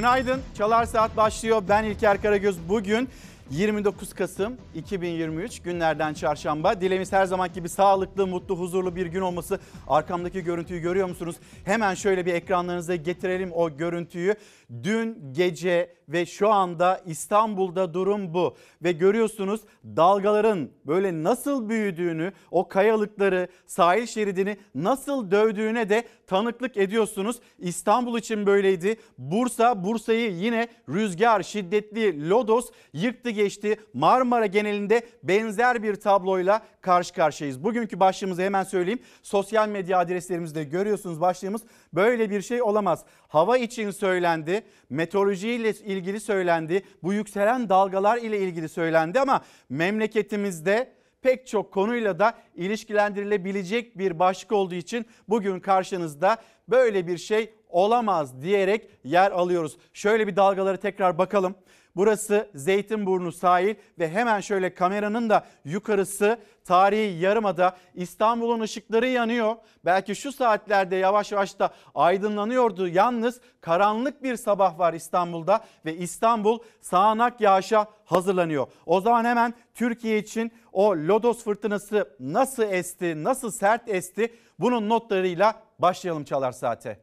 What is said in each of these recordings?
Günaydın. Çalar Saat başlıyor. Ben İlker Karagöz. Bugün 29 Kasım 2023 günlerden çarşamba. Dileğimiz her zaman gibi sağlıklı, mutlu, huzurlu bir gün olması. Arkamdaki görüntüyü görüyor musunuz? Hemen şöyle bir ekranlarınıza getirelim o görüntüyü. Dün gece ve şu anda İstanbul'da durum bu. Ve görüyorsunuz dalgaların böyle nasıl büyüdüğünü, o kayalıkları, sahil şeridini nasıl dövdüğüne de tanıklık ediyorsunuz. İstanbul için böyleydi. Bursa, Bursa'yı yine rüzgar, şiddetli lodos yıktı geçti. Marmara genelinde benzer bir tabloyla karşı karşıyayız. Bugünkü başlığımızı hemen söyleyeyim. Sosyal medya adreslerimizde görüyorsunuz başlığımız böyle bir şey olamaz. Hava için söylendi, meteoroloji ile ilgili söylendi, bu yükselen dalgalar ile ilgili söylendi ama memleketimizde pek çok konuyla da ilişkilendirilebilecek bir başlık olduğu için bugün karşınızda böyle bir şey olamaz diyerek yer alıyoruz. Şöyle bir dalgaları tekrar bakalım. Burası Zeytinburnu sahil ve hemen şöyle kameranın da yukarısı tarihi yarımada İstanbul'un ışıkları yanıyor. Belki şu saatlerde yavaş yavaş da aydınlanıyordu. Yalnız karanlık bir sabah var İstanbul'da ve İstanbul sağanak yağışa hazırlanıyor. O zaman hemen Türkiye için o lodos fırtınası nasıl esti, nasıl sert esti bunun notlarıyla başlayalım Çalar Saate.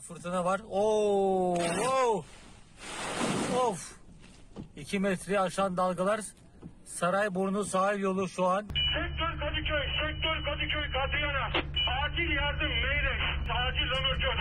Fırtına var. Oo, oo. Of. 2 metre aşan dalgalar. Sarayburnu sahil yolu şu an. Sektör Kadıköy, sektör Kadıköy, Kadıyan'a. Acil yardım, Meyre. Acil Lanörcör.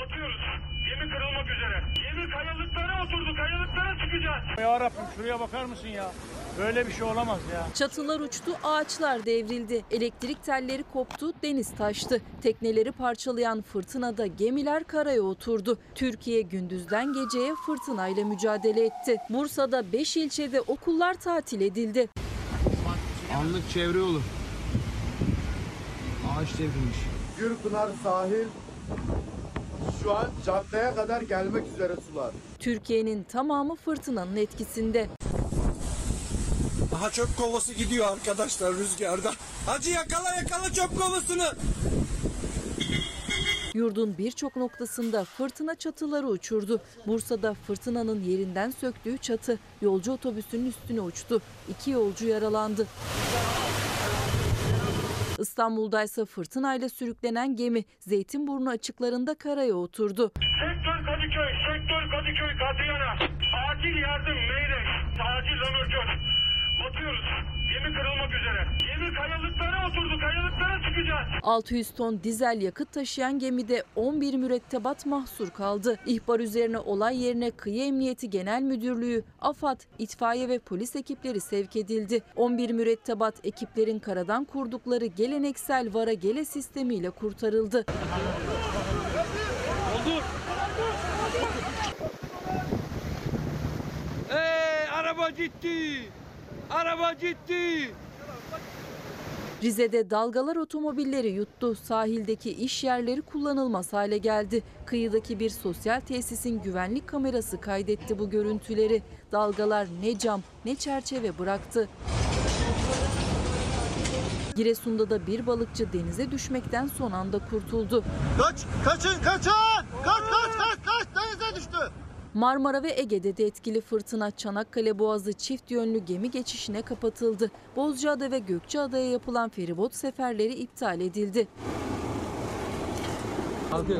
Batıyoruz. Gemi kırılmak üzere. Gemi kayalıklara oturdu, kayalıklara çıkacağız. Ya Rabbim şuraya bakar mısın ya? Böyle bir şey olamaz ya. Çatılar uçtu, ağaçlar devrildi. Elektrik telleri koptu, deniz taştı. Tekneleri parçalayan fırtınada gemiler karaya oturdu. Türkiye gündüzden geceye fırtınayla mücadele etti. Bursa'da 5 ilçede okullar tatil edildi. Anlık çevre yolu. Ağaç devrilmiş. Gürpınar sahil şu an caddeye kadar gelmek üzere sular. Türkiye'nin tamamı fırtınanın etkisinde. Aha çöp kovası gidiyor arkadaşlar rüzgarda. Hacı yakala yakala çöp kovasını. Yurdun birçok noktasında fırtına çatıları uçurdu. Bursa'da fırtınanın yerinden söktüğü çatı yolcu otobüsünün üstüne uçtu. İki yolcu yaralandı. İstanbul'da ise fırtınayla sürüklenen gemi Zeytinburnu açıklarında karaya oturdu. Sektör Kadıköy, sektör Kadıköy, Kadıyan'a. Acil yardım, Meyre. Acil Lanörcör. Batıyoruz. Gemi kırılmak üzere. Gemi kayalıklara oturdu, kayalıklara çıkacağız. 600 ton dizel yakıt taşıyan gemide 11 mürettebat mahsur kaldı. İhbar üzerine olay yerine Kıyı Emniyeti Genel Müdürlüğü, AFAD, itfaiye ve polis ekipleri sevk edildi. 11 mürettebat ekiplerin karadan kurdukları geleneksel vara gele sistemiyle kurtarıldı. Hey araba gitti. Araba gitti. Rize'de dalgalar otomobilleri yuttu. Sahildeki iş yerleri kullanılmaz hale geldi. Kıyıdaki bir sosyal tesisin güvenlik kamerası kaydetti bu görüntüleri. Dalgalar ne cam ne çerçeve bıraktı. Giresun'da da bir balıkçı denize düşmekten son anda kurtuldu. Kaç, kaçın, kaçın! Kaç, kaç, kaç, kaç! Denize düştü! Marmara ve Ege'de de etkili fırtına Çanakkale Boğazı çift yönlü gemi geçişine kapatıldı. Bozcaada ve Gökçeada'ya yapılan feribot seferleri iptal edildi.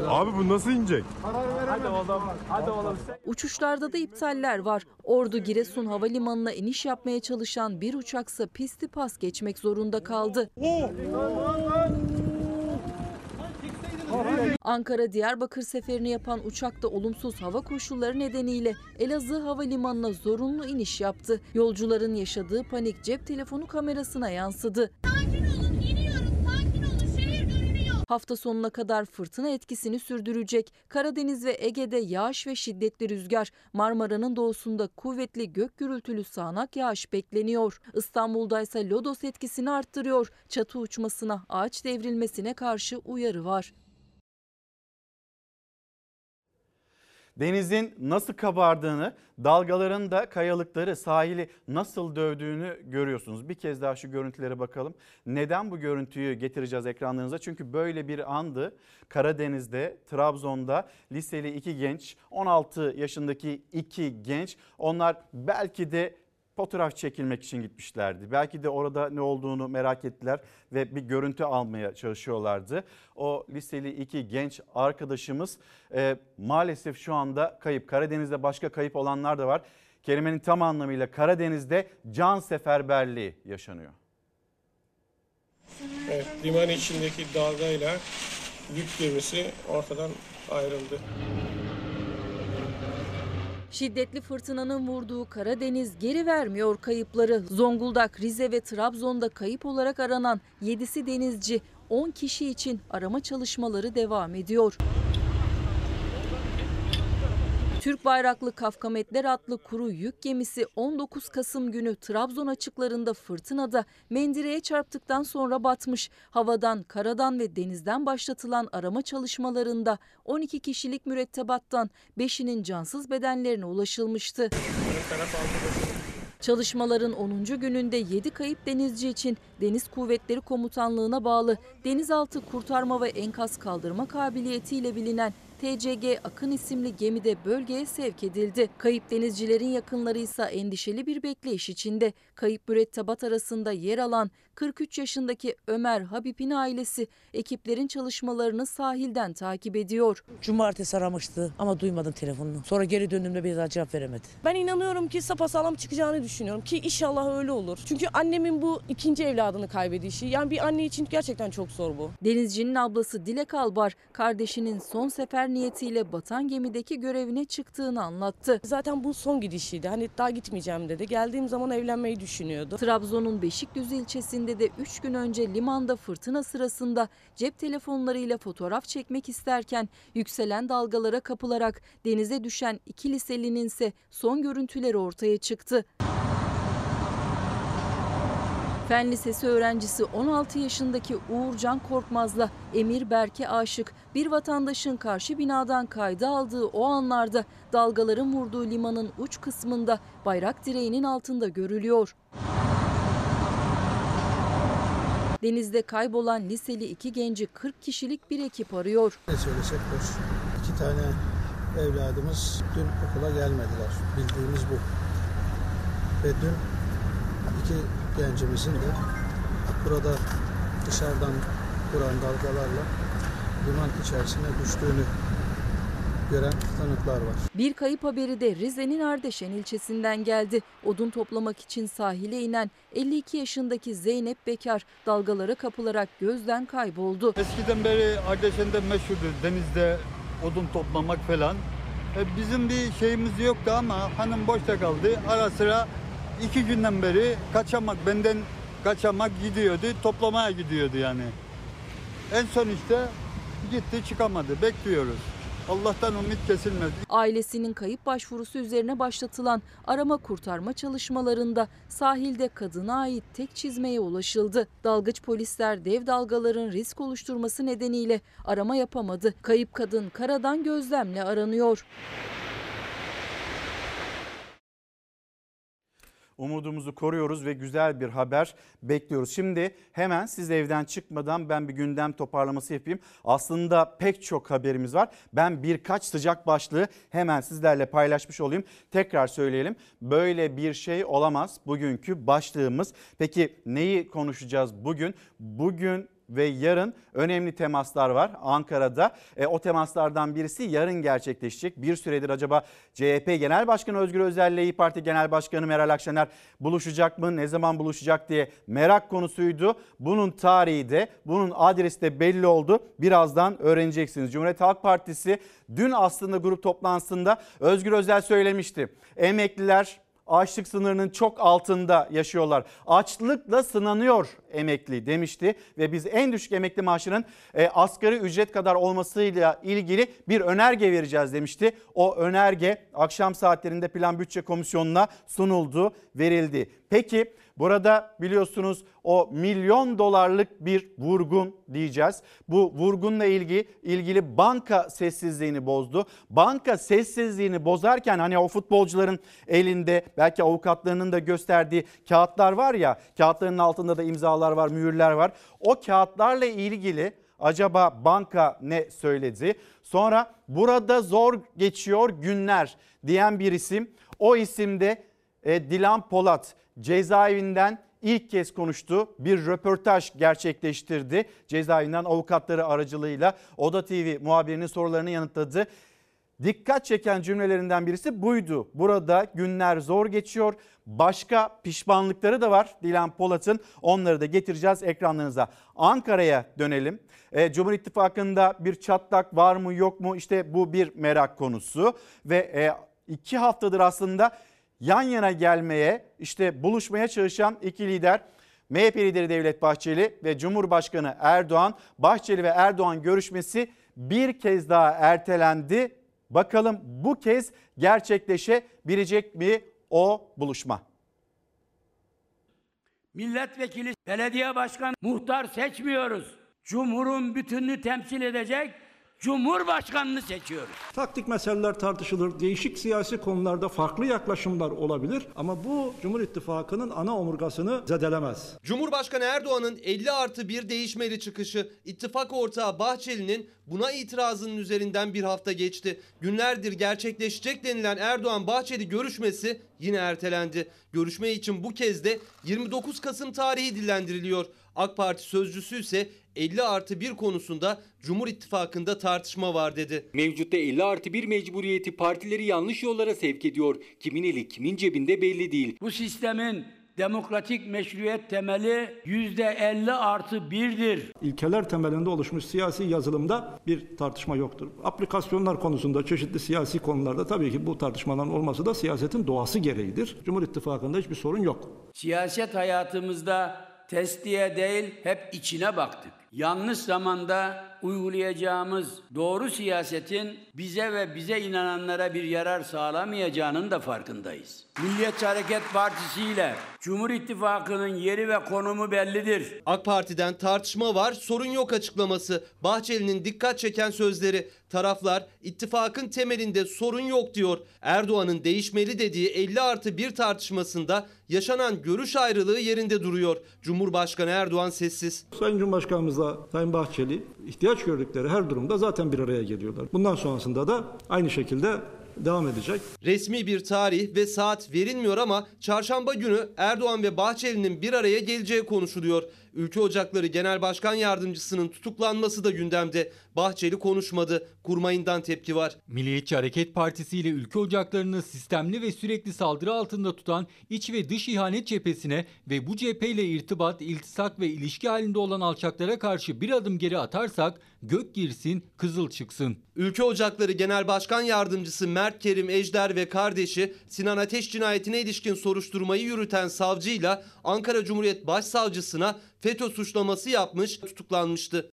Abi bu nasıl inecek? Uçuşlarda da iptaller var. Ordu Giresun Havalimanı'na iniş yapmaya çalışan bir uçaksa pisti pas geçmek zorunda kaldı. Ankara Diyarbakır seferini yapan uçakta olumsuz hava koşulları nedeniyle Elazığ Havalimanı'na zorunlu iniş yaptı. Yolcuların yaşadığı panik cep telefonu kamerasına yansıdı. Hafta sonuna kadar fırtına etkisini sürdürecek. Karadeniz ve Ege'de yağış ve şiddetli rüzgar. Marmara'nın doğusunda kuvvetli gök gürültülü sağanak yağış bekleniyor. İstanbul'da ise lodos etkisini arttırıyor. Çatı uçmasına, ağaç devrilmesine karşı uyarı var. Denizin nasıl kabardığını, dalgaların da kayalıkları, sahili nasıl dövdüğünü görüyorsunuz. Bir kez daha şu görüntülere bakalım. Neden bu görüntüyü getireceğiz ekranlarınıza? Çünkü böyle bir andı Karadeniz'de, Trabzon'da liseli iki genç, 16 yaşındaki iki genç. Onlar belki de fotoğraf çekilmek için gitmişlerdi. Belki de orada ne olduğunu merak ettiler ve bir görüntü almaya çalışıyorlardı. O liseli iki genç arkadaşımız e, maalesef şu anda kayıp. Karadeniz'de başka kayıp olanlar da var. Kelimenin tam anlamıyla Karadeniz'de can seferberliği yaşanıyor. Evet, liman içindeki dalgayla yük gemisi ortadan ayrıldı. Şiddetli fırtınanın vurduğu Karadeniz geri vermiyor kayıpları. Zonguldak, Rize ve Trabzon'da kayıp olarak aranan 7'si denizci 10 kişi için arama çalışmaları devam ediyor. Türk bayraklı Kafkametler adlı kuru yük gemisi 19 Kasım günü Trabzon açıklarında fırtınada mendireye çarptıktan sonra batmış. Havadan, karadan ve denizden başlatılan arama çalışmalarında 12 kişilik mürettebattan 5'inin cansız bedenlerine ulaşılmıştı. Çalışmaların 10. gününde 7 kayıp denizci için Deniz Kuvvetleri Komutanlığı'na bağlı denizaltı kurtarma ve enkaz kaldırma kabiliyetiyle bilinen TCG Akın isimli gemide bölgeye sevk edildi. Kayıp denizcilerin yakınları ise endişeli bir bekleyiş içinde. Kayıp mürettebat arasında yer alan 43 yaşındaki Ömer Habib'in ailesi ekiplerin çalışmalarını sahilden takip ediyor. Cumartesi aramıştı ama duymadım telefonunu. Sonra geri döndüğümde bir daha cevap veremedi. Ben inanıyorum ki sapasağlam çıkacağını düşünüyorum ki inşallah öyle olur. Çünkü annemin bu ikinci evladını kaybedişi yani bir anne için gerçekten çok zor bu. Denizcinin ablası Dilek Albar kardeşinin son sefer niyetiyle batan gemideki görevine çıktığını anlattı. Zaten bu son gidişiydi. Hani daha gitmeyeceğim dedi. Geldiğim zaman evlenmeyi düşünüyordu. Trabzon'un Beşikdüzü ilçesinde de 3 gün önce limanda fırtına sırasında cep telefonlarıyla fotoğraf çekmek isterken yükselen dalgalara kapılarak denize düşen iki liselinin ise son görüntüleri ortaya çıktı. Fen Lisesi öğrencisi 16 yaşındaki Uğurcan Korkmaz'la Emir Berke Aşık bir vatandaşın karşı binadan kayda aldığı o anlarda dalgaların vurduğu limanın uç kısmında bayrak direğinin altında görülüyor. Denizde kaybolan liseli iki genci 40 kişilik bir ekip arıyor. Ne söylesek boş. İki tane evladımız dün okula gelmediler. Bildiğimiz bu. Ve dün iki gencimizin de burada dışarıdan vuran dalgalarla liman içerisine düştüğünü gören tanıklar var. Bir kayıp haberi de Rize'nin Ardeşen ilçesinden geldi. Odun toplamak için sahile inen 52 yaşındaki Zeynep Bekar dalgalara kapılarak gözden kayboldu. Eskiden beri Ardeşen'de meşhurdur denizde odun toplamak falan. E, Bizim bir şeyimiz yoktu ama hanım boşta kaldı. Ara sıra iki günden beri kaçamak, benden kaçamak gidiyordu, toplamaya gidiyordu yani. En son işte gitti çıkamadı, bekliyoruz. Allah'tan ümit kesilmedi. Ailesinin kayıp başvurusu üzerine başlatılan arama kurtarma çalışmalarında sahilde kadına ait tek çizmeye ulaşıldı. Dalgıç polisler dev dalgaların risk oluşturması nedeniyle arama yapamadı. Kayıp kadın karadan gözlemle aranıyor. Umudumuzu koruyoruz ve güzel bir haber bekliyoruz. Şimdi hemen siz evden çıkmadan ben bir gündem toparlaması yapayım. Aslında pek çok haberimiz var. Ben birkaç sıcak başlığı hemen sizlerle paylaşmış olayım. Tekrar söyleyelim. Böyle bir şey olamaz bugünkü başlığımız. Peki neyi konuşacağız bugün? Bugün ve yarın önemli temaslar var Ankara'da. E, o temaslardan birisi yarın gerçekleşecek. Bir süredir acaba CHP Genel Başkanı Özgür Özel ile İYİ Parti Genel Başkanı Meral Akşener buluşacak mı? Ne zaman buluşacak diye merak konusuydu. Bunun tarihi de bunun adresi de belli oldu. Birazdan öğreneceksiniz. Cumhuriyet Halk Partisi dün aslında grup toplantısında Özgür Özel söylemişti. Emekliler açlık sınırının çok altında yaşıyorlar. Açlıkla sınanıyor emekli demişti ve biz en düşük emekli maaşının e, asgari ücret kadar olmasıyla ilgili bir önerge vereceğiz demişti. O önerge akşam saatlerinde Plan Bütçe Komisyonu'na sunuldu, verildi. Peki Burada biliyorsunuz o milyon dolarlık bir vurgun diyeceğiz. Bu vurgunla ilgili ilgili banka sessizliğini bozdu. Banka sessizliğini bozarken hani o futbolcuların elinde belki avukatlarının da gösterdiği kağıtlar var ya kağıtların altında da imzalar var, mühürler var. O kağıtlarla ilgili acaba banka ne söyledi? Sonra burada zor geçiyor günler diyen bir isim. O isimde e, Dilan Polat cezaevinden ilk kez konuştu. Bir röportaj gerçekleştirdi. Cezaevinden avukatları aracılığıyla Oda TV muhabirinin sorularını yanıtladı. Dikkat çeken cümlelerinden birisi buydu. Burada günler zor geçiyor. Başka pişmanlıkları da var Dilan Polat'ın. Onları da getireceğiz ekranlarınıza. Ankara'ya dönelim. E, Cumhur İttifakı'nda bir çatlak var mı yok mu? İşte bu bir merak konusu. Ve e, iki haftadır aslında yan yana gelmeye, işte buluşmaya çalışan iki lider MHP lideri Devlet Bahçeli ve Cumhurbaşkanı Erdoğan, Bahçeli ve Erdoğan görüşmesi bir kez daha ertelendi. Bakalım bu kez gerçekleşebilecek mi o buluşma? Milletvekili, belediye başkanı, muhtar seçmiyoruz. Cumhurun bütününü temsil edecek Cumhurbaşkanını seçiyoruz. Taktik meseleler tartışılır, değişik siyasi konularda farklı yaklaşımlar olabilir ama bu Cumhur İttifakı'nın ana omurgasını zedelemez. Cumhurbaşkanı Erdoğan'ın 50 artı bir değişmeli çıkışı, ittifak ortağı Bahçeli'nin buna itirazının üzerinden bir hafta geçti. Günlerdir gerçekleşecek denilen Erdoğan-Bahçeli görüşmesi yine ertelendi. Görüşme için bu kez de 29 Kasım tarihi dillendiriliyor. AK Parti sözcüsü ise 50 artı 1 konusunda Cumhur İttifakı'nda tartışma var dedi. Mevcutta 50 artı 1 mecburiyeti partileri yanlış yollara sevk ediyor. Kimin eli kimin cebinde belli değil. Bu sistemin demokratik meşruiyet temeli yüzde 50 artı 1'dir. İlkeler temelinde oluşmuş siyasi yazılımda bir tartışma yoktur. Aplikasyonlar konusunda çeşitli siyasi konularda tabii ki bu tartışmaların olması da siyasetin doğası gereğidir. Cumhur İttifakı'nda hiçbir sorun yok. Siyaset hayatımızda testiye değil hep içine baktık. Yanlış zamanda uygulayacağımız doğru siyasetin bize ve bize inananlara bir yarar sağlamayacağının da farkındayız. Milliyetçi Hareket Partisi ile Cumhur İttifakı'nın yeri ve konumu bellidir. AK Parti'den tartışma var, sorun yok açıklaması. Bahçeli'nin dikkat çeken sözleri. Taraflar ittifakın temelinde sorun yok diyor. Erdoğan'ın değişmeli dediği 50 artı 1 tartışmasında yaşanan görüş ayrılığı yerinde duruyor. Cumhurbaşkanı Erdoğan sessiz. Sayın Cumhurbaşkanımızla Sayın Bahçeli ihtiyaç gördükleri her durumda zaten bir araya geliyorlar. Bundan sonrasında da aynı şekilde devam edecek. Resmi bir tarih ve saat verilmiyor ama çarşamba günü Erdoğan ve Bahçeli'nin bir araya geleceği konuşuluyor. Ülke Ocakları Genel Başkan Yardımcısının tutuklanması da gündemde. Bahçeli konuşmadı. Kurmayından tepki var. Milliyetçi Hareket Partisi ile ülke ocaklarını sistemli ve sürekli saldırı altında tutan iç ve dış ihanet cephesine ve bu cepheyle irtibat, iltisak ve ilişki halinde olan alçaklara karşı bir adım geri atarsak gök girsin, kızıl çıksın. Ülke Ocakları Genel Başkan Yardımcısı Mert Kerim Ejder ve kardeşi Sinan Ateş cinayetine ilişkin soruşturmayı yürüten savcıyla Ankara Cumhuriyet Başsavcısına FETÖ suçlaması yapmış, tutuklanmıştı.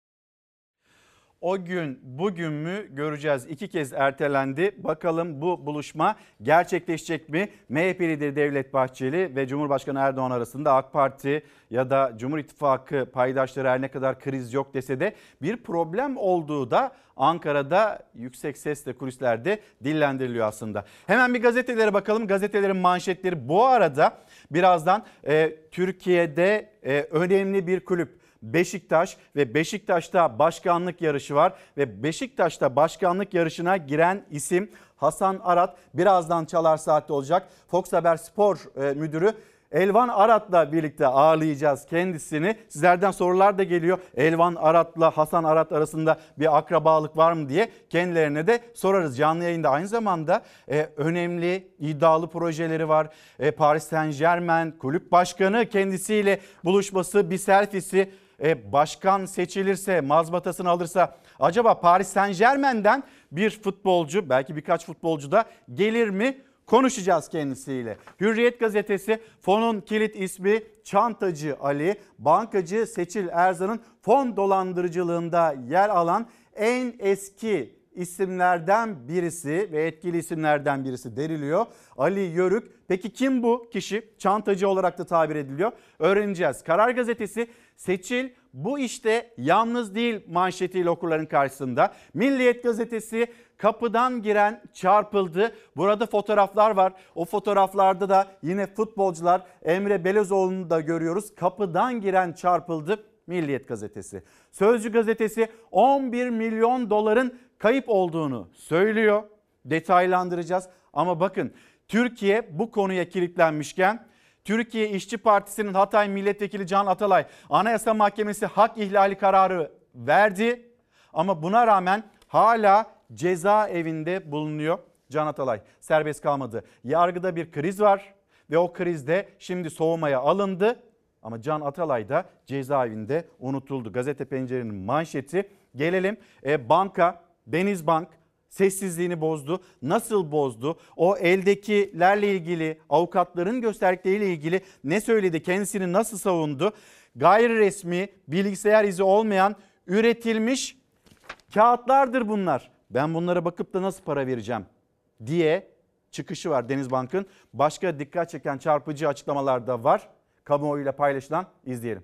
O gün bugün mü göreceğiz. İki kez ertelendi. Bakalım bu buluşma gerçekleşecek mi? MHP lideri Devlet Bahçeli ve Cumhurbaşkanı Erdoğan arasında AK Parti ya da Cumhur İttifakı paydaşları her ne kadar kriz yok dese de bir problem olduğu da Ankara'da yüksek sesle kulislerde dillendiriliyor aslında. Hemen bir gazetelere bakalım. Gazetelerin manşetleri bu arada birazdan e, Türkiye'de e, önemli bir kulüp Beşiktaş ve Beşiktaş'ta başkanlık yarışı var ve Beşiktaş'ta başkanlık yarışına giren isim Hasan Arat birazdan çalar saatte olacak. Fox Haber Spor e, müdürü Elvan Arat'la birlikte ağırlayacağız kendisini. Sizlerden sorular da geliyor. Elvan Arat'la Hasan Arat arasında bir akrabalık var mı diye kendilerine de sorarız. Canlı yayında aynı zamanda e, önemli iddialı projeleri var. E, Paris Saint Germain kulüp başkanı kendisiyle buluşması bir selfie'si e, başkan seçilirse mazbatasını alırsa acaba Paris Saint Germain'den bir futbolcu belki birkaç futbolcu da gelir mi? Konuşacağız kendisiyle. Hürriyet gazetesi fonun kilit ismi Çantacı Ali, bankacı Seçil Erzan'ın fon dolandırıcılığında yer alan en eski isimlerden birisi ve etkili isimlerden birisi deriliyor. Ali Yörük. Peki kim bu kişi? Çantacı olarak da tabir ediliyor. Öğreneceğiz. Karar Gazetesi Seçil bu işte yalnız değil manşetiyle okurların karşısında. Milliyet Gazetesi kapıdan giren çarpıldı. Burada fotoğraflar var. O fotoğraflarda da yine futbolcular Emre Belezoğlu'nu da görüyoruz. Kapıdan giren çarpıldı. Milliyet Gazetesi. Sözcü Gazetesi 11 milyon doların kayıp olduğunu söylüyor. Detaylandıracağız ama bakın Türkiye bu konuya kilitlenmişken Türkiye İşçi Partisi'nin Hatay Milletvekili Can Atalay Anayasa Mahkemesi hak ihlali kararı verdi. Ama buna rağmen hala cezaevinde bulunuyor Can Atalay. Serbest kalmadı. Yargıda bir kriz var ve o krizde şimdi soğumaya alındı. Ama Can Atalay da cezaevinde unutuldu. Gazete Pencere'nin manşeti. Gelelim e, banka, Denizbank sessizliğini bozdu. Nasıl bozdu? O eldekilerle ilgili, avukatların gösterdikleriyle ilgili ne söyledi? Kendisini nasıl savundu? Gayri resmi, bilgisayar izi olmayan üretilmiş kağıtlardır bunlar. Ben bunlara bakıp da nasıl para vereceğim diye çıkışı var Denizbank'ın. Başka dikkat çeken çarpıcı açıklamalar da var. Kamuoyuyla paylaşılan izleyelim.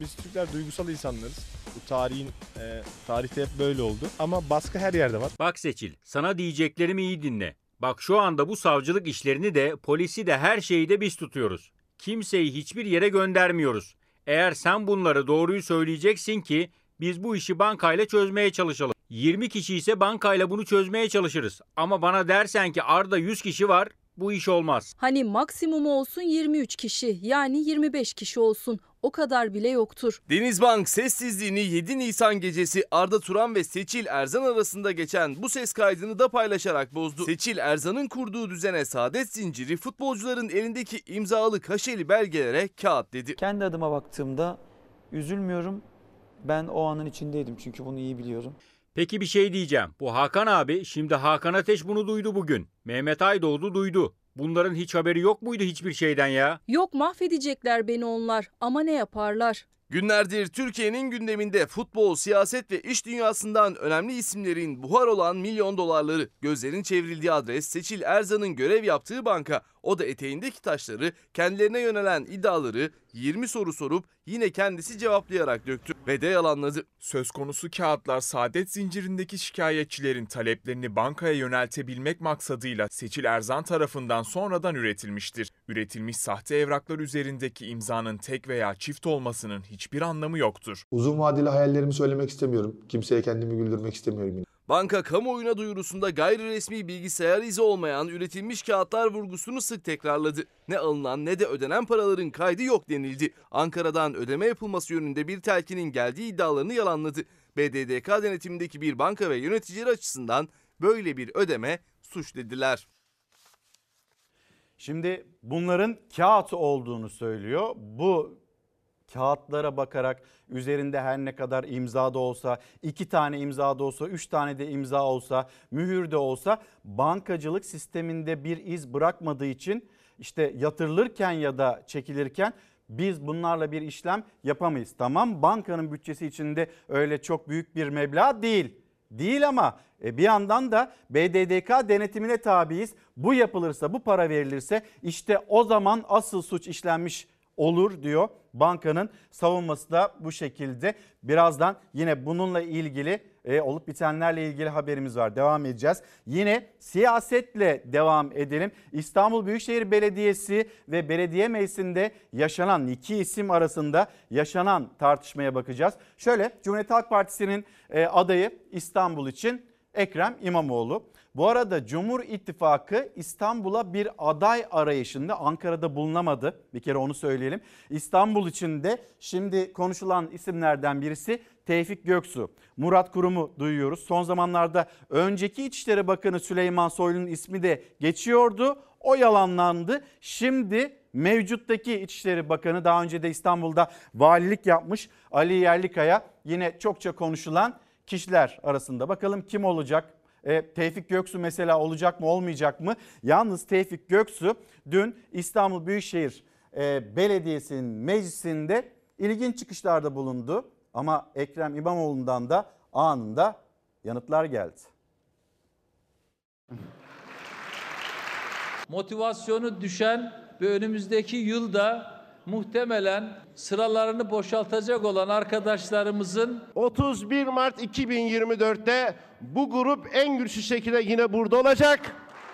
Biz Türkler duygusal insanlarız. Bu tarihin e, tarihte hep böyle oldu. Ama baskı her yerde var. Bak Seçil, sana diyeceklerimi iyi dinle. Bak şu anda bu savcılık işlerini de, polisi de her şeyi de biz tutuyoruz. Kimseyi hiçbir yere göndermiyoruz. Eğer sen bunları doğruyu söyleyeceksin ki biz bu işi bankayla çözmeye çalışalım. 20 kişi ise bankayla bunu çözmeye çalışırız. Ama bana dersen ki Arda 100 kişi var, bu iş olmaz. Hani maksimum olsun 23 kişi yani 25 kişi olsun o kadar bile yoktur. Denizbank sessizliğini 7 Nisan gecesi Arda Turan ve Seçil Erzan arasında geçen bu ses kaydını da paylaşarak bozdu. Seçil Erzan'ın kurduğu düzene saadet zinciri futbolcuların elindeki imzalı kaşeli belgelere kağıt dedi. Kendi adıma baktığımda üzülmüyorum. Ben o anın içindeydim çünkü bunu iyi biliyorum. Peki bir şey diyeceğim. Bu Hakan abi şimdi Hakan Ateş bunu duydu bugün. Mehmet Aydoğdu duydu. Bunların hiç haberi yok muydu hiçbir şeyden ya? Yok mahvedecekler beni onlar ama ne yaparlar? Günlerdir Türkiye'nin gündeminde futbol, siyaset ve iş dünyasından önemli isimlerin buhar olan milyon dolarları. Gözlerin çevrildiği adres Seçil Erzan'ın görev yaptığı banka. O da eteğindeki taşları, kendilerine yönelen iddiaları 20 soru sorup yine kendisi cevaplayarak döktü ve de yalanladı. Söz konusu kağıtlar saadet zincirindeki şikayetçilerin taleplerini bankaya yöneltebilmek maksadıyla Seçil Erzan tarafından sonradan üretilmiştir. Üretilmiş sahte evraklar üzerindeki imzanın tek veya çift olmasının hiçbir anlamı yoktur. Uzun vadeli hayallerimi söylemek istemiyorum. Kimseye kendimi güldürmek istemiyorum. Banka kamuoyuna duyurusunda gayri resmi bilgisayar izi olmayan üretilmiş kağıtlar vurgusunu sık tekrarladı. Ne alınan ne de ödenen paraların kaydı yok denildi. Ankara'dan ödeme yapılması yönünde bir telkinin geldiği iddialarını yalanladı. BDDK denetimindeki bir banka ve yöneticileri açısından böyle bir ödeme suç dediler. Şimdi bunların kağıt olduğunu söylüyor. Bu kağıtlara bakarak üzerinde her ne kadar imza da olsa, iki tane imza da olsa, üç tane de imza olsa, mühür de olsa bankacılık sisteminde bir iz bırakmadığı için işte yatırılırken ya da çekilirken biz bunlarla bir işlem yapamayız. Tamam bankanın bütçesi içinde öyle çok büyük bir meblağ değil. Değil ama e, bir yandan da BDDK denetimine tabiiz. Bu yapılırsa, bu para verilirse işte o zaman asıl suç işlenmiş olur diyor. Bankanın savunması da bu şekilde. Birazdan yine bununla ilgili e, olup bitenlerle ilgili haberimiz var. Devam edeceğiz. Yine siyasetle devam edelim. İstanbul Büyükşehir Belediyesi ve belediye meclisinde yaşanan iki isim arasında yaşanan tartışmaya bakacağız. Şöyle Cumhuriyet Halk Partisi'nin e, adayı İstanbul için Ekrem İmamoğlu. Bu arada Cumhur İttifakı İstanbul'a bir aday arayışında Ankara'da bulunamadı. Bir kere onu söyleyelim. İstanbul için de şimdi konuşulan isimlerden birisi Tevfik Göksu. Murat Kurum'u duyuyoruz. Son zamanlarda önceki İçişleri Bakanı Süleyman Soylu'nun ismi de geçiyordu. O yalanlandı. Şimdi mevcuttaki İçişleri Bakanı daha önce de İstanbul'da valilik yapmış Ali Yerlikaya yine çokça konuşulan kişiler arasında. Bakalım kim olacak? E, Tevfik Göksu mesela olacak mı olmayacak mı? Yalnız Tevfik Göksu dün İstanbul Büyükşehir e, Belediyesi'nin meclisinde ilginç çıkışlarda bulundu. Ama Ekrem İmamoğlu'ndan da anında yanıtlar geldi. motivasyonu düşen ve önümüzdeki yılda muhtemelen sıralarını boşaltacak olan arkadaşlarımızın 31 Mart 2024'te bu grup en güçlü şekilde yine burada olacak.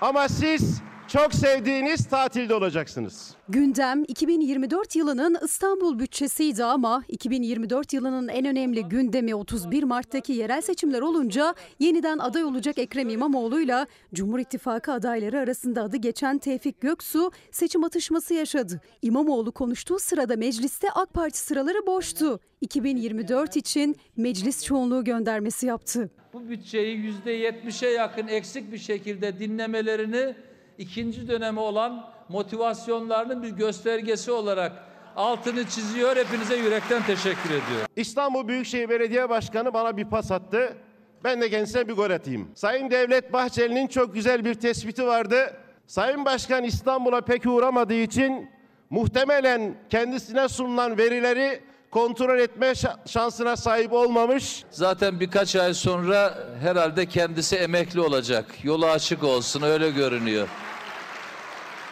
Ama siz çok sevdiğiniz tatilde olacaksınız. Gündem 2024 yılının İstanbul bütçesiydi ama 2024 yılının en önemli gündemi 31 Mart'taki yerel seçimler olunca yeniden aday olacak Ekrem İmamoğlu'yla Cumhur İttifakı adayları arasında adı geçen Tevfik Göksu seçim atışması yaşadı. İmamoğlu konuştuğu sırada mecliste AK Parti sıraları boştu. 2024 için meclis çoğunluğu göndermesi yaptı. bu bütçeyi %70'e yakın eksik bir şekilde dinlemelerini ikinci dönemi olan motivasyonlarının bir göstergesi olarak altını çiziyor. Hepinize yürekten teşekkür ediyorum. İstanbul Büyükşehir Belediye Başkanı bana bir pas attı. Ben de kendisine bir gol atayım. Sayın Devlet Bahçeli'nin çok güzel bir tespiti vardı. Sayın Başkan İstanbul'a pek uğramadığı için muhtemelen kendisine sunulan verileri kontrol etme şa- şansına sahip olmamış. Zaten birkaç ay sonra herhalde kendisi emekli olacak. Yolu açık olsun öyle görünüyor.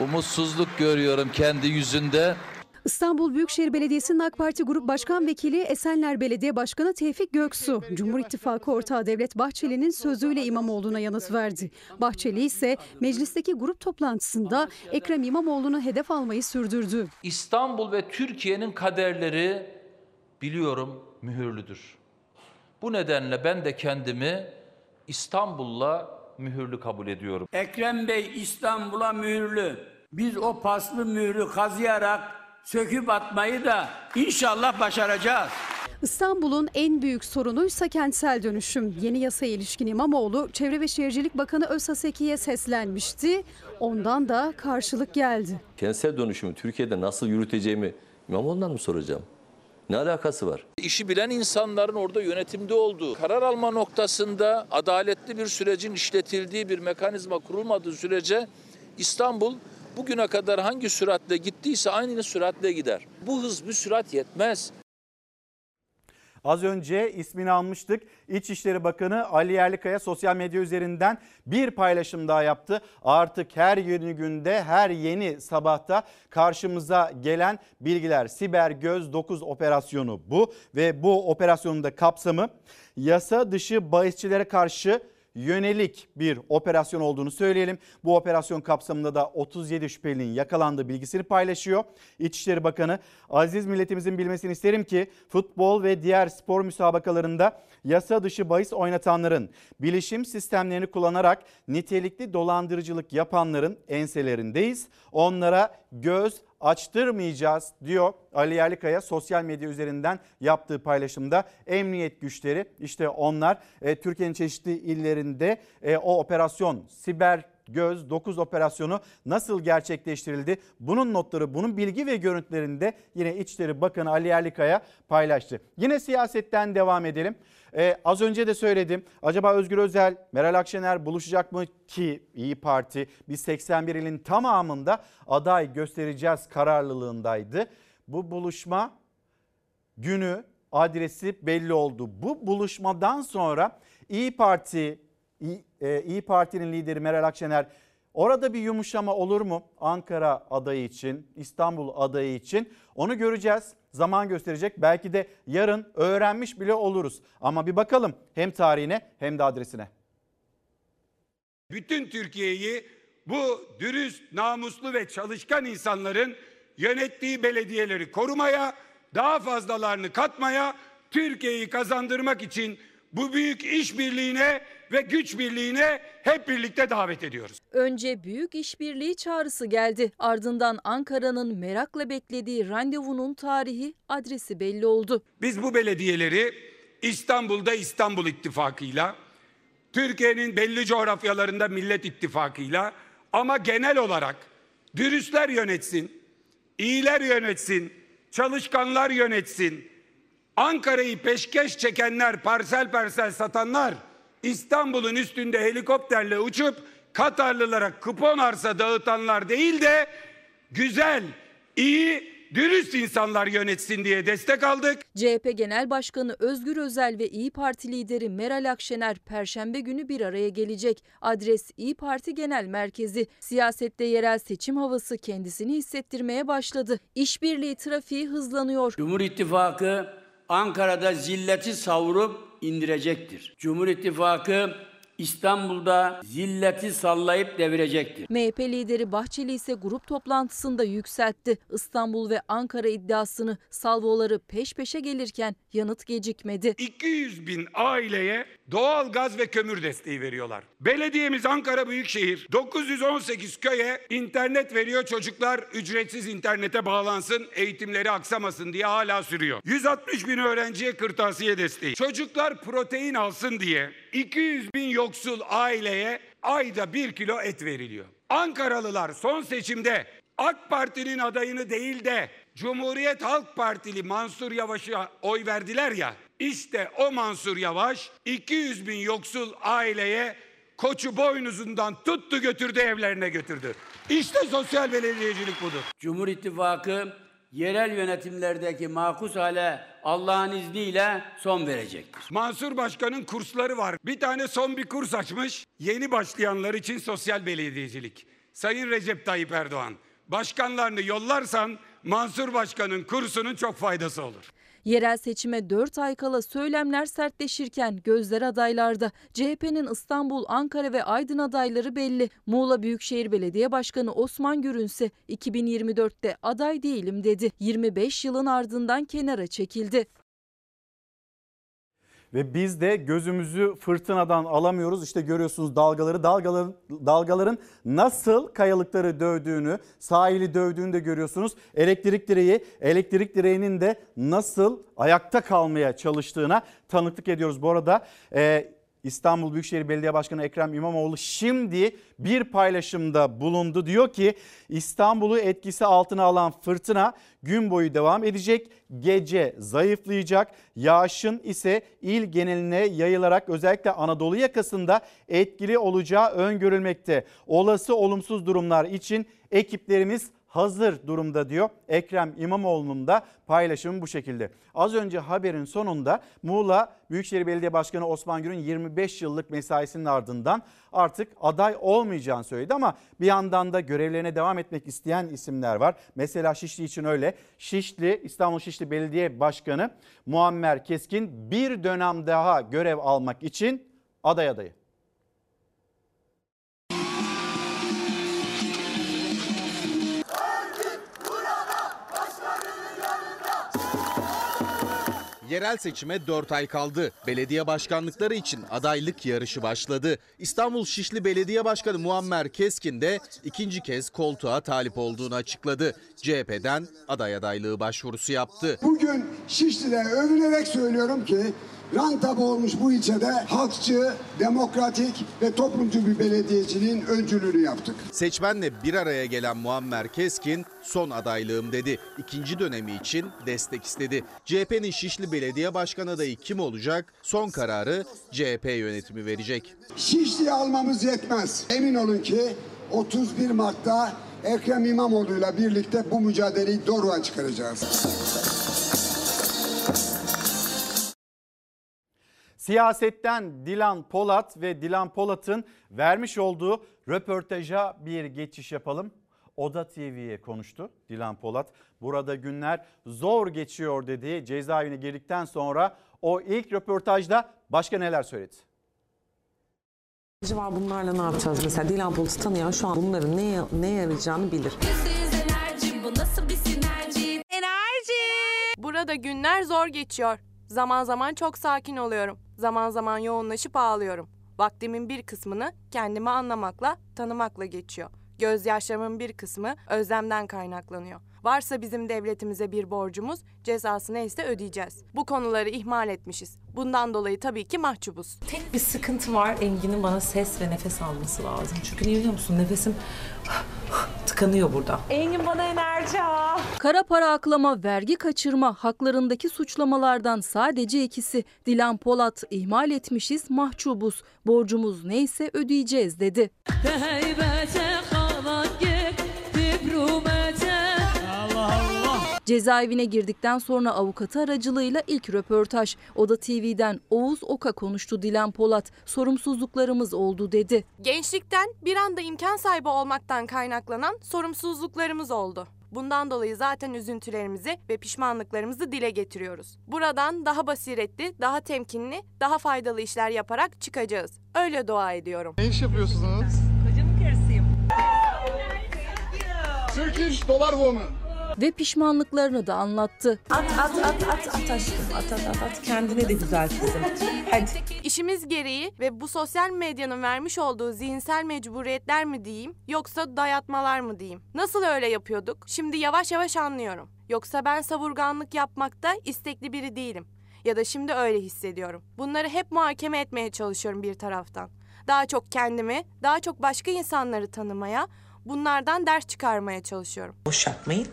Umutsuzluk görüyorum kendi yüzünde. İstanbul Büyükşehir Belediyesi'nin AK Parti Grup Başkan Vekili Esenler Belediye Başkanı Tevfik Göksu, Cumhur İttifakı ortağı Devlet Bahçeli'nin sözüyle İmamoğlu'na yanıt verdi. Bahçeli ise meclisteki grup toplantısında Ekrem İmamoğlu'nu hedef almayı sürdürdü. İstanbul ve Türkiye'nin kaderleri biliyorum mühürlüdür. Bu nedenle ben de kendimi İstanbul'la mühürlü kabul ediyorum. Ekrem Bey İstanbul'a mühürlü. Biz o paslı mührü kazıyarak söküp atmayı da inşallah başaracağız. İstanbul'un en büyük sorunuysa kentsel dönüşüm. Yeni yasaya ilişkin İmamoğlu, Çevre ve Şehircilik Bakanı Özhaseki'ye seslenmişti. Ondan da karşılık geldi. Kentsel dönüşümü Türkiye'de nasıl yürüteceğimi İmamoğlu'ndan mı soracağım? Ne alakası var? İşi bilen insanların orada yönetimde olduğu, karar alma noktasında adaletli bir sürecin işletildiği bir mekanizma kurulmadığı sürece İstanbul bugüne kadar hangi süratle gittiyse aynı süratle gider. Bu hız, bu sürat yetmez. Az önce ismini almıştık. İçişleri Bakanı Ali Yerlikaya sosyal medya üzerinden bir paylaşım daha yaptı. Artık her yeni günde, her yeni sabahta karşımıza gelen bilgiler. Siber Göz 9 operasyonu bu ve bu operasyonun da kapsamı yasa dışı bahisçilere karşı yönelik bir operasyon olduğunu söyleyelim. Bu operasyon kapsamında da 37 şüphelinin yakalandığı bilgisini paylaşıyor. İçişleri Bakanı aziz milletimizin bilmesini isterim ki futbol ve diğer spor müsabakalarında yasa dışı bahis oynatanların, bilişim sistemlerini kullanarak nitelikli dolandırıcılık yapanların enselerindeyiz. Onlara göz açtırmayacağız diyor Ali Yerlikaya sosyal medya üzerinden yaptığı paylaşımda. Emniyet güçleri işte onlar e, Türkiye'nin çeşitli illerinde e, o operasyon siber göz 9 operasyonu nasıl gerçekleştirildi? Bunun notları, bunun bilgi ve görüntülerini de yine İçişleri Bakanı Ali Yerlikaya paylaştı. Yine siyasetten devam edelim. Ee, az önce de söyledim. Acaba Özgür Özel, Meral Akşener buluşacak mı ki İyi Parti biz 81 ilin tamamında aday göstereceğiz kararlılığındaydı. Bu buluşma günü, adresi belli oldu. Bu buluşmadan sonra İyi Parti E, İyi Parti'nin lideri Meral Akşener orada bir yumuşama olur mu Ankara adayı için, İstanbul adayı için? Onu göreceğiz. Zaman gösterecek. Belki de yarın öğrenmiş bile oluruz. Ama bir bakalım hem tarihine hem de adresine. bütün Türkiye'yi bu dürüst, namuslu ve çalışkan insanların yönettiği belediyeleri korumaya, daha fazlalarını katmaya, Türkiye'yi kazandırmak için bu büyük işbirliğine ve güç birliğine hep birlikte davet ediyoruz. Önce büyük işbirliği çağrısı geldi. Ardından Ankara'nın merakla beklediği randevunun tarihi, adresi belli oldu. Biz bu belediyeleri İstanbul'da İstanbul İttifakı'yla, Türkiye'nin belli coğrafyalarında Millet İttifakı'yla ama genel olarak dürüstler yönetsin, iyiler yönetsin, çalışkanlar yönetsin, Ankara'yı peşkeş çekenler, parsel parsel satanlar İstanbul'un üstünde helikopterle uçup Katarlılara kupon arsa dağıtanlar değil de güzel, iyi, dürüst insanlar yönetsin diye destek aldık. CHP Genel Başkanı Özgür Özel ve İyi Parti lideri Meral Akşener Perşembe günü bir araya gelecek. Adres İyi Parti Genel Merkezi. Siyasette yerel seçim havası kendisini hissettirmeye başladı. İşbirliği trafiği hızlanıyor. Cumhur İttifakı Ankara'da zilleti savurup indirecektir. Cumhur İttifakı İstanbul'da zilleti sallayıp devirecektir. MHP lideri Bahçeli ise grup toplantısında yükseltti. İstanbul ve Ankara iddiasını salvoları peş peşe gelirken yanıt gecikmedi. 200 bin aileye doğal gaz ve kömür desteği veriyorlar. Belediyemiz Ankara Büyükşehir 918 köye internet veriyor. Çocuklar ücretsiz internete bağlansın, eğitimleri aksamasın diye hala sürüyor. 160 bin öğrenciye kırtasiye desteği. Çocuklar protein alsın diye 200 bin yoksul aileye ayda 1 kilo et veriliyor. Ankaralılar son seçimde AK Parti'nin adayını değil de Cumhuriyet Halk Partili Mansur Yavaş'a oy verdiler ya. İşte o Mansur Yavaş 200 bin yoksul aileye koçu boynuzundan tuttu götürdü evlerine götürdü. İşte sosyal belediyecilik budur. Cumhur İttifakı yerel yönetimlerdeki makus hale Allah'ın izniyle son verecektir. Mansur Başkan'ın kursları var. Bir tane son bir kurs açmış. Yeni başlayanlar için sosyal belediyecilik. Sayın Recep Tayyip Erdoğan, başkanlarını yollarsan Mansur Başkan'ın kursunun çok faydası olur. Yerel seçime 4 ay kala söylemler sertleşirken gözler adaylarda. CHP'nin İstanbul, Ankara ve Aydın adayları belli. Muğla Büyükşehir Belediye Başkanı Osman Gürün ise 2024'te aday değilim dedi. 25 yılın ardından kenara çekildi. Ve biz de gözümüzü fırtınadan alamıyoruz. İşte görüyorsunuz dalgaları, dalgaların, dalgaların nasıl kayalıkları dövdüğünü, sahili dövdüğünü de görüyorsunuz. Elektrik direği, elektrik direğinin de nasıl ayakta kalmaya çalıştığına tanıklık ediyoruz. Bu arada e, İstanbul Büyükşehir Belediye Başkanı Ekrem İmamoğlu şimdi bir paylaşımda bulundu. Diyor ki İstanbul'u etkisi altına alan fırtına gün boyu devam edecek. Gece zayıflayacak. Yağışın ise il geneline yayılarak özellikle Anadolu yakasında etkili olacağı öngörülmekte. Olası olumsuz durumlar için ekiplerimiz hazır durumda diyor. Ekrem İmamoğlu'nun da paylaşımı bu şekilde. Az önce haberin sonunda Muğla Büyükşehir Belediye Başkanı Osman Gür'ün 25 yıllık mesaisinin ardından artık aday olmayacağını söyledi ama bir yandan da görevlerine devam etmek isteyen isimler var. Mesela Şişli için öyle. Şişli İstanbul Şişli Belediye Başkanı Muammer Keskin bir dönem daha görev almak için aday adayı. Yerel seçime 4 ay kaldı. Belediye başkanlıkları için adaylık yarışı başladı. İstanbul Şişli Belediye Başkanı Muammer Keskin de ikinci kez koltuğa talip olduğunu açıkladı. CHP'den aday adaylığı başvurusu yaptı. Bugün Şişli'de övünerek söylüyorum ki Rantabu olmuş bu ilçede halkçı, demokratik ve toplumcu bir belediyeciliğin öncülüğünü yaptık. Seçmenle bir araya gelen Muammer Keskin son adaylığım dedi. İkinci dönemi için destek istedi. CHP'nin Şişli Belediye Başkanı adayı kim olacak? Son kararı CHP yönetimi verecek. Şişli'yi almamız yetmez. Emin olun ki 31 Mart'ta Ekrem İmamoğlu'yla birlikte bu mücadeleyi doğruğa çıkaracağız. Siyasetten Dilan Polat ve Dilan Polat'ın vermiş olduğu röportaja bir geçiş yapalım. Oda TV'ye konuştu Dilan Polat. Burada günler zor geçiyor dedi. Cezaevine girdikten sonra o ilk röportajda başka neler söyledi? var bunlarla ne yapacağız mesela Dilan Polat'ı tanıyan şu an bunların neye, neye yarayacağını bilir. enerji bu nasıl bir sinerji? Enerji. Burada günler zor geçiyor. Zaman zaman çok sakin oluyorum. Zaman zaman yoğunlaşıp ağlıyorum. Vaktimin bir kısmını kendimi anlamakla, tanımakla geçiyor. Gözyaşlarımın bir kısmı özlemden kaynaklanıyor. Varsa bizim devletimize bir borcumuz, cezası neyse ödeyeceğiz. Bu konuları ihmal etmişiz. Bundan dolayı tabii ki mahcubuz. Tek bir sıkıntı var Engin'in bana ses ve nefes alması lazım. Çünkü niye biliyor musun nefesim tıkanıyor burada. Engin bana enerji al. Kara para aklama, vergi kaçırma, haklarındaki suçlamalardan sadece ikisi. Dilan Polat ihmal etmişiz, mahcubuz. Borcumuz neyse ödeyeceğiz dedi. Cezaevine girdikten sonra avukatı aracılığıyla ilk röportaj. Oda TV'den Oğuz Oka konuştu Dilan Polat. Sorumsuzluklarımız oldu dedi. Gençlikten bir anda imkan sahibi olmaktan kaynaklanan sorumsuzluklarımız oldu. Bundan dolayı zaten üzüntülerimizi ve pişmanlıklarımızı dile getiriyoruz. Buradan daha basiretli, daha temkinli, daha faydalı işler yaparak çıkacağız. Öyle dua ediyorum. Ne iş yapıyorsunuz? Kocamın karısıyım. Turkish dolar woman. Ve pişmanlıklarını da anlattı. At at at at at aşkım at at at at kendine de güzel kızım. Hadi. İşimiz gereği ve bu sosyal medyanın vermiş olduğu zihinsel mecburiyetler mi diyeyim yoksa dayatmalar mı diyeyim? Nasıl öyle yapıyorduk? Şimdi yavaş yavaş anlıyorum. Yoksa ben savurganlık yapmakta istekli biri değilim. Ya da şimdi öyle hissediyorum. Bunları hep muhakeme etmeye çalışıyorum bir taraftan. Daha çok kendimi, daha çok başka insanları tanımaya, bunlardan ders çıkarmaya çalışıyorum. Boş yapmayın.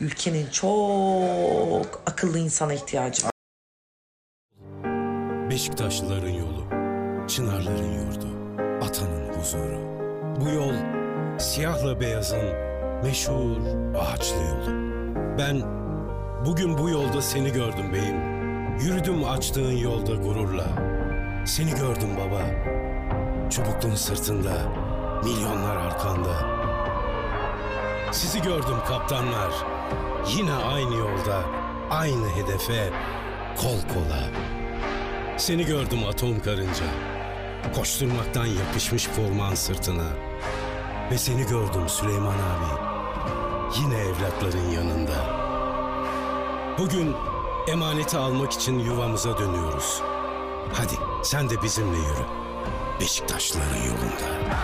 Ülkenin çok akıllı insana ihtiyacı var. Beşiktaşlıların yolu, Çınarların yurdu, Atanın huzuru. Bu yol siyahla beyazın meşhur ağaçlı yolu. Ben bugün bu yolda seni gördüm beyim. Yürüdüm açtığın yolda gururla. Seni gördüm baba. Çubukluğun sırtında, milyonlar arkanda. Sizi gördüm kaptanlar. Yine aynı yolda, aynı hedefe, kol kola. Seni gördüm atom karınca. Koşturmaktan yapışmış forman sırtına. Ve seni gördüm Süleyman abi. Yine evlatların yanında. Bugün emaneti almak için yuvamıza dönüyoruz. Hadi sen de bizimle yürü. Beşiktaşlıların yolunda.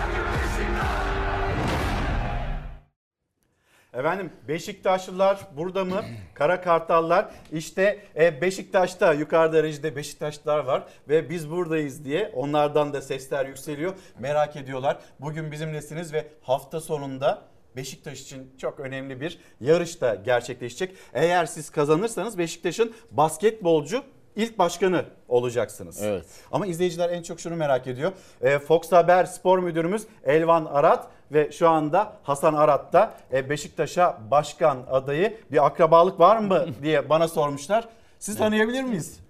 Efendim Beşiktaşlılar burada mı? Kara Kartallar. İşte e, Beşiktaş'ta yukarıda rejide Beşiktaşlılar var ve biz buradayız diye onlardan da sesler yükseliyor. Merak ediyorlar. Bugün bizimlesiniz ve hafta sonunda Beşiktaş için çok önemli bir yarış da gerçekleşecek. Eğer siz kazanırsanız Beşiktaş'ın basketbolcu ilk başkanı olacaksınız. Evet. Ama izleyiciler en çok şunu merak ediyor. E, Fox Haber spor müdürümüz Elvan Arat ve şu anda Hasan Arat da e, Beşiktaş'a başkan adayı. Bir akrabalık var mı diye bana sormuşlar. Siz tanıyabilir miyiz?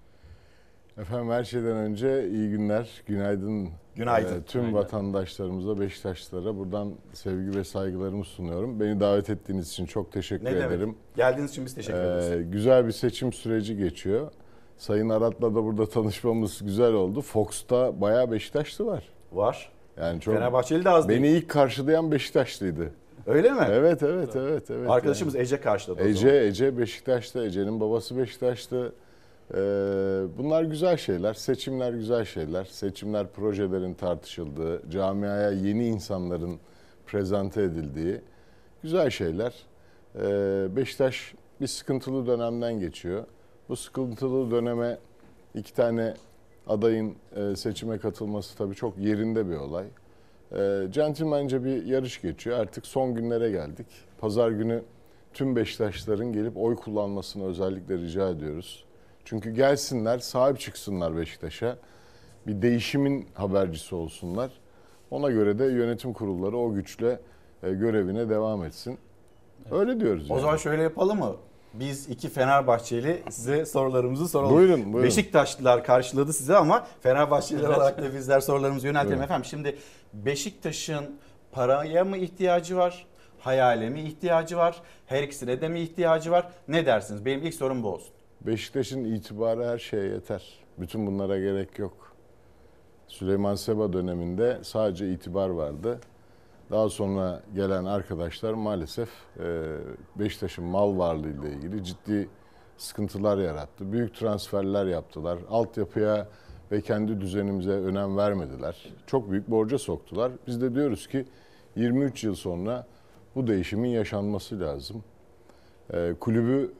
Efendim her şeyden önce iyi günler, günaydın. Günaydın. Ee, tüm Günaydın. vatandaşlarımıza, Beşiktaşlılara buradan sevgi ve saygılarımı sunuyorum. Beni davet ettiğiniz için çok teşekkür Ne demek? ederim. Geldiğiniz için biz teşekkür ederiz. Ee, güzel bir seçim süreci geçiyor. Sayın Arat'la da burada tanışmamız güzel oldu. Fox'ta bayağı Beşiktaşlı var. Var. Yani çok Fenerbahçeli de az Beni değil. ilk karşılayan Beşiktaşlıydı. Öyle mi? Evet, evet, evet, evet. Arkadaşımız yani. Ece karşıladı Ece. Ece Beşiktaş'ta, Ece'nin babası Beşiktaş'ta. Ee, bunlar güzel şeyler, seçimler güzel şeyler. Seçimler projelerin tartışıldığı, camiaya yeni insanların prezente edildiği güzel şeyler. Ee, Beşiktaş bir sıkıntılı dönemden geçiyor. Bu sıkıntılı döneme iki tane adayın e, seçime katılması tabii çok yerinde bir olay. E, centilmence bir yarış geçiyor. Artık son günlere geldik. Pazar günü tüm Beşiktaşların gelip oy kullanmasını özellikle rica ediyoruz. Çünkü gelsinler, sahip çıksınlar Beşiktaş'a. Bir değişimin habercisi olsunlar. Ona göre de yönetim kurulları o güçle e, görevine devam etsin. Öyle diyoruz. O yani. zaman şöyle yapalım mı? Biz iki Fenerbahçeli size sorularımızı soralım. Buyurun, buyurun. Beşiktaşlılar karşıladı size ama Fenerbahçeliler olarak da bizler sorularımızı yöneltelim. Buyurun. Efendim şimdi Beşiktaş'ın paraya mı ihtiyacı var? Hayale mi ihtiyacı var? Her ikisine de mi ihtiyacı var? Ne dersiniz? Benim ilk sorum bu olsun. Beşiktaş'ın itibarı her şeye yeter. Bütün bunlara gerek yok. Süleyman Seba döneminde sadece itibar vardı. Daha sonra gelen arkadaşlar maalesef e, Beşiktaş'ın mal varlığı ile ilgili ciddi sıkıntılar yarattı. Büyük transferler yaptılar. Altyapıya ve kendi düzenimize önem vermediler. Çok büyük borca soktular. Biz de diyoruz ki 23 yıl sonra bu değişimin yaşanması lazım. E, kulübü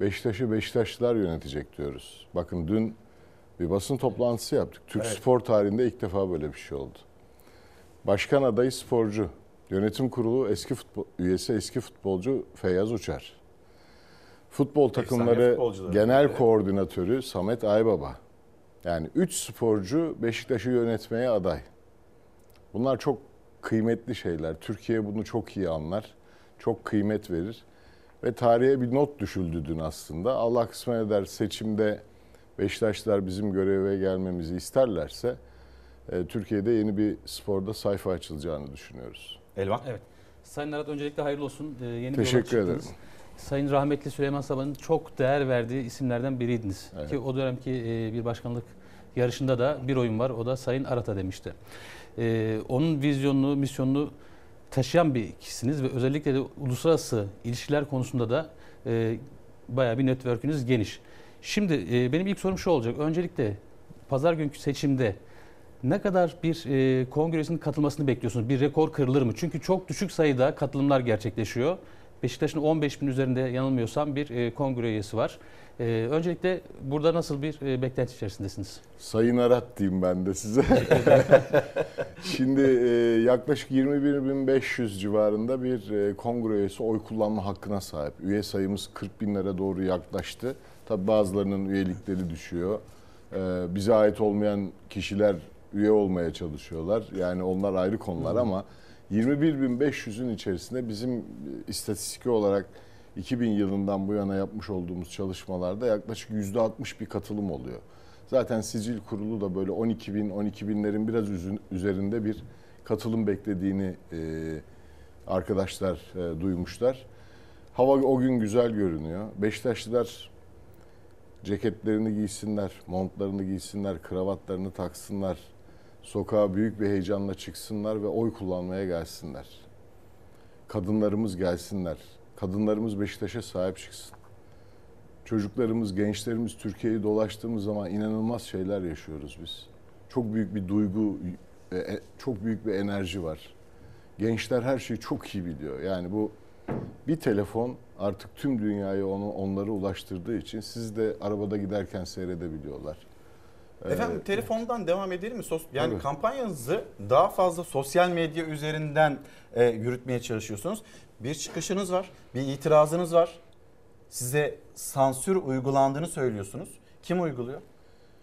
Beşiktaş'ı Beşiktaşlılar yönetecek diyoruz. Bakın dün bir basın toplantısı yaptık. Türk Evet. spor tarihinde ilk defa böyle bir şey oldu. Başkan adayı sporcu. Yönetim kurulu eski futbol, üyesi eski futbolcu Feyyaz Uçar. Futbol takımları genel Evet. koordinatörü Samet Aybaba. Yani 3 sporcu Beşiktaş'ı yönetmeye aday. Bunlar çok kıymetli şeyler. Türkiye bunu çok iyi anlar. Çok kıymet verir. Ve tarihe bir not düşüldü dün aslında. Allah kısmet eder seçimde Beşiktaşlar bizim göreve gelmemizi isterlerse Türkiye'de yeni bir sporda sayfa açılacağını düşünüyoruz. Elvan? Evet. Sayın Arat öncelikle hayırlı olsun. Ee, yeni Teşekkür bir ederim. Sayın rahmetli Süleyman Sabah'ın çok değer verdiği isimlerden biriydiniz. Evet. Ki o dönemki e, bir başkanlık yarışında da bir oyun var. O da Sayın Arat'a demişti. Ee, onun vizyonunu, misyonunu taşıyan bir kişisiniz ve özellikle de uluslararası ilişkiler konusunda da e, bayağı bir network'ünüz geniş. Şimdi e, benim ilk sorum şu olacak. Öncelikle pazar günkü seçimde ne kadar bir e, kongresinin katılmasını bekliyorsunuz? Bir rekor kırılır mı? Çünkü çok düşük sayıda katılımlar gerçekleşiyor. Beşiktaş'ın 15 bin üzerinde yanılmıyorsam bir e, kongre üyesi var. E, öncelikle burada nasıl bir e, beklenti içerisindesiniz? Sayın Arat diyeyim ben de size. Şimdi e, yaklaşık 21.500 civarında bir e, kongre üyesi oy kullanma hakkına sahip. Üye sayımız 40 binlere doğru yaklaştı. Tabi bazılarının üyelikleri düşüyor. E, bize ait olmayan kişiler üye olmaya çalışıyorlar. Yani onlar ayrı konular ama 21.500'ün içerisinde bizim istatistik olarak 2000 yılından bu yana yapmış olduğumuz çalışmalarda yaklaşık %60 bir katılım oluyor. Zaten sicil kurulu da böyle 12 bin, 12 binlerin biraz üzerinde bir katılım beklediğini e, arkadaşlar e, duymuşlar. Hava o gün güzel görünüyor. Beşiktaşlılar ceketlerini giysinler, montlarını giysinler, kravatlarını taksınlar. Sokağa büyük bir heyecanla çıksınlar ve oy kullanmaya gelsinler. Kadınlarımız gelsinler. Kadınlarımız Beşiktaş'a sahip çıksın. Çocuklarımız, gençlerimiz Türkiye'yi dolaştığımız zaman inanılmaz şeyler yaşıyoruz biz. Çok büyük bir duygu, çok büyük bir enerji var. Gençler her şeyi çok iyi biliyor. Yani bu bir telefon artık tüm dünyayı onu onlara ulaştırdığı için siz de arabada giderken seyredebiliyorlar. Efendim telefondan devam edelim mi? Sos yani Tabii. kampanyanızı daha fazla sosyal medya üzerinden e, yürütmeye çalışıyorsunuz. Bir çıkışınız var, bir itirazınız var. Size sansür uygulandığını söylüyorsunuz. Kim uyguluyor?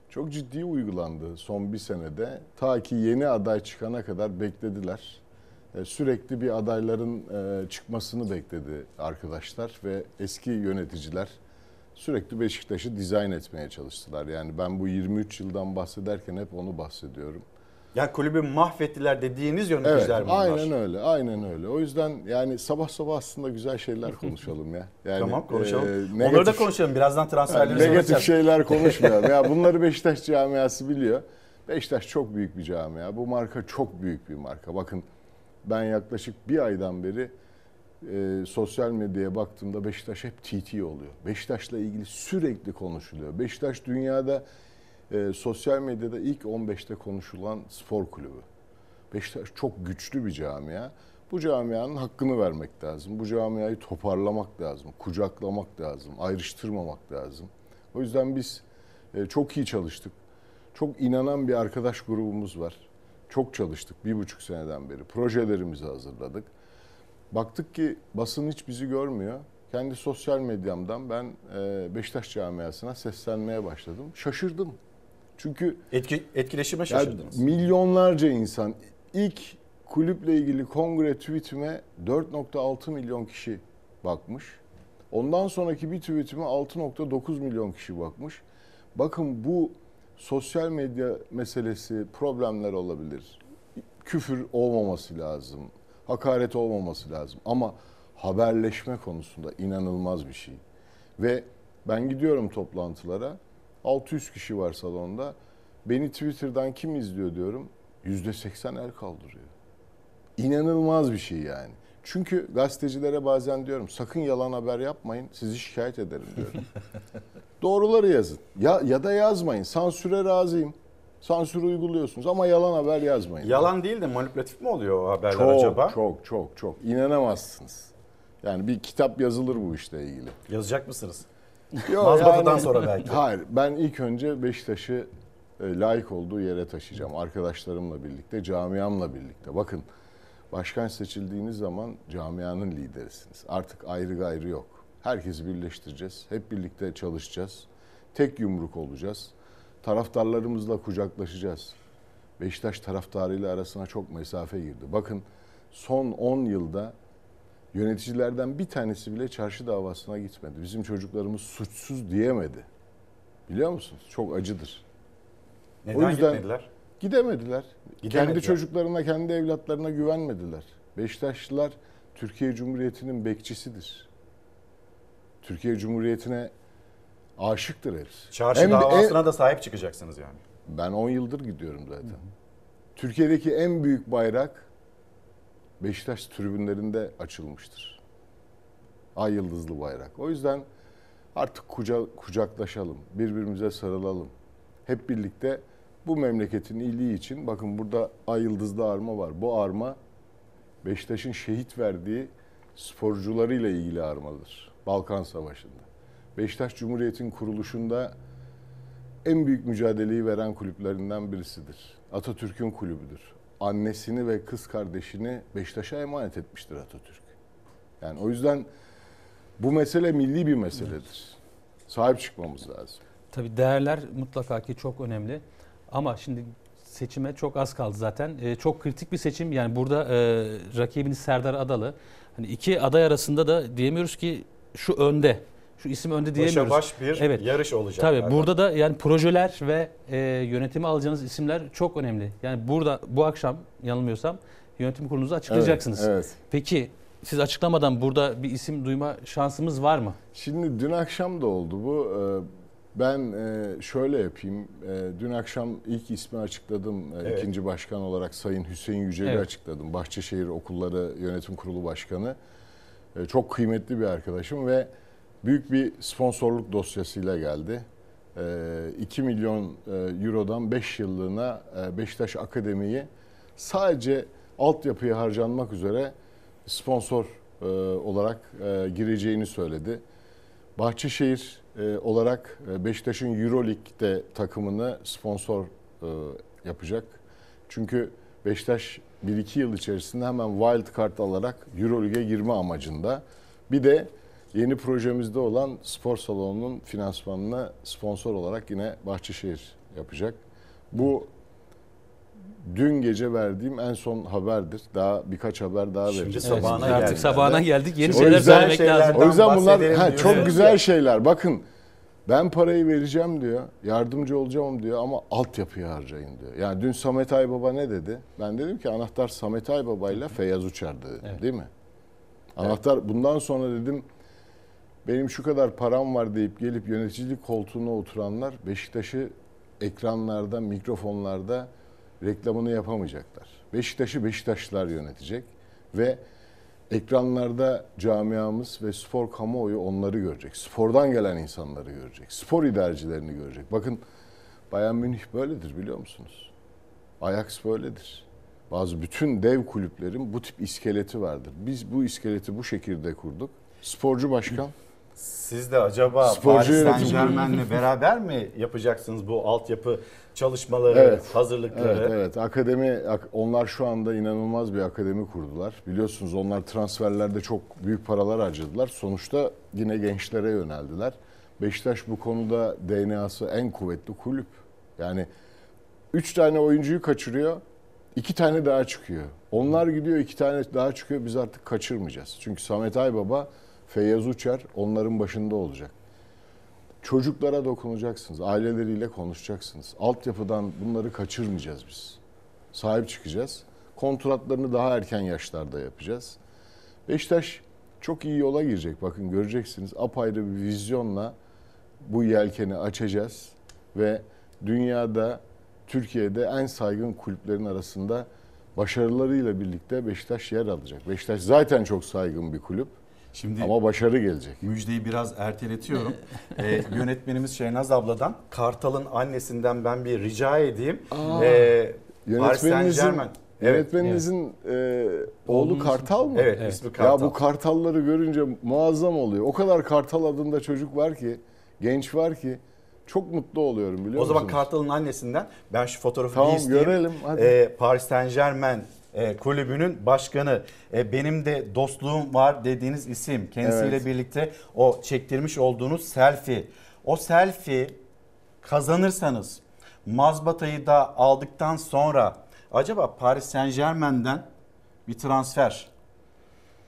Çok ciddi uygulandı son bir senede. Ta ki yeni aday çıkana kadar beklediler. E, Sürekli bir adayların e, çıkmasını bekledi arkadaşlar ve eski yöneticiler sürekli Beşiktaş'ı dizayn etmeye çalıştılar. Yani ben bu 23 yıldan bahsederken hep onu bahsediyorum. Yani kulübü mahvettiler dediğiniz yöneticiler Evet, bunlar. aynen öyle, aynen öyle. O yüzden yani sabah sabah aslında güzel şeyler konuşalım ya. Yani, tamam konuşalım. e, Onları da konuşalım. Birazdan transferleri yani negatif şeyler konuşmayalım. ya bunları Beşiktaş camiası biliyor. Beşiktaş çok büyük bir camia. Bu marka çok büyük bir marka. Bakın ben yaklaşık bir aydan beri e, sosyal medyaya baktığımda Beşiktaş hep TT oluyor. Beşiktaş'la ilgili sürekli konuşuluyor. Beşiktaş dünyada e, sosyal medyada ilk 15'te konuşulan spor kulübü. Beşiktaş çok güçlü bir camia. Bu camianın hakkını vermek lazım. Bu camiayı toparlamak lazım, kucaklamak lazım, ayrıştırmamak lazım. O yüzden biz e, çok iyi çalıştık. Çok inanan bir arkadaş grubumuz var. Çok çalıştık bir buçuk seneden beri. Projelerimizi hazırladık. Baktık ki basın hiç bizi görmüyor. Kendi sosyal medyamdan ben e, Beşiktaş camiasına seslenmeye başladım. Şaşırdım. Çünkü Etki, etkileşime şaşırdınız. milyonlarca insan ilk kulüple ilgili kongre tweetime 4.6 milyon kişi bakmış. Ondan sonraki bir tweetime 6.9 milyon kişi bakmış. Bakın bu sosyal medya meselesi problemler olabilir. Küfür olmaması lazım. Hakaret olmaması lazım. Ama haberleşme konusunda inanılmaz bir şey. Ve ben gidiyorum toplantılara. 600 kişi var salonda. Beni Twitter'dan kim izliyor diyorum. %80 el kaldırıyor. İnanılmaz bir şey yani. Çünkü gazetecilere bazen diyorum sakın yalan haber yapmayın sizi şikayet ederim diyorum. Doğruları yazın. Ya, ya da yazmayın. Sansüre razıyım. Sansür uyguluyorsunuz ama yalan haber yazmayın. Yalan değil de manipülatif mi oluyor o haberler çok, acaba? Çok çok çok. İnanamazsınız. Yani bir kitap yazılır bu işle ilgili. Yazacak mısınız? Yok, Mazbatıdan yani- sonra belki. Hayır. Ben ilk önce Beşiktaş'ı e, layık olduğu yere taşıyacağım. Arkadaşlarımla birlikte, camiamla birlikte. Bakın başkan seçildiğiniz zaman camianın liderisiniz. Artık ayrı gayrı yok. Herkesi birleştireceğiz. Hep birlikte çalışacağız. Tek yumruk olacağız. Taraftarlarımızla kucaklaşacağız. Beşiktaş taraftarıyla arasına çok mesafe girdi. Bakın son 10 yılda Yöneticilerden bir tanesi bile çarşı davasına gitmedi. Bizim çocuklarımız suçsuz diyemedi. Biliyor musunuz? Çok acıdır. Neden gitmediler? Gidemediler. Gidemediler. Kendi çocuklarına, kendi evlatlarına güvenmediler. Beşiktaşlılar Türkiye Cumhuriyeti'nin bekçisidir. Türkiye Cumhuriyeti'ne aşıktır hepsi. Çarşı de davasına en- da sahip çıkacaksınız yani. Ben 10 yıldır gidiyorum zaten. Türkiye'deki en büyük bayrak Beşiktaş tribünlerinde açılmıştır. Ay yıldızlı bayrak. O yüzden artık kuca- kucaklaşalım, birbirimize sarılalım. Hep birlikte bu memleketin iyiliği için bakın burada ay yıldızlı arma var. Bu arma Beşiktaş'ın şehit verdiği sporcularıyla ilgili armadır. Balkan Savaşı'nda. Beşiktaş Cumhuriyet'in kuruluşunda en büyük mücadeleyi veren kulüplerinden birisidir. Atatürk'ün kulübüdür. Annesini ve kız kardeşini Beşiktaş'a emanet etmiştir Atatürk. Yani o yüzden bu mesele milli bir meseledir. Sahip çıkmamız lazım. Tabii değerler mutlaka ki çok önemli. Ama şimdi seçime çok az kaldı zaten. Ee, çok kritik bir seçim. Yani burada e, rakibiniz Serdar Adalı. Hani iki aday arasında da diyemiyoruz ki şu önde. Şu isim önde diyemiyoruz. baş bir yarış olacak Tabii galiba. burada da yani projeler ve e, yönetimi alacağınız isimler çok önemli. Yani burada bu akşam yanılmıyorsam yönetim kurulunuzu açıklayacaksınız. Evet, evet. Peki siz açıklamadan burada bir isim duyma şansımız var mı? Şimdi dün akşam da oldu bu. Ee, Ben e, şöyle yapayım. E, Dün akşam ilk ismi açıkladım. E, Evet. İkinci başkan olarak Sayın Hüseyin Yücel'i Evet. açıkladım. Bahçeşehir Okulları Yönetim Kurulu Başkanı. Çok kıymetli bir arkadaşım ve büyük bir sponsorluk dosyasıyla geldi. E, 2 milyon e, eurodan 5 yıllığına e, Beşiktaş Akademi'yi sadece altyapıya harcanmak üzere sponsor e, olarak gireceğini söyledi. Bahçeşehir olarak Beşiktaş'ın Euroleague'de takımını sponsor yapacak. Çünkü Beşiktaş 1-2 yıl içerisinde hemen wild card alarak Euroleague'e girme amacında. Bir de yeni projemizde olan spor salonunun finansmanını sponsor olarak yine Bahçeşehir yapacak. Bu dün gece verdiğim en son haberdir. Daha birkaç haber daha Şimdi vereceğiz. sabahına artık geldik. sabahına geldik. Yeni şeyler söylemek lazım. O yüzden bunlar ha, çok güzel şeyler. Bakın ben parayı vereceğim diyor. Yardımcı olacağım diyor ama altyapıya harcayın diyor. Yani dün Samet Aybaba ne dedi? Ben dedim ki anahtar Samet Aybaba ile Feyyaz Uçar'dı dedim. Değil mi? Anahtar bundan sonra dedim benim şu kadar param var deyip gelip yöneticilik koltuğuna oturanlar Beşiktaş'ı ekranlarda, mikrofonlarda reklamını yapamayacaklar. Beşiktaş'ı Beşiktaşlılar yönetecek ve ekranlarda camiamız ve spor kamuoyu onları görecek. Spordan gelen insanları görecek. Spor idarecilerini görecek. Bakın Bayern Münih böyledir biliyor musunuz? Ajax böyledir. Bazı bütün dev kulüplerin bu tip iskeleti vardır. Biz bu iskeleti bu şekilde kurduk. Sporcu başkan, Siz de acaba Sporcu Paris. Saint Germain'le beraber mi yapacaksınız bu altyapı çalışmaları, Evet. hazırlıkları? Evet, evet. Akademi, ak- onlar şu anda inanılmaz bir akademi kurdular. Biliyorsunuz onlar transferlerde çok büyük paralar harcadılar. Sonuçta yine gençlere yöneldiler. Beşiktaş bu konuda DNA'sı en kuvvetli kulüp. Yani üç tane oyuncuyu kaçırıyor, iki tane daha çıkıyor. Onlar gidiyor, iki tane daha çıkıyor. Biz artık kaçırmayacağız. Çünkü Samet Aybaba, Feyyaz Uçar onların başında olacak. Çocuklara dokunacaksınız, aileleriyle konuşacaksınız. Altyapıdan bunları kaçırmayacağız biz. Sahip çıkacağız. Kontratlarını daha erken yaşlarda yapacağız. Beşiktaş çok iyi yola girecek. Bakın göreceksiniz. Apayrı bir vizyonla bu yelkeni açacağız ve dünyada Türkiye'de en saygın kulüplerin arasında başarılarıyla birlikte Beşiktaş yer alacak. Beşiktaş zaten çok saygın bir kulüp. Şimdi ama başarı gelecek. Müjdeyi biraz erteletiyorum. ee, yönetmenimiz Şehnaz abladan Kartal'ın annesinden ben bir rica edeyim. Aa. Ee, Yönetmeninizin, Germain. Evet. yönetmeninizin e, oğlu Oğlunuz- Kartal mı? Evet, ismi Kartal. Ya bu Kartalları görünce muazzam oluyor. O kadar Kartal adında çocuk var ki, genç var ki çok mutlu oluyorum biliyor O zaman musunuz? Kartal'ın annesinden ben şu fotoğrafı Tamam, bir isteyeyim. görelim, hadi. Ee, Paris Saint Germain e, kulübünün başkanı. E, benim de dostluğum var dediğiniz isim. Kendisiyle Evet. birlikte o çektirmiş olduğunuz selfie. O selfie kazanırsanız mazbatayı da aldıktan sonra acaba Paris Saint Germain'den bir transfer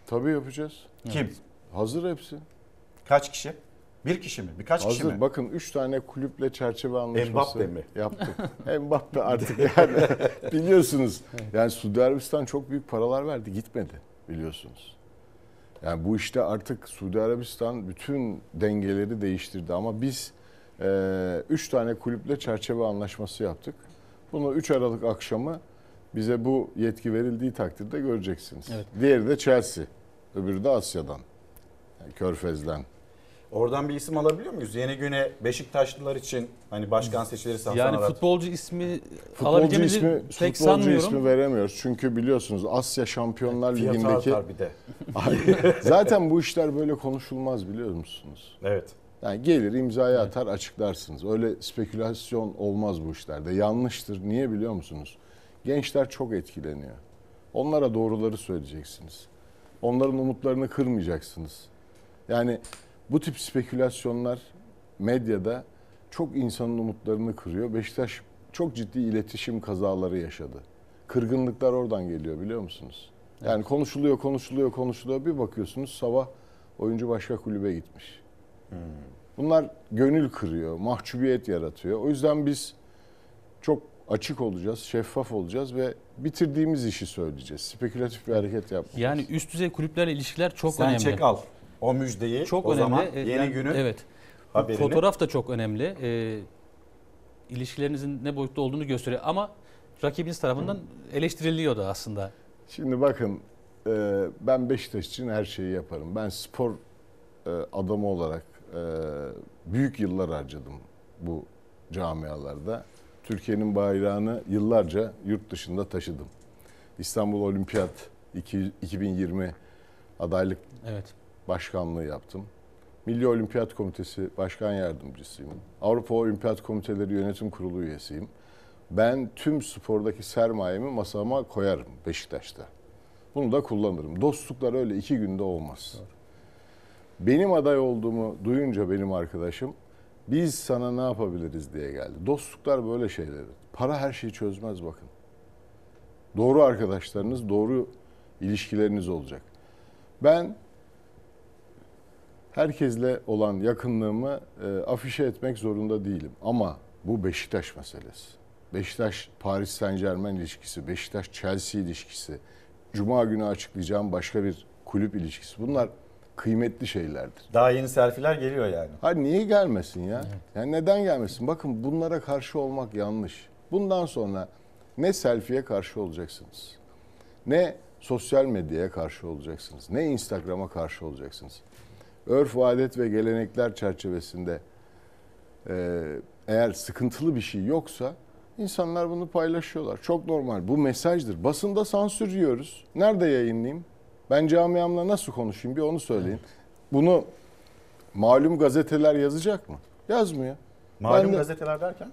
Tabii yapacağız. Kim? Hazır hepsi. Kaç kişi? Bir kişi mi? Birkaç kişi Hazır. mi? Bakın 3 tane kulüple çerçeve anlaşması Mbappe mi? yaptık. Mbappe artık yani biliyorsunuz. Yani Suudi Arabistan çok büyük paralar verdi gitmedi biliyorsunuz. Yani bu işte artık Suudi Arabistan bütün dengeleri değiştirdi ama biz 3 tane kulüple çerçeve anlaşması yaptık. Bunu 3 Aralık akşamı bize bu yetki verildiği takdirde göreceksiniz. Evet. Diğeri de Chelsea. Öbürü de Asya'dan. Yani Körfez'den. Oradan bir isim alabiliyor muyuz? Yeni güne Beşiktaşlılar için hani başkan seçilirse Hasan Yani Arat. futbolcu ismi Futbolcu alabileceğimizi ismi, pek futbolcu sanmıyorum. ismi veremiyoruz. Çünkü biliyorsunuz Asya Şampiyonlar Fiyatı Ligi'ndeki... artar bir de. Zaten bu işler böyle konuşulmaz biliyor musunuz? Evet. Yani gelir imzayı atar açıklarsınız. Öyle spekülasyon olmaz bu işlerde. Yanlıştır. Niye biliyor musunuz? Gençler çok etkileniyor. Onlara doğruları söyleyeceksiniz. Onların umutlarını kırmayacaksınız. Yani bu tip spekülasyonlar medyada çok insanın umutlarını kırıyor. Beşiktaş çok ciddi iletişim kazaları yaşadı. Kırgınlıklar oradan geliyor biliyor musunuz? Yani konuşuluyor, konuşuluyor, konuşuluyor. Bir bakıyorsunuz sabah oyuncu başka kulübe gitmiş. Bunlar gönül kırıyor, mahcubiyet yaratıyor. O yüzden biz çok açık olacağız, şeffaf olacağız ve bitirdiğimiz işi söyleyeceğiz. Spekülatif bir hareket yapmayacağız. Yani üst düzey kulüplerle ilişkiler çok Sen önemli. çek al. O müjdeyi Çok o önemli. zaman E, yeni yani- günün evet. haberini. Fotoğraf da çok önemli. E, ilişkilerinizin ne boyutta olduğunu gösteriyor ama rakibiniz tarafından eleştiriliyor da aslında. Şimdi bakın e, ben Beşiktaş için her şeyi yaparım. Ben spor e, adamı olarak e, büyük yıllar harcadım bu camialarda. Türkiye'nin bayrağını yıllarca yurt dışında taşıdım. İstanbul Olimpiyat 2 2020 adaylık Evet. Başkanlığı yaptım. Milli Olimpiyat Komitesi Başkan Yardımcısıyım. Avrupa Olimpiyat Komiteleri Yönetim Kurulu üyesiyim. Ben tüm spordaki sermayemi masama koyarım Beşiktaş'ta. Bunu da kullanırım. Dostluklar öyle iki günde olmaz. Benim aday olduğumu duyunca benim arkadaşım biz sana ne yapabiliriz diye geldi. Dostluklar böyle şeyleri. Para her şeyi çözmez bakın. Doğru arkadaşlarınız, doğru ilişkileriniz olacak. Ben herkesle olan yakınlığımı e, afişe etmek zorunda değilim. Ama bu Beşiktaş meselesi. Beşiktaş Paris Saint Germain ilişkisi, Beşiktaş Chelsea ilişkisi, Cuma günü açıklayacağım başka bir kulüp ilişkisi. Bunlar kıymetli şeylerdir. Daha yeni selfiler geliyor yani. Hayır niye gelmesin ya? Yani neden gelmesin? Bakın bunlara karşı olmak yanlış. Bundan sonra ne selfie'ye karşı olacaksınız. Ne sosyal medyaya karşı olacaksınız. Ne Instagram'a karşı olacaksınız. Örf, adet ve gelenekler çerçevesinde e, eğer sıkıntılı bir şey yoksa insanlar bunu paylaşıyorlar. Çok normal. Bu mesajdır. Basında sansür yiyoruz. Nerede yayınlayayım? Ben camiamla nasıl konuşayım bir onu söyleyin. Bunu malum gazeteler yazacak mı? Yazmıyor. Malum Ben de- gazeteler derken?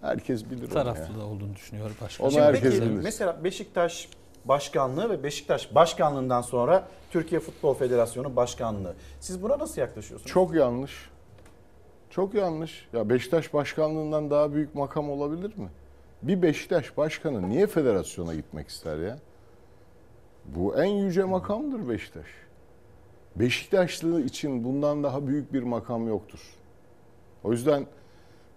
Herkes bilir onu Taraflı ya. da olduğunu düşünüyor başkan. Onu Şimdi herkes peki bilir. mesela Beşiktaş başkanlığı ve Beşiktaş başkanlığından sonra Türkiye Futbol Federasyonu başkanlığı. Siz buna nasıl yaklaşıyorsunuz? Çok yanlış. Çok yanlış. Ya Beşiktaş başkanlığından daha büyük makam olabilir mi? Bir Beşiktaş başkanı niye federasyona gitmek ister ya? Bu en yüce makamdır Beşiktaş. Beşiktaşlı için bundan daha büyük bir makam yoktur. O yüzden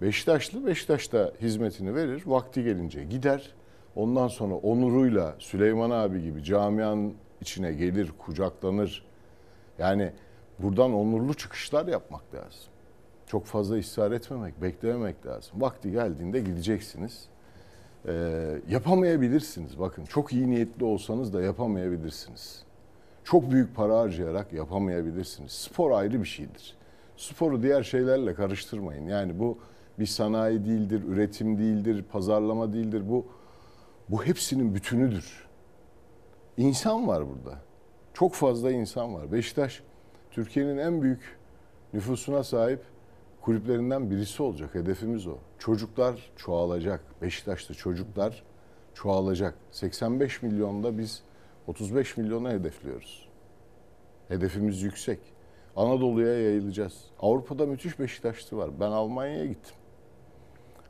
Beşiktaşlı Beşiktaş'ta hizmetini verir, vakti gelince gider. Ondan sonra onuruyla Süleyman abi gibi camianın içine gelir, kucaklanır. Yani buradan onurlu çıkışlar yapmak lazım. Çok fazla ısrar etmemek, beklememek lazım. Vakti geldiğinde gideceksiniz. Ee, yapamayabilirsiniz. Bakın çok iyi niyetli olsanız da yapamayabilirsiniz. Çok büyük para harcayarak yapamayabilirsiniz. Spor ayrı bir şeydir. Sporu diğer şeylerle karıştırmayın. Yani bu bir sanayi değildir, üretim değildir, pazarlama değildir. Bu bu hepsinin bütünüdür. İnsan var burada. Çok fazla insan var. Beşiktaş Türkiye'nin en büyük nüfusuna sahip kulüplerinden birisi olacak. Hedefimiz o. Çocuklar çoğalacak. Beşiktaş'ta çocuklar çoğalacak. 85 milyonda biz 35 milyona hedefliyoruz. Hedefimiz yüksek. Anadolu'ya yayılacağız. Avrupa'da müthiş Beşiktaşlı var. Ben Almanya'ya gittim.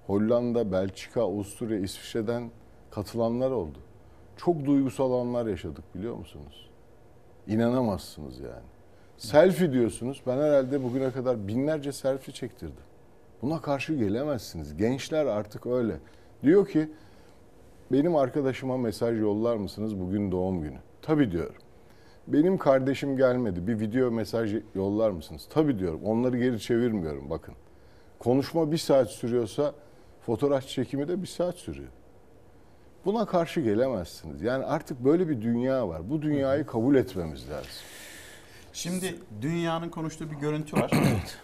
Hollanda, Belçika, Avusturya, İsviçre'den katılanlar oldu. Çok duygusal anlar yaşadık biliyor musunuz? İnanamazsınız yani. Selfie diyorsunuz. Ben herhalde bugüne kadar binlerce selfie çektirdim. Buna karşı gelemezsiniz. Gençler artık öyle. Diyor ki benim arkadaşıma mesaj yollar mısınız bugün doğum günü? Tabii diyorum. Benim kardeşim gelmedi. Bir video mesaj yollar mısınız? Tabii diyorum. Onları geri çevirmiyorum bakın. Konuşma bir saat sürüyorsa fotoğraf çekimi de bir saat sürüyor. Buna karşı gelemezsiniz. Yani artık böyle bir dünya var. Bu dünyayı kabul etmemiz lazım. Şimdi dünyanın konuştuğu bir görüntü var.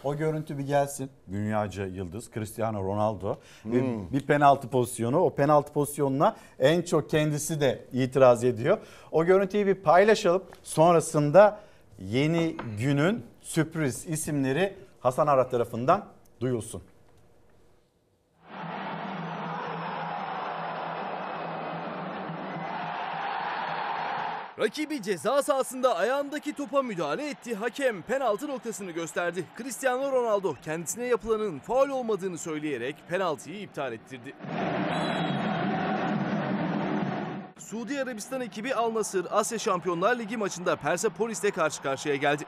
o görüntü bir gelsin. Dünyaca yıldız Cristiano Ronaldo Hmm. bir penaltı pozisyonu. O penaltı pozisyonuna en çok kendisi de itiraz ediyor. O görüntüyü bir paylaşalım. Sonrasında yeni günün sürpriz isimleri Hasan Arat tarafından duyulsun. Rakibi ceza sahasında ayağındaki topa müdahale etti. Hakem penaltı noktasını gösterdi. Cristiano Ronaldo kendisine yapılanın faul olmadığını söyleyerek penaltıyı iptal ettirdi. Suudi Arabistan ekibi Al Nassr Asya Şampiyonlar Ligi maçında Persepolis'te karşı karşıya geldi.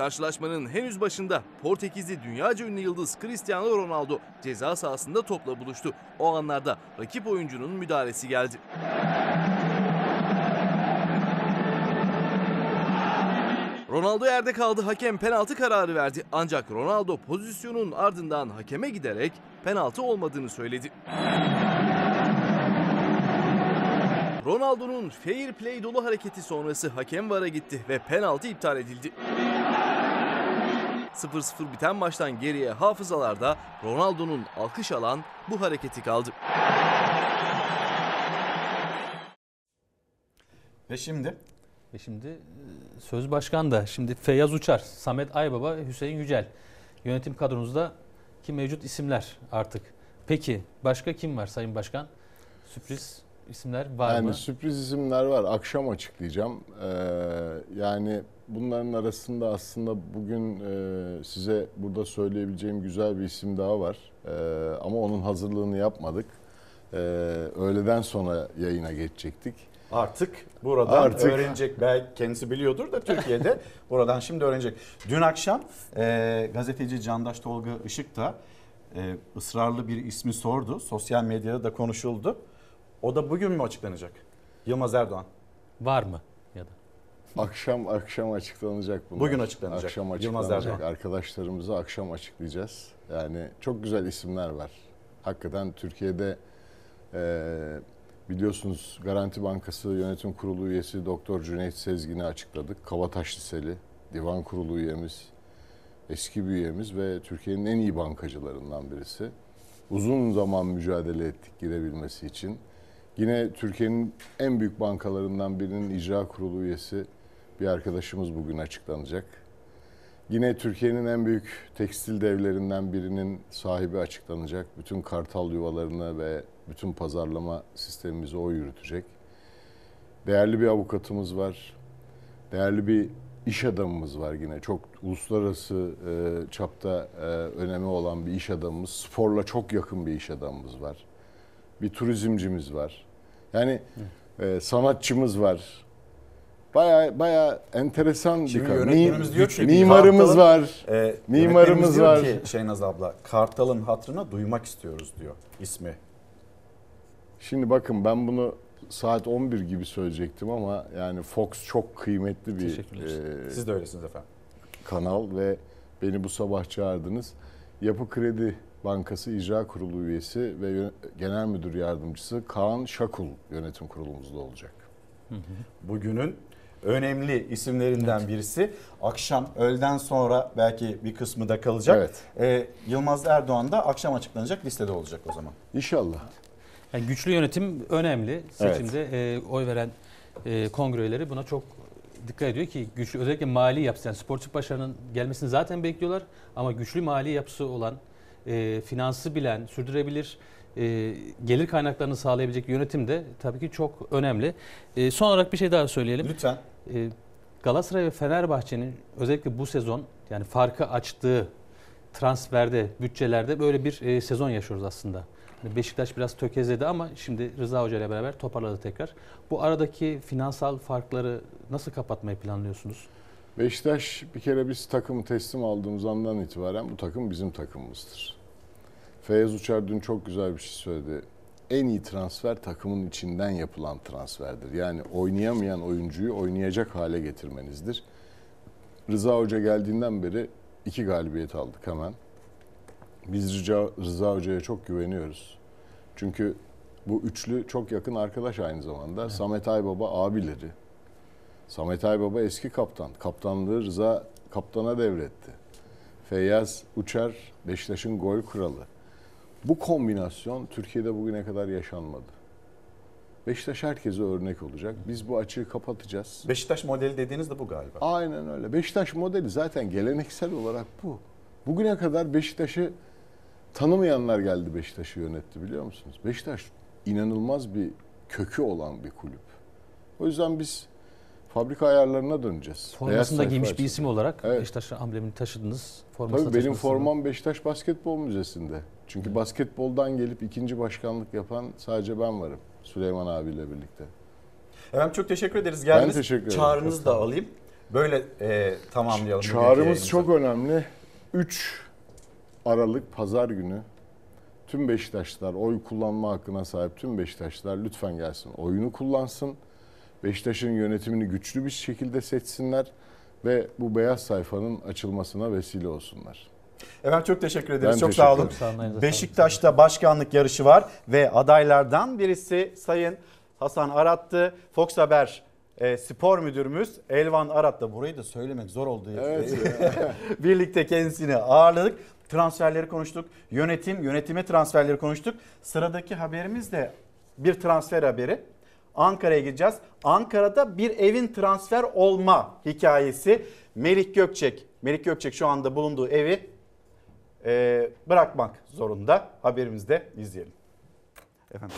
Karşılaşmanın henüz başında Portekizli dünyaca ünlü yıldız Cristiano Ronaldo ceza sahasında topla buluştu. O anlarda rakip oyuncunun müdahalesi geldi. Ronaldo yerde kaldı. Hakem penaltı kararı verdi. Ancak Ronaldo pozisyonun ardından hakeme giderek penaltı olmadığını söyledi. Ronaldo'nun fair play dolu hareketi sonrası hakem vara gitti ve penaltı iptal edildi. 0-0 biten maçtan geriye hafızalarda Ronaldo'nun alkış alan bu hareketi kaldı. Ve şimdi? Ve şimdi e, söz başkan da şimdi Feyyaz Uçar, Samet Aybaba, Hüseyin Yücel. Yönetim kadronuzda ki mevcut isimler artık. Peki başka kim var Sayın Başkan? Sürpriz isimler var yani mı? sürpriz isimler var. Akşam açıklayacağım. Ee, yani bunların arasında aslında bugün e, size burada söyleyebileceğim güzel bir isim daha var. Ee, ama onun hazırlığını yapmadık. Ee, öğleden sonra yayına geçecektik. Artık buradan Artık. öğrenecek. Belki kendisi biliyordur da Türkiye'de buradan şimdi öğrenecek. Dün akşam e, gazeteci Candaş Tolga Işık da e, ısrarlı bir ismi sordu. Sosyal medyada da konuşuldu. O da bugün mü açıklanacak? Yılmaz Erdoğan. Var mı ya da? Akşam akşam açıklanacak bunlar. Bugün açıklanacak. Akşam Yılmaz açıklanacak. Erdoğan. Arkadaşlarımıza akşam açıklayacağız. Yani çok güzel isimler var. Hakikaten Türkiye'de e, biliyorsunuz Garanti Bankası Yönetim Kurulu üyesi Doktor Cüneyt Sezgin'i açıkladık. Kavataş Liseli Divan Kurulu üyemiz, eski bir üyemiz ve Türkiye'nin en iyi bankacılarından birisi. Uzun zaman mücadele ettik girebilmesi için. Yine Türkiye'nin en büyük bankalarından birinin icra kurulu üyesi bir arkadaşımız bugün açıklanacak. Yine Türkiye'nin en büyük tekstil devlerinden birinin sahibi açıklanacak. Bütün kartal yuvalarını ve bütün pazarlama sistemimizi o yürütecek. Değerli bir avukatımız var. Değerli bir iş adamımız var yine. Çok uluslararası e, çapta e, önemi olan bir iş adamımız. Sporla çok yakın bir iş adamımız var. Bir turizmcimiz var. Yani e, sanatçımız var. Baya baya enteresan bir Şimdi kadın. yönetmenimiz Mi- diyor ki mimarımız Kartal'ın- var. E, mimarımız diyor var. ki Şeynaz abla Kartal'ın hatırına duymak istiyoruz diyor ismi. Şimdi bakın ben bunu saat 11 gibi söyleyecektim ama yani Fox çok kıymetli bir e, Siz de öylesiniz efendim. kanal ve beni bu sabah çağırdınız. Yapı Kredi Bankası İcra Kurulu üyesi ve Genel Müdür Yardımcısı Kaan Şakul yönetim kurulumuzda olacak. Bugünün önemli isimlerinden birisi. Akşam öğleden sonra belki bir kısmı da kalacak. Evet. Ee, Yılmaz Erdoğan da akşam açıklanacak listede olacak o zaman. İnşallah. Yani güçlü yönetim önemli. Seçimde e, oy veren e, kongre üyeleri buna çok dikkat ediyor ki güçlü özellikle mali yapısı yani sportif başarının gelmesini zaten bekliyorlar ama güçlü mali yapısı olan e, finansı bilen, sürdürebilir e, gelir kaynaklarını sağlayabilecek yönetim de tabii ki çok önemli. E, son olarak bir şey daha söyleyelim. Lütfen. E, Galatasaray ve Fenerbahçe'nin özellikle bu sezon yani farkı açtığı transferde, bütçelerde böyle bir e, sezon yaşıyoruz aslında. Beşiktaş biraz tökezledi ama şimdi Rıza Hoca ile beraber toparladı tekrar. Bu aradaki finansal farkları nasıl kapatmayı planlıyorsunuz? Beşiktaş bir kere biz takımı teslim aldığımız andan itibaren bu takım bizim takımımızdır. Feyyaz Uçar dün çok güzel bir şey söyledi. En iyi transfer takımın içinden yapılan transferdir. Yani oynayamayan oyuncuyu oynayacak hale getirmenizdir. Rıza Hoca geldiğinden beri iki galibiyet aldık hemen. Biz Rıza, Rıza Hoca'ya çok güveniyoruz. Çünkü bu üçlü çok yakın arkadaş aynı zamanda. Samet Aybaba abileri. Samet Aybaba eski kaptan. Kaptanlığı Rıza kaptana devretti. Feyyaz Uçar Beşiktaş'ın gol kralı. Bu kombinasyon Türkiye'de bugüne kadar yaşanmadı. Beşiktaş herkese örnek olacak. Biz bu açığı kapatacağız. Beşiktaş modeli dediğiniz de bu galiba. Aynen öyle. Beşiktaş modeli zaten geleneksel olarak bu. Bugüne kadar Beşiktaş'ı tanımayanlar geldi Beşiktaş'ı yönetti biliyor musunuz? Beşiktaş inanılmaz bir kökü olan bir kulüp. O yüzden biz fabrika ayarlarına döneceğiz. Formasında giymiş bir isim olarak Evet. Beşiktaş amblemini taşıdınız. Formasını Tabii benim formam Beşiktaş Basketbol Müzesi'nde. Çünkü basketboldan gelip ikinci başkanlık yapan sadece ben varım. Süleyman abiyle birlikte. Efendim çok teşekkür ederiz. Geldiniz. Ben teşekkür ederim. Çağrınızı da alayım. Böyle e, tamamlayalım. Çağrımız çok önemli. 3 Aralık Pazar günü tüm Beşiktaşlılar oy kullanma hakkına sahip tüm Beşiktaşlılar lütfen gelsin. Oyunu kullansın. Beşiktaş'ın yönetimini güçlü bir şekilde seçsinler ve bu beyaz sayfanın açılmasına vesile olsunlar. Efendim çok teşekkür ederiz. Ben çok teşekkür sağ olun. Beşiktaş'ta başkanlık yarışı var ve adaylardan birisi Sayın Hasan Arat'tı. Fox Haber e, spor müdürümüz Elvan Arat da burayı da söylemek zor oldu. Evet. Birlikte kendisini ağırladık. Transferleri konuştuk. Yönetim, yönetime transferleri konuştuk. Sıradaki haberimiz de bir transfer haberi. Ankara'ya gideceğiz. Ankara'da bir evin transfer olma hikayesi. Melik Gökçek. Melik Gökçek şu anda bulunduğu evi e, bırakmak zorunda. Haberimizde izleyelim. Efendim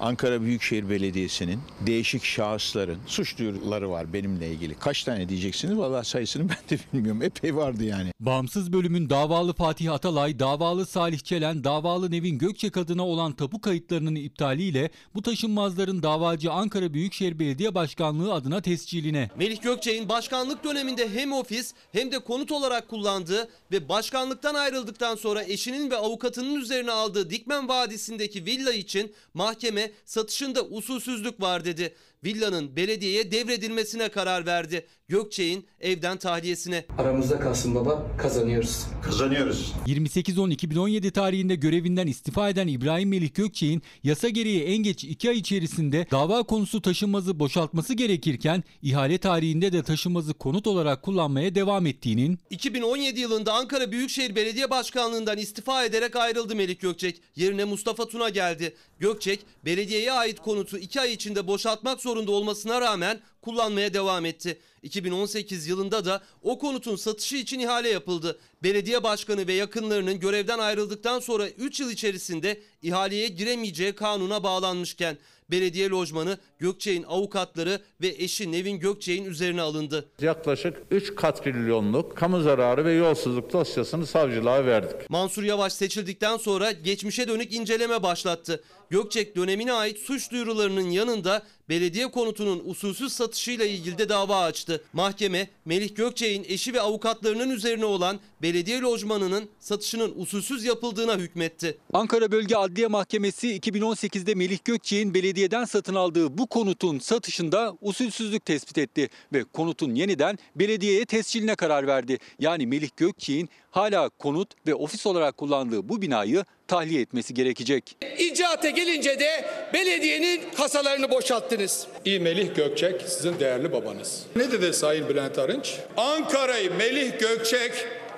Ankara Büyükşehir Belediyesi'nin değişik şahısların suç duyuruları var benimle ilgili. Kaç tane diyeceksiniz? Vallahi sayısını ben de bilmiyorum. Epey vardı yani. Bağımsız bölümün davalı Fatih Atalay, davalı Salih Çelen, davalı Nevin Gökçek adına olan tapu kayıtlarının iptaliyle bu taşınmazların davacı Ankara Büyükşehir Belediye Başkanlığı adına tesciline. Melih Gökçek'in başkanlık döneminde hem ofis hem de konut olarak kullandığı ve başkanlıktan ayrıldıktan sonra eşinin ve avukatının üzerine aldığı Dikmen Vadisi'ndeki villa için mahkeme satışında usulsüzlük var dedi. Villanın belediyeye devredilmesine karar verdi. Gökçek'in evden tahliyesine. Aramızda kalsın baba kazanıyoruz. Kazanıyoruz. 28.10.2017 tarihinde görevinden istifa eden İbrahim Melih Gökçek'in yasa gereği en geç 2 ay içerisinde dava konusu taşınmazı boşaltması gerekirken ihale tarihinde de taşınmazı konut olarak kullanmaya devam ettiğinin 2017 yılında Ankara Büyükşehir Belediye Başkanlığından istifa ederek ayrıldı Melik Gökçek. Yerine Mustafa Tuna geldi. Gökçek, belediyeye ait konutu 2 ay içinde boşaltmak zorunda olmasına rağmen kullanmaya devam etti. 2018 yılında da o konutun satışı için ihale yapıldı. Belediye başkanı ve yakınlarının görevden ayrıldıktan sonra 3 yıl içerisinde ihaleye giremeyeceği kanuna bağlanmışken belediye lojmanı Gökçek'in avukatları ve eşi Nevin Gökçek'in üzerine alındı. Yaklaşık 3 katrilyonluk kamu zararı ve yolsuzluk dosyasını savcılığa verdik. Mansur Yavaş seçildikten sonra geçmişe dönük inceleme başlattı. Gökçek dönemine ait suç duyurularının yanında belediye konutunun usulsüz satışıyla ilgili de dava açtı. Mahkeme Melih Gökçek'in eşi ve avukatlarının üzerine olan belediye lojmanının satışının usulsüz yapıldığına hükmetti. Ankara Bölge Adliye Mahkemesi 2018'de Melih Gökçek'in belediyeden satın aldığı bu konutun satışında usulsüzlük tespit etti ve konutun yeniden belediyeye tesciline karar verdi. Yani Melih Gökçek'in hala konut ve ofis olarak kullandığı bu binayı tahliye etmesi gerekecek. İcraate gelince de belediyenin kasalarını boşalttınız. İyi Melih Gökçek sizin değerli babanız. Ne dedi Sayın Bülent Arınç? Ankara'yı Melih Gökçek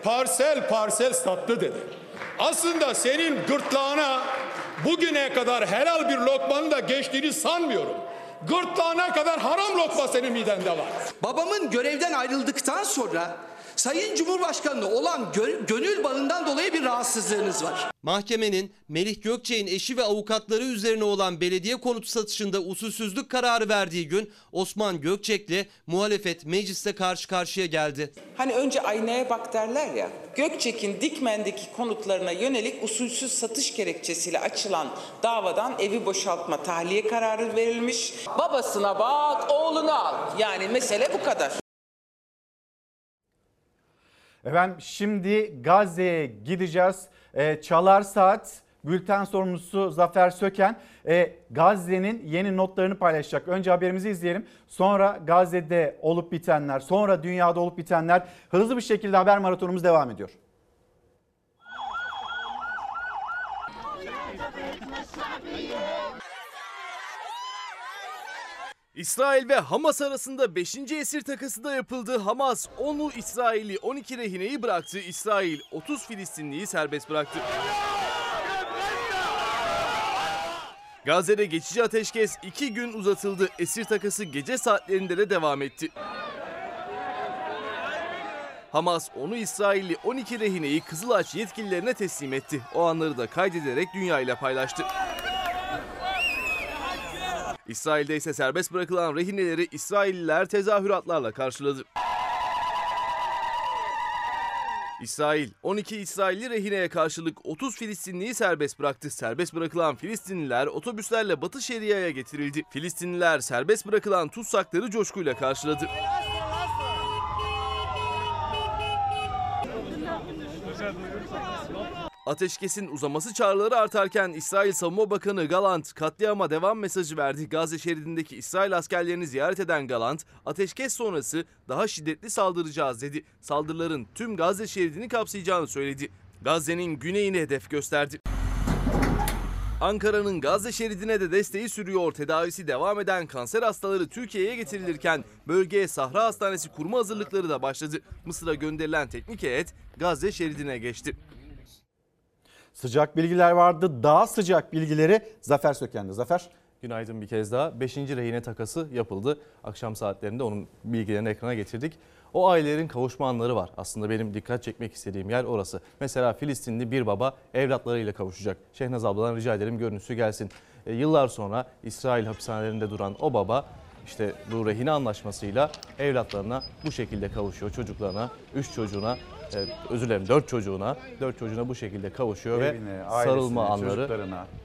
parsel parsel sattı dedi. Aslında senin gırtlağına bugüne kadar helal bir lokmanın da geçtiğini sanmıyorum. Gırtlağına kadar haram lokma senin midende var. Babamın görevden ayrıldıktan sonra Sayın Cumhurbaşkanı'na olan gö- gönül bağından dolayı bir rahatsızlığınız var. Mahkemenin Melih Gökçek'in eşi ve avukatları üzerine olan belediye konutu satışında usulsüzlük kararı verdiği gün Osman Gökçek'le muhalefet mecliste karşı karşıya geldi. Hani önce aynaya bak derler ya. Gökçek'in Dikmen'deki konutlarına yönelik usulsüz satış gerekçesiyle açılan davadan evi boşaltma tahliye kararı verilmiş. Babasına bak, oğlunu al. Yani mesele bu kadar. Efendim şimdi Gazze'ye gideceğiz. Ee, Çalar Saat bülten sorumlusu Zafer Söken e, Gazze'nin yeni notlarını paylaşacak. Önce haberimizi izleyelim. Sonra Gazze'de olup bitenler, sonra dünyada olup bitenler hızlı bir şekilde haber maratonumuz devam ediyor. İsrail ve Hamas arasında 5. esir takası da yapıldı. Hamas 10'u İsrail'i 12 rehineyi bıraktı. İsrail 30 Filistinliyi serbest bıraktı. Gazze'de geçici ateşkes 2 gün uzatıldı. Esir takası gece saatlerinde de devam etti. Hamas onu İsrailli 12 rehineyi Kızılaç yetkililerine teslim etti. O anları da kaydederek dünyayla paylaştı. İsrail'de ise serbest bırakılan rehineleri İsrailliler tezahüratlarla karşıladı. İsrail 12 İsrailli rehineye karşılık 30 Filistinliyi serbest bıraktı. Serbest bırakılan Filistinliler otobüslerle Batı Şeria'ya getirildi. Filistinliler serbest bırakılan tutsakları coşkuyla karşıladı. Ateşkesin uzaması çağrıları artarken İsrail Savunma Bakanı Galant katliama devam mesajı verdi. Gazze şeridindeki İsrail askerlerini ziyaret eden Galant, ateşkes sonrası daha şiddetli saldıracağız dedi. Saldırıların tüm Gazze şeridini kapsayacağını söyledi. Gazze'nin güneyini hedef gösterdi. Ankara'nın Gazze şeridine de desteği sürüyor. Tedavisi devam eden kanser hastaları Türkiye'ye getirilirken bölgeye Sahra Hastanesi kurma hazırlıkları da başladı. Mısır'a gönderilen teknik heyet Gazze şeridine geçti. Sıcak bilgiler vardı. Daha sıcak bilgileri Zafer Söken'de. Zafer. Günaydın bir kez daha. 5. rehine takası yapıldı. Akşam saatlerinde onun bilgilerini ekrana getirdik. O ailelerin kavuşma anları var. Aslında benim dikkat çekmek istediğim yer orası. Mesela Filistinli bir baba evlatlarıyla kavuşacak. Şehnaz abladan rica ederim görüntüsü gelsin. E, yıllar sonra İsrail hapishanelerinde duran o baba işte bu rehine anlaşmasıyla evlatlarına bu şekilde kavuşuyor. Çocuklarına, 3 çocuğuna, e, özür dilerim 4 çocuğuna, 4 çocuğuna bu şekilde kavuşuyor Evine, ve sarılma anları.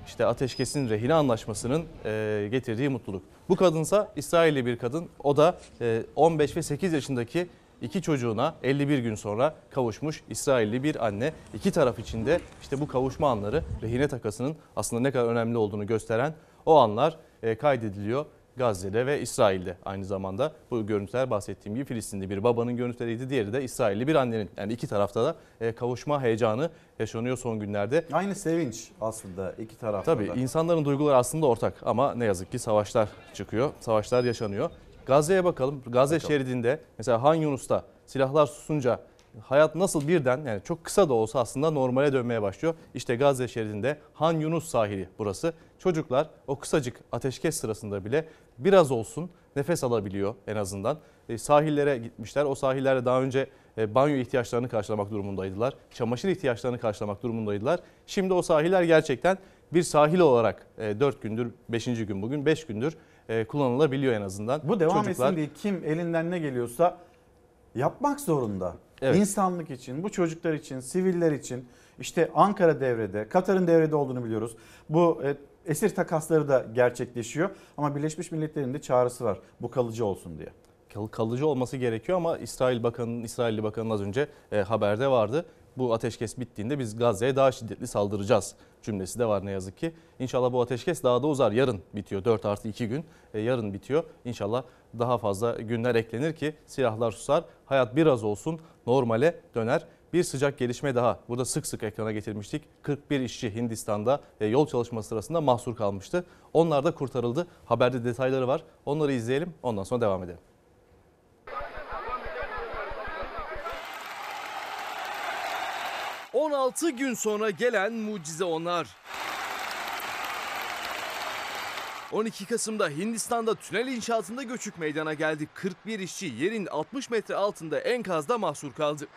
İşte ateşkesin rehine anlaşmasının e, getirdiği mutluluk. Bu kadınsa İsrailli bir kadın. O da e, 15 ve 8 yaşındaki iki çocuğuna 51 gün sonra kavuşmuş İsrailli bir anne. İki taraf içinde işte bu kavuşma anları rehine takasının aslında ne kadar önemli olduğunu gösteren o anlar e, kaydediliyor. Gazze'de ve İsrail'de aynı zamanda bu görüntüler bahsettiğim gibi Filistinli bir babanın görüntüleriydi. Diğeri de İsrailli bir annenin. Yani iki tarafta da e, kavuşma heyecanı yaşanıyor son günlerde. Aynı sevinç aslında iki tarafta Tabii da. insanların duyguları aslında ortak ama ne yazık ki savaşlar çıkıyor, savaşlar yaşanıyor. Gazze'ye bakalım. Gazze Bakalım. şeridinde mesela Han Yunus'ta silahlar susunca hayat nasıl birden yani çok kısa da olsa aslında normale dönmeye başlıyor. İşte Gazze şeridinde Han Yunus sahili burası. Çocuklar o kısacık ateşkes sırasında bile biraz olsun nefes alabiliyor en azından. E, sahillere gitmişler. O sahillerde daha önce e, banyo ihtiyaçlarını karşılamak durumundaydılar. Çamaşır ihtiyaçlarını karşılamak durumundaydılar. Şimdi o sahiller gerçekten bir sahil olarak e, 4 gündür, 5. gün bugün 5 gündür e, kullanılabiliyor en azından. Bu devam Çocuklar- etsin diye kim elinden ne geliyorsa yapmak zorunda. Evet. İnsanlık için, bu çocuklar için, siviller için işte Ankara devrede, Katar'ın devrede olduğunu biliyoruz. Bu e, esir takasları da gerçekleşiyor ama Birleşmiş Milletler'in de çağrısı var bu kalıcı olsun diye. Kal- kalıcı olması gerekiyor ama İsrail Bakanı'nın İsrailli Bakanı'nın az önce e, haberde vardı. Bu ateşkes bittiğinde biz Gazze'ye daha şiddetli saldıracağız cümlesi de var ne yazık ki. İnşallah bu ateşkes daha da uzar. Yarın bitiyor 4 artı 2 gün E, yarın bitiyor. İnşallah daha fazla günler eklenir ki silahlar susar. Hayat biraz olsun normale döner. Bir sıcak gelişme daha. Burada sık sık ekrana getirmiştik. 41 işçi Hindistan'da e, yol çalışması sırasında mahsur kalmıştı. Onlar da kurtarıldı. Haberde detayları var. Onları izleyelim. Ondan sonra devam edelim. 16 gün sonra gelen mucize onlar. 12 Kasım'da Hindistan'da tünel inşaatında göçük meydana geldi. 41 işçi yerin 60 metre altında enkazda mahsur kaldı.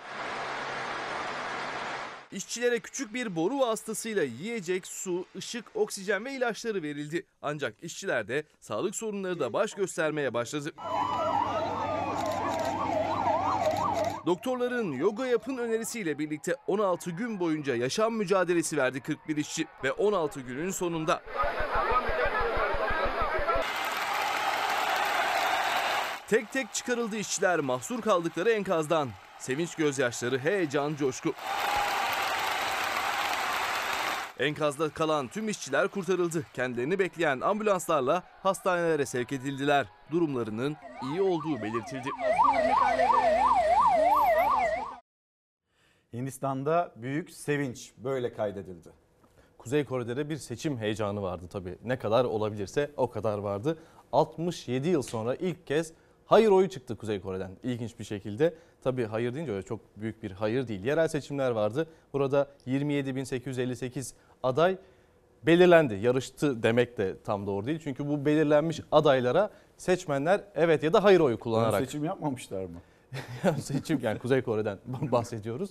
İşçilere küçük bir boru vasıtasıyla yiyecek, su, ışık, oksijen ve ilaçları verildi. Ancak işçilerde sağlık sorunları da baş göstermeye başladı. Doktorların yoga yapın önerisiyle birlikte 16 gün boyunca yaşam mücadelesi verdi 41 işçi ve 16 günün sonunda tek tek çıkarıldı işçiler mahsur kaldıkları enkazdan. Sevinç gözyaşları, heyecan, coşku. Enkazda kalan tüm işçiler kurtarıldı. Kendilerini bekleyen ambulanslarla hastanelere sevk edildiler. Durumlarının iyi olduğu belirtildi. Hindistan'da büyük sevinç böyle kaydedildi. Kuzey Kore'de de bir seçim heyecanı vardı tabii. Ne kadar olabilirse o kadar vardı. 67 yıl sonra ilk kez hayır oyu çıktı Kuzey Kore'den. İlginç bir şekilde. Tabii hayır deyince öyle çok büyük bir hayır değil. Yerel seçimler vardı. Burada 27.858 aday belirlendi. Yarıştı demek de tam doğru değil. Çünkü bu belirlenmiş adaylara seçmenler evet ya da hayır oyu kullanarak. Seçim yapmamışlar mı? seçim yani Kuzey Kore'den bahsediyoruz.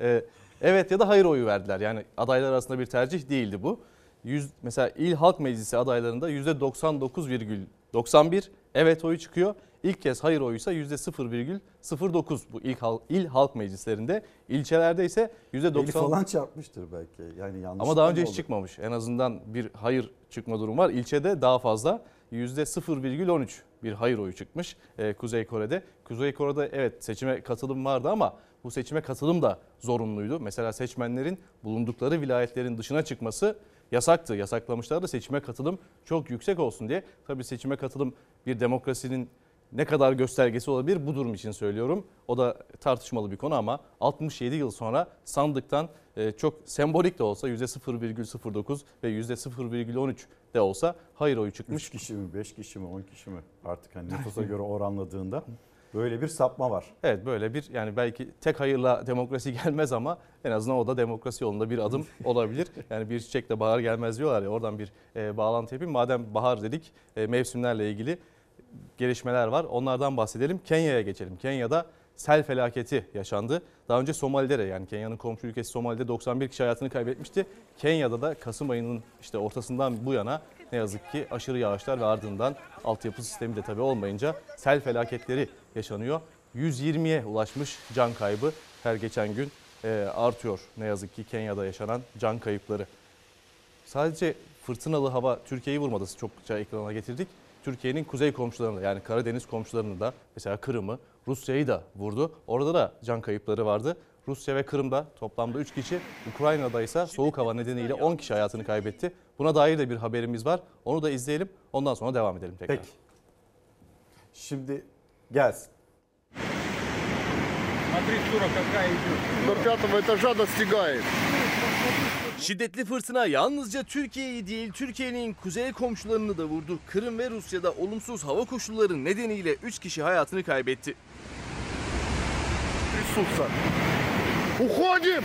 Ee, evet ya da hayır oyu verdiler. Yani adaylar arasında bir tercih değildi bu. Yüz, mesela İl Halk Meclisi adaylarında %99,91 evet oyu çıkıyor. İlk kez hayır oyuysa %0,09 bu ilk hal, il halk meclislerinde. İlçelerde ise %90 Eli falan çarpmıştır belki. Yani yanlış. ama daha önce hiç çıkmamış. En azından bir hayır çıkma durum var. İlçede daha fazla %0,13 bir hayır oyu çıkmış e, Kuzey Kore'de. Kuzey Kore'de evet seçime katılım vardı ama bu seçime katılım da zorunluydu. Mesela seçmenlerin bulundukları vilayetlerin dışına çıkması yasaktı. Yasaklamışlardı seçime katılım çok yüksek olsun diye. Tabii seçime katılım bir demokrasinin ne kadar göstergesi olabilir bu durum için söylüyorum. O da tartışmalı bir konu ama 67 yıl sonra sandıktan e, çok sembolik de olsa %0,09 ve %0,13 de olsa hayır oyu çıkmış. 3 kişi mi, 5 kişi mi, 10 kişi mi artık hani nüfusa göre oranladığında böyle bir sapma var. Evet böyle bir yani belki tek hayırla demokrasi gelmez ama en azından o da demokrasi yolunda bir adım olabilir. Yani bir çiçekle bahar gelmez diyorlar ya oradan bir e, bağlantı yapayım. Madem bahar dedik e, mevsimlerle ilgili gelişmeler var. Onlardan bahsedelim. Kenya'ya geçelim. Kenya'da sel felaketi yaşandı. Daha önce Somali'de de yani Kenya'nın komşu ülkesi Somali'de 91 kişi hayatını kaybetmişti. Kenya'da da Kasım ayının işte ortasından bu yana ne yazık ki aşırı yağışlar ve ardından altyapı sistemi de tabii olmayınca sel felaketleri yaşanıyor. 120'ye ulaşmış can kaybı her geçen gün e, artıyor ne yazık ki Kenya'da yaşanan can kayıpları. Sadece fırtınalı hava Türkiye'yi vurmadı çokça ekrana getirdik. Türkiye'nin kuzey komşularını yani Karadeniz komşularını da mesela Kırım'ı, Rusya'yı da vurdu. Orada da can kayıpları vardı. Rusya ve Kırım'da toplamda 3 kişi, Ukrayna'da ise soğuk hava nedeniyle 10 kişi hayatını kaybetti. Buna dair de bir haberimiz var. Onu da izleyelim. Ondan sonra devam edelim tekrar. Peki. Şimdi gelsin. Şiddetli fırtına yalnızca Türkiye'yi değil Türkiye'nin kuzey komşularını da vurdu. Kırım ve Rusya'da olumsuz hava koşulları nedeniyle 3 kişi hayatını kaybetti. Уходим!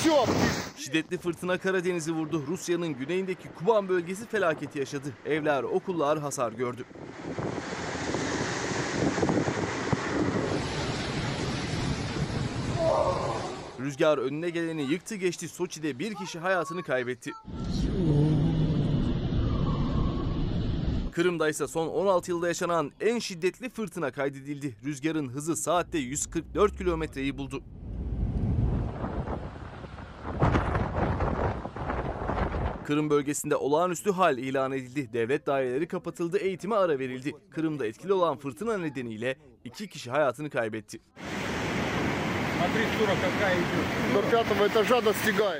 Все, Şiddetli fırtına Karadeniz'i vurdu. Rusya'nın güneyindeki Kuban bölgesi felaketi yaşadı. Evler, okullar hasar gördü. Rüzgar önüne geleni yıktı geçti. Soçi'de bir kişi hayatını kaybetti. Kırım'da ise son 16 yılda yaşanan en şiddetli fırtına kaydedildi. Rüzgarın hızı saatte 144 kilometreyi buldu. Kırım bölgesinde olağanüstü hal ilan edildi. Devlet daireleri kapatıldı, eğitime ara verildi. Kırım'da etkili olan fırtına nedeniyle iki kişi hayatını kaybetti.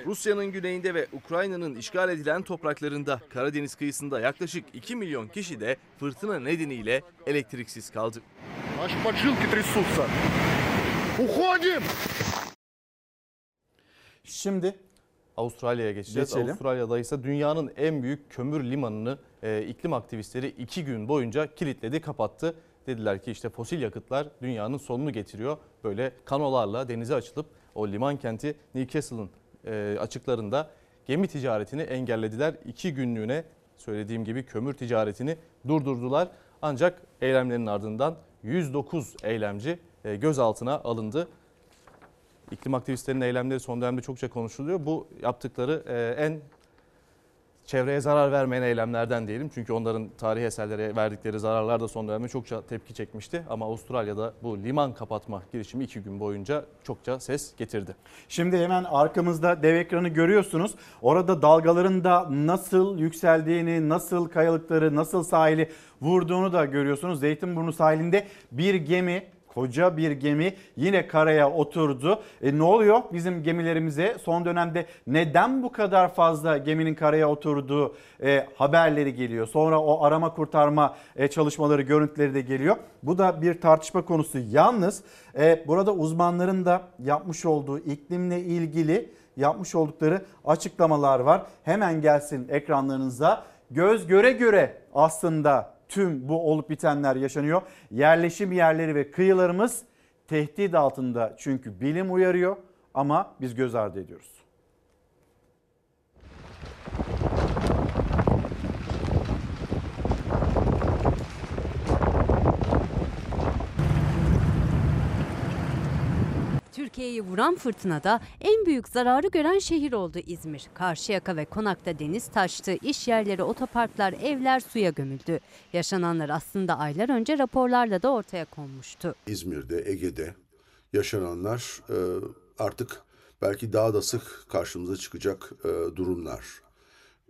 Rusya'nın güneyinde ve Ukrayna'nın işgal edilen topraklarında Karadeniz kıyısında yaklaşık 2 milyon kişi de fırtına nedeniyle elektriksiz kaldı. Şimdi Avustralya'ya geçeceğiz. Geçelim. Avustralya'da ise dünyanın en büyük kömür limanını e, iklim aktivistleri iki gün boyunca kilitledi, kapattı. Dediler ki işte fosil yakıtlar dünyanın sonunu getiriyor. Böyle kanolarla denize açılıp o liman kenti Newcastle'ın e, açıklarında gemi ticaretini engellediler. İki günlüğüne söylediğim gibi kömür ticaretini durdurdular. Ancak eylemlerin ardından 109 eylemci e, gözaltına alındı. İklim aktivistlerinin eylemleri son dönemde çokça konuşuluyor. Bu yaptıkları e, en çevreye zarar vermeyen eylemlerden diyelim. Çünkü onların tarihi eserlere verdikleri zararlar da son dönemde çokça tepki çekmişti. Ama Avustralya'da bu liman kapatma girişimi iki gün boyunca çokça ses getirdi. Şimdi hemen arkamızda dev ekranı görüyorsunuz. Orada dalgaların da nasıl yükseldiğini, nasıl kayalıkları, nasıl sahili vurduğunu da görüyorsunuz. Zeytinburnu sahilinde bir gemi koca bir gemi yine karaya oturdu. E ne oluyor bizim gemilerimize? Son dönemde neden bu kadar fazla geminin karaya oturduğu e, haberleri geliyor. Sonra o arama kurtarma e, çalışmaları, görüntüleri de geliyor. Bu da bir tartışma konusu. Yalnız e, burada uzmanların da yapmış olduğu iklimle ilgili yapmış oldukları açıklamalar var. Hemen gelsin ekranlarınıza. Göz göre göre aslında tüm bu olup bitenler yaşanıyor. Yerleşim yerleri ve kıyılarımız tehdit altında çünkü bilim uyarıyor ama biz göz ardı ediyoruz. Türkiye'yi vuran fırtınada en büyük zararı gören şehir oldu İzmir. Karşıyaka ve Konak'ta deniz taştı, iş yerleri, otoparklar, evler suya gömüldü. Yaşananlar aslında aylar önce raporlarla da ortaya konmuştu. İzmir'de, Ege'de yaşananlar e, artık belki daha da sık karşımıza çıkacak e, durumlar.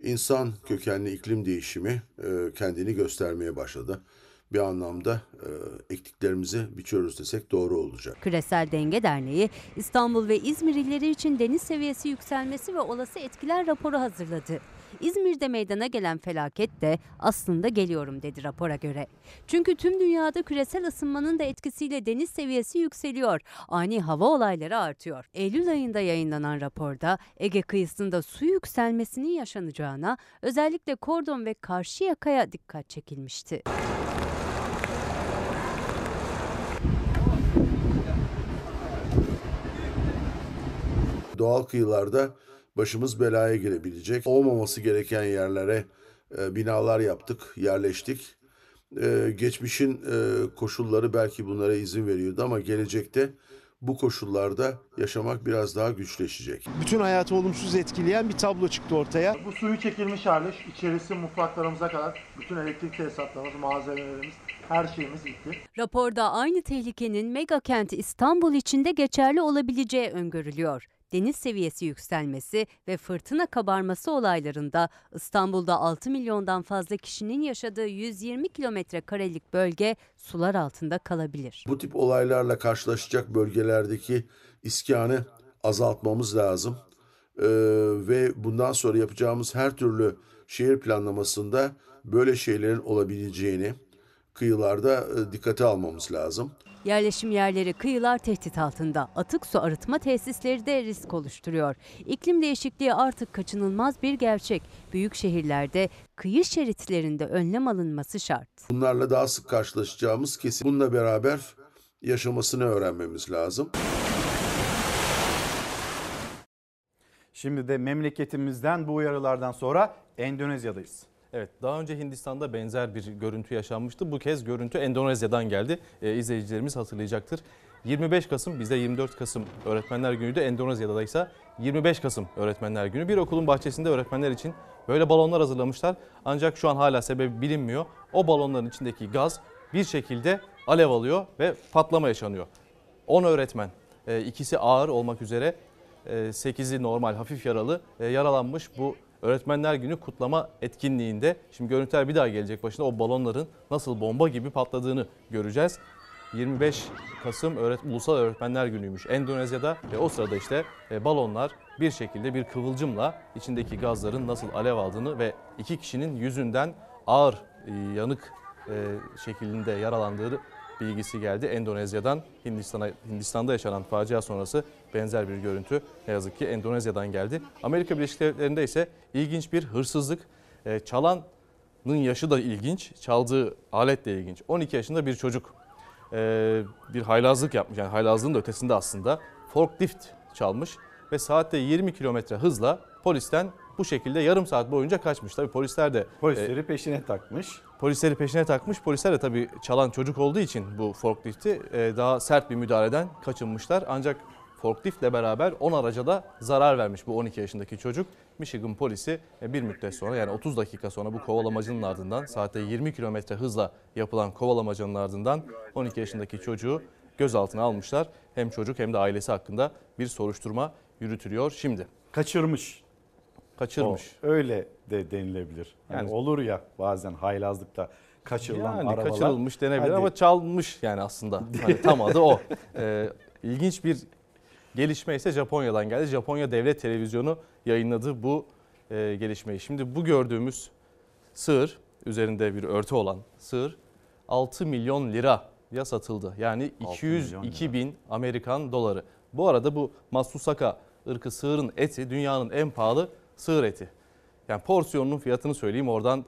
İnsan kökenli iklim değişimi e, kendini göstermeye başladı bir anlamda e, ektiklerimizi biçiyoruz desek doğru olacak. Küresel Denge Derneği İstanbul ve İzmir illeri için deniz seviyesi yükselmesi ve olası etkiler raporu hazırladı. İzmir'de meydana gelen felaket de aslında geliyorum dedi rapora göre. Çünkü tüm dünyada küresel ısınmanın da etkisiyle deniz seviyesi yükseliyor. Ani hava olayları artıyor. Eylül ayında yayınlanan raporda Ege kıyısında su yükselmesinin yaşanacağına özellikle Kordon ve Karşıyaka'ya dikkat çekilmişti. Doğal kıyılarda başımız belaya girebilecek. Olmaması gereken yerlere e, binalar yaptık, yerleştik. E, geçmişin e, koşulları belki bunlara izin veriyordu ama gelecekte bu koşullarda yaşamak biraz daha güçleşecek. Bütün hayatı olumsuz etkileyen bir tablo çıktı ortaya. Bu suyu çekilmiş hali, içerisi mutfaklarımıza kadar bütün elektrik tesisatlarımız, malzemelerimiz, her şeyimiz gitti. Raporda aynı tehlikenin mega kent İstanbul içinde geçerli olabileceği öngörülüyor. Deniz seviyesi yükselmesi ve fırtına kabarması olaylarında İstanbul'da 6 milyondan fazla kişinin yaşadığı 120 kilometre karelik bölge sular altında kalabilir. Bu tip olaylarla karşılaşacak bölgelerdeki iskanı azaltmamız lazım. Ee, ve bundan sonra yapacağımız her türlü şehir planlamasında böyle şeylerin olabileceğini kıyılarda e, dikkate almamız lazım. Yerleşim yerleri, kıyılar tehdit altında. Atık su arıtma tesisleri de risk oluşturuyor. İklim değişikliği artık kaçınılmaz bir gerçek. Büyük şehirlerde kıyı şeritlerinde önlem alınması şart. Bunlarla daha sık karşılaşacağımız kesin. Bununla beraber yaşamasını öğrenmemiz lazım. Şimdi de memleketimizden bu uyarılardan sonra Endonezya'dayız. Evet daha önce Hindistan'da benzer bir görüntü yaşanmıştı. Bu kez görüntü Endonezya'dan geldi. Ee, izleyicilerimiz hatırlayacaktır. 25 Kasım bizde 24 Kasım Öğretmenler Günü'ydü. Endonezya'da ise 25 Kasım Öğretmenler Günü. Bir okulun bahçesinde öğretmenler için böyle balonlar hazırlamışlar. Ancak şu an hala sebebi bilinmiyor. O balonların içindeki gaz bir şekilde alev alıyor ve patlama yaşanıyor. 10 öğretmen, e, ikisi ağır olmak üzere 8'i normal hafif yaralı e, yaralanmış bu Öğretmenler Günü kutlama etkinliğinde şimdi görüntüler bir daha gelecek başına o balonların nasıl bomba gibi patladığını göreceğiz. 25 Kasım Öğret Ulusal Öğretmenler Günü'ymüş Endonezya'da ve o sırada işte e, balonlar bir şekilde bir kıvılcımla içindeki gazların nasıl alev aldığını ve iki kişinin yüzünden ağır e, yanık e, şeklinde yaralandığı bilgisi geldi Endonezya'dan Hindistan'a Hindistan'da yaşanan facia sonrası benzer bir görüntü ne yazık ki Endonezya'dan geldi. Amerika Birleşik Devletleri'nde ise ilginç bir hırsızlık. E, çalanın yaşı da ilginç, çaldığı alet de ilginç. 12 yaşında bir çocuk e, bir haylazlık yapmış. Yani haylazlığın da ötesinde aslında forklift çalmış ve saatte 20 kilometre hızla polisten bu şekilde yarım saat boyunca kaçmış. Tabii polisler de Polisleri e, peşine takmış. Polisleri peşine takmış. Polisler de tabii çalan çocuk olduğu için bu forklifti e, daha sert bir müdahaleden kaçınmışlar. Ancak forkliftle beraber 10 araca da zarar vermiş bu 12 yaşındaki çocuk. Michigan polisi e, bir müddet sonra yani 30 dakika sonra bu kovalamacının ardından saatte 20 kilometre hızla yapılan kovalamacının ardından 12 yaşındaki çocuğu gözaltına almışlar. Hem çocuk hem de ailesi hakkında bir soruşturma yürütülüyor şimdi. Kaçırmış. Kaçırmış. O, öyle de denilebilir. Yani, Yani- olur ya bazen haylazlıkta kaçırılan Yani arabalar. kaçırılmış denebilir Hadi. ama çalmış yani aslında. Hani tam adı o. Ee, ilginç bir gelişme ise Japonya'dan geldi. Japonya Devlet Televizyonu yayınladı bu e, gelişmeyi. Şimdi bu gördüğümüz sığır, üzerinde bir örtü olan sığır 6 milyon liraya satıldı. Yani 6 milyon 202 bin Amerikan doları. Bu arada bu Matsusaka ırkı sığırın eti dünyanın en pahalı sığır eti. Yani porsiyonunun fiyatını söyleyeyim oradan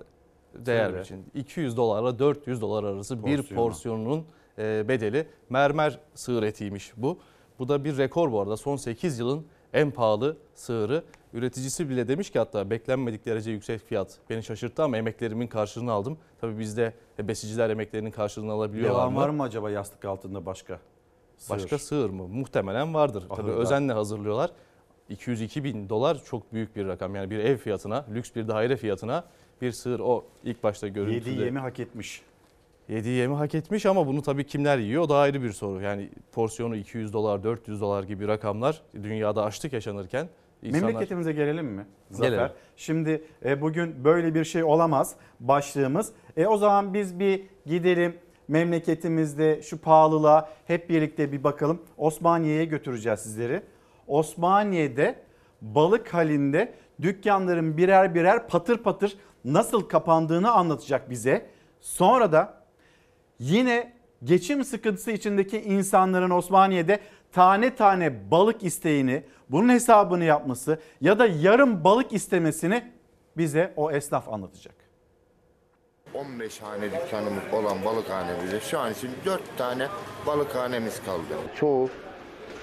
değer Söyle. için. 200 dolarla 400 dolar arası bir Porsiyonu. porsiyonunun e, bedeli. Mermer sığır etiymiş bu. Bu da bir rekor bu arada. Son 8 yılın en pahalı sığırı. Üreticisi bile demiş ki hatta beklenmedik derece yüksek fiyat. Beni şaşırttı ama emeklerimin karşılığını aldım. Tabii bizde besiciler emeklerinin karşılığını alabiliyorlar Devam mı? var mı acaba yastık altında başka? Sığır. Başka sığır mı? Muhtemelen vardır. Tabii Ahırda. özenle hazırlıyorlar. 202 bin dolar çok büyük bir rakam. Yani bir ev fiyatına, lüks bir daire fiyatına bir sığır o ilk başta görüntüde. Yediği yemi hak etmiş. Yediği yemi hak etmiş ama bunu tabii kimler yiyor o da ayrı bir soru. Yani porsiyonu 200 dolar, 400 dolar gibi rakamlar dünyada açlık yaşanırken insanlar... Memleketimize gelelim mi Zafer? Gelelim. Şimdi e, bugün böyle bir şey olamaz başlığımız. E, o zaman biz bir gidelim memleketimizde şu pahalılığa hep birlikte bir bakalım. Osmaniye'ye götüreceğiz sizleri. Osmaniye'de balık halinde dükkanların birer birer patır patır nasıl kapandığını anlatacak bize. Sonra da yine geçim sıkıntısı içindeki insanların Osmaniye'de tane tane balık isteğini, bunun hesabını yapması ya da yarım balık istemesini bize o esnaf anlatacak. 15 hane dükkanımız olan balıkhanemizde şu an için 4 tane balıkhanemiz kaldı. Çoğu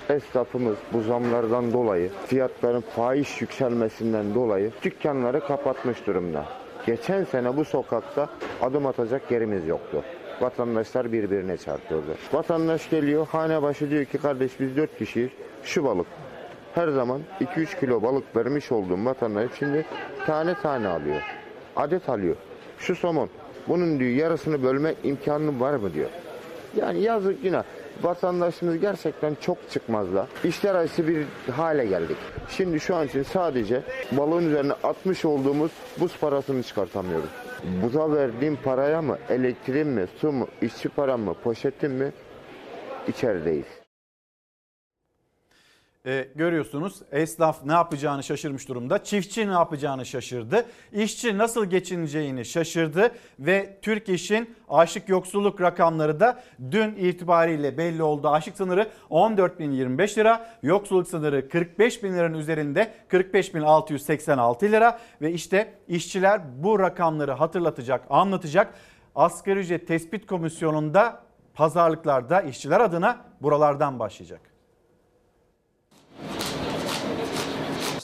esnafımız bu zamlardan dolayı, fiyatların fahiş yükselmesinden dolayı dükkanları kapatmış durumda. Geçen sene bu sokakta adım atacak yerimiz yoktu. Vatandaşlar birbirine çarpıyordu. Vatandaş geliyor, hane başı diyor ki kardeş biz 4 kişiyiz, şu balık. Her zaman 2-3 kilo balık vermiş olduğum vatandaş şimdi tane tane alıyor. Adet alıyor. Şu somon. Bunun diyor yarısını bölme imkanı var mı diyor. Yani yazık yine vatandaşımız gerçekten çok çıkmazlar. İşler acısı bir hale geldik. Şimdi şu an için sadece balığın üzerine atmış olduğumuz buz parasını çıkartamıyoruz. Buza verdiğim paraya mı, elektriğim mi, su mu, işçi param mı, poşetim mi içerideyiz. Ee, görüyorsunuz esnaf ne yapacağını şaşırmış durumda. Çiftçi ne yapacağını şaşırdı. İşçi nasıl geçineceğini şaşırdı. Ve Türk İş'in açlık yoksulluk rakamları da dün itibariyle belli oldu. Açlık sınırı 14.025 lira. Yoksulluk sınırı 45 bin liranın üzerinde 45.686 lira. Ve işte işçiler bu rakamları hatırlatacak, anlatacak. Asgari ücret tespit komisyonunda pazarlıklarda işçiler adına buralardan başlayacak.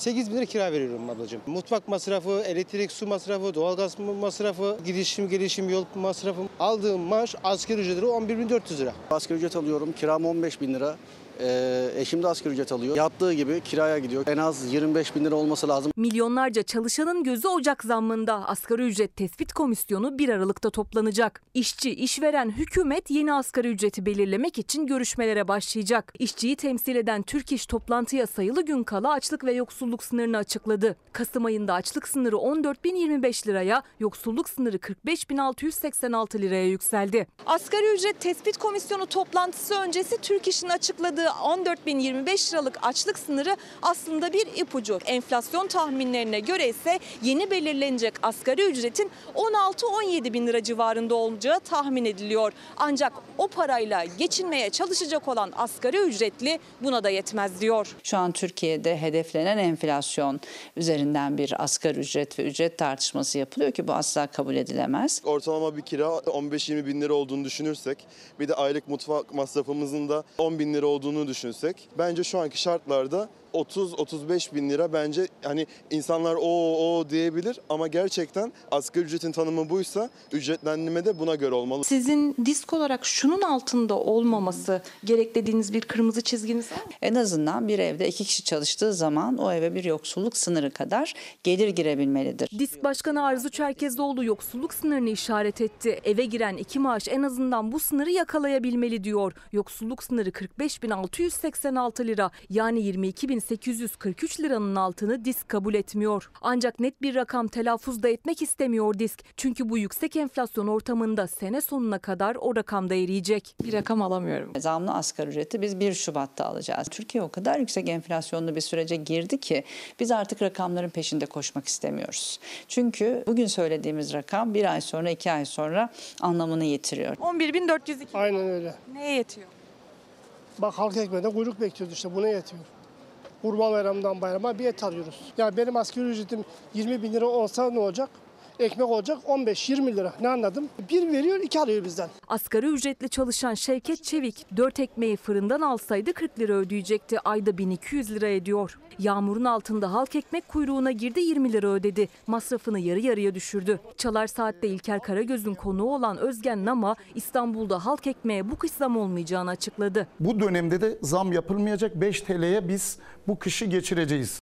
8 bin lira kira veriyorum ablacığım. Mutfak masrafı, elektrik, su masrafı, doğalgaz masrafı, gidişim gelişim yol masrafım. Aldığım maaş asgari ücretleri 11.400 lira. Asgari ücret alıyorum. Kiram 15 bin lira. Ee, eşim de asgari ücret alıyor. Yattığı gibi kiraya gidiyor. En az 25 bin lira olması lazım. Milyonlarca çalışanın gözü Ocak zammında asgari ücret tespit komisyonu 1 Aralık'ta toplanacak. İşçi, işveren, hükümet yeni asgari ücreti belirlemek için görüşmelere başlayacak. İşçiyi temsil eden Türk İş toplantıya sayılı gün kala açlık ve yoksulluk sınırını açıkladı. Kasım ayında açlık sınırı 14.025 liraya, yoksulluk sınırı 45.686 liraya yükseldi. Asgari ücret tespit komisyonu toplantısı öncesi Türk İş'in açıkladığı 14.025 liralık açlık sınırı aslında bir ipucu. Enflasyon tahminlerine göre ise yeni belirlenecek asgari ücretin 16-17 bin lira civarında olacağı tahmin ediliyor. Ancak o parayla geçinmeye çalışacak olan asgari ücretli buna da yetmez diyor. Şu an Türkiye'de hedeflenen enflasyon üzerinden bir asgari ücret ve ücret tartışması yapılıyor ki bu asla kabul edilemez. Ortalama bir kira 15-20 bin lira olduğunu düşünürsek bir de aylık mutfak masrafımızın da 10 bin lira olduğunu düşünsek bence şu anki şartlarda 30-35 bin lira bence hani insanlar o o diyebilir ama gerçekten asgari ücretin tanımı buysa ücretlendirme de buna göre olmalı. Sizin disk olarak şunun altında olmaması gerek dediğiniz bir kırmızı çizginiz var mı? En azından bir evde iki kişi çalıştığı zaman o eve bir yoksulluk sınırı kadar gelir girebilmelidir. Disk Başkanı Arzu Çerkezoğlu yoksulluk sınırını işaret etti. Eve giren iki maaş en azından bu sınırı yakalayabilmeli diyor. Yoksulluk sınırı 45.686 lira yani 22.843 liranın altını disk kabul etmiyor. Ancak net bir rakam telaffuz da etmek istemiyor disk. Çünkü bu yüksek enflasyon ortamında sene sonuna kadar o rakamda eriyecek. Bir rakam alamıyorum. Zamlı asgari ücreti biz 1 Şubat'ta alacağız. Türkiye o kadar yüksek enflasyonlu bir sürece girdi ki biz artık rakamların peşinde koşmak istemiyoruz. Çünkü bugün söylediğimiz rakam bir ay sonra iki ay sonra anlamını yitiriyor. 11.402. Aynen öyle. Neye yetiyor? Bak halk ekmeğinde kuyruk bekliyoruz işte buna yetiyor. Kurban bayramından bayrama bir et alıyoruz. Yani benim asgari ücretim 20 bin lira olsa ne olacak? Ekmek olacak 15-20 lira. Ne anladım? Bir veriyor iki alıyor bizden. Asgari ücretli çalışan Şevket Çevik 4 ekmeği fırından alsaydı 40 lira ödeyecekti. Ayda 1200 lira ediyor. Yağmurun altında halk ekmek kuyruğuna girdi 20 lira ödedi. Masrafını yarı yarıya düşürdü. Çalar Saat'te İlker Karagöz'ün konuğu olan Özgen Nama İstanbul'da halk ekmeğe bu kış zam olmayacağını açıkladı. Bu dönemde de zam yapılmayacak 5 TL'ye biz bu kışı geçireceğiz.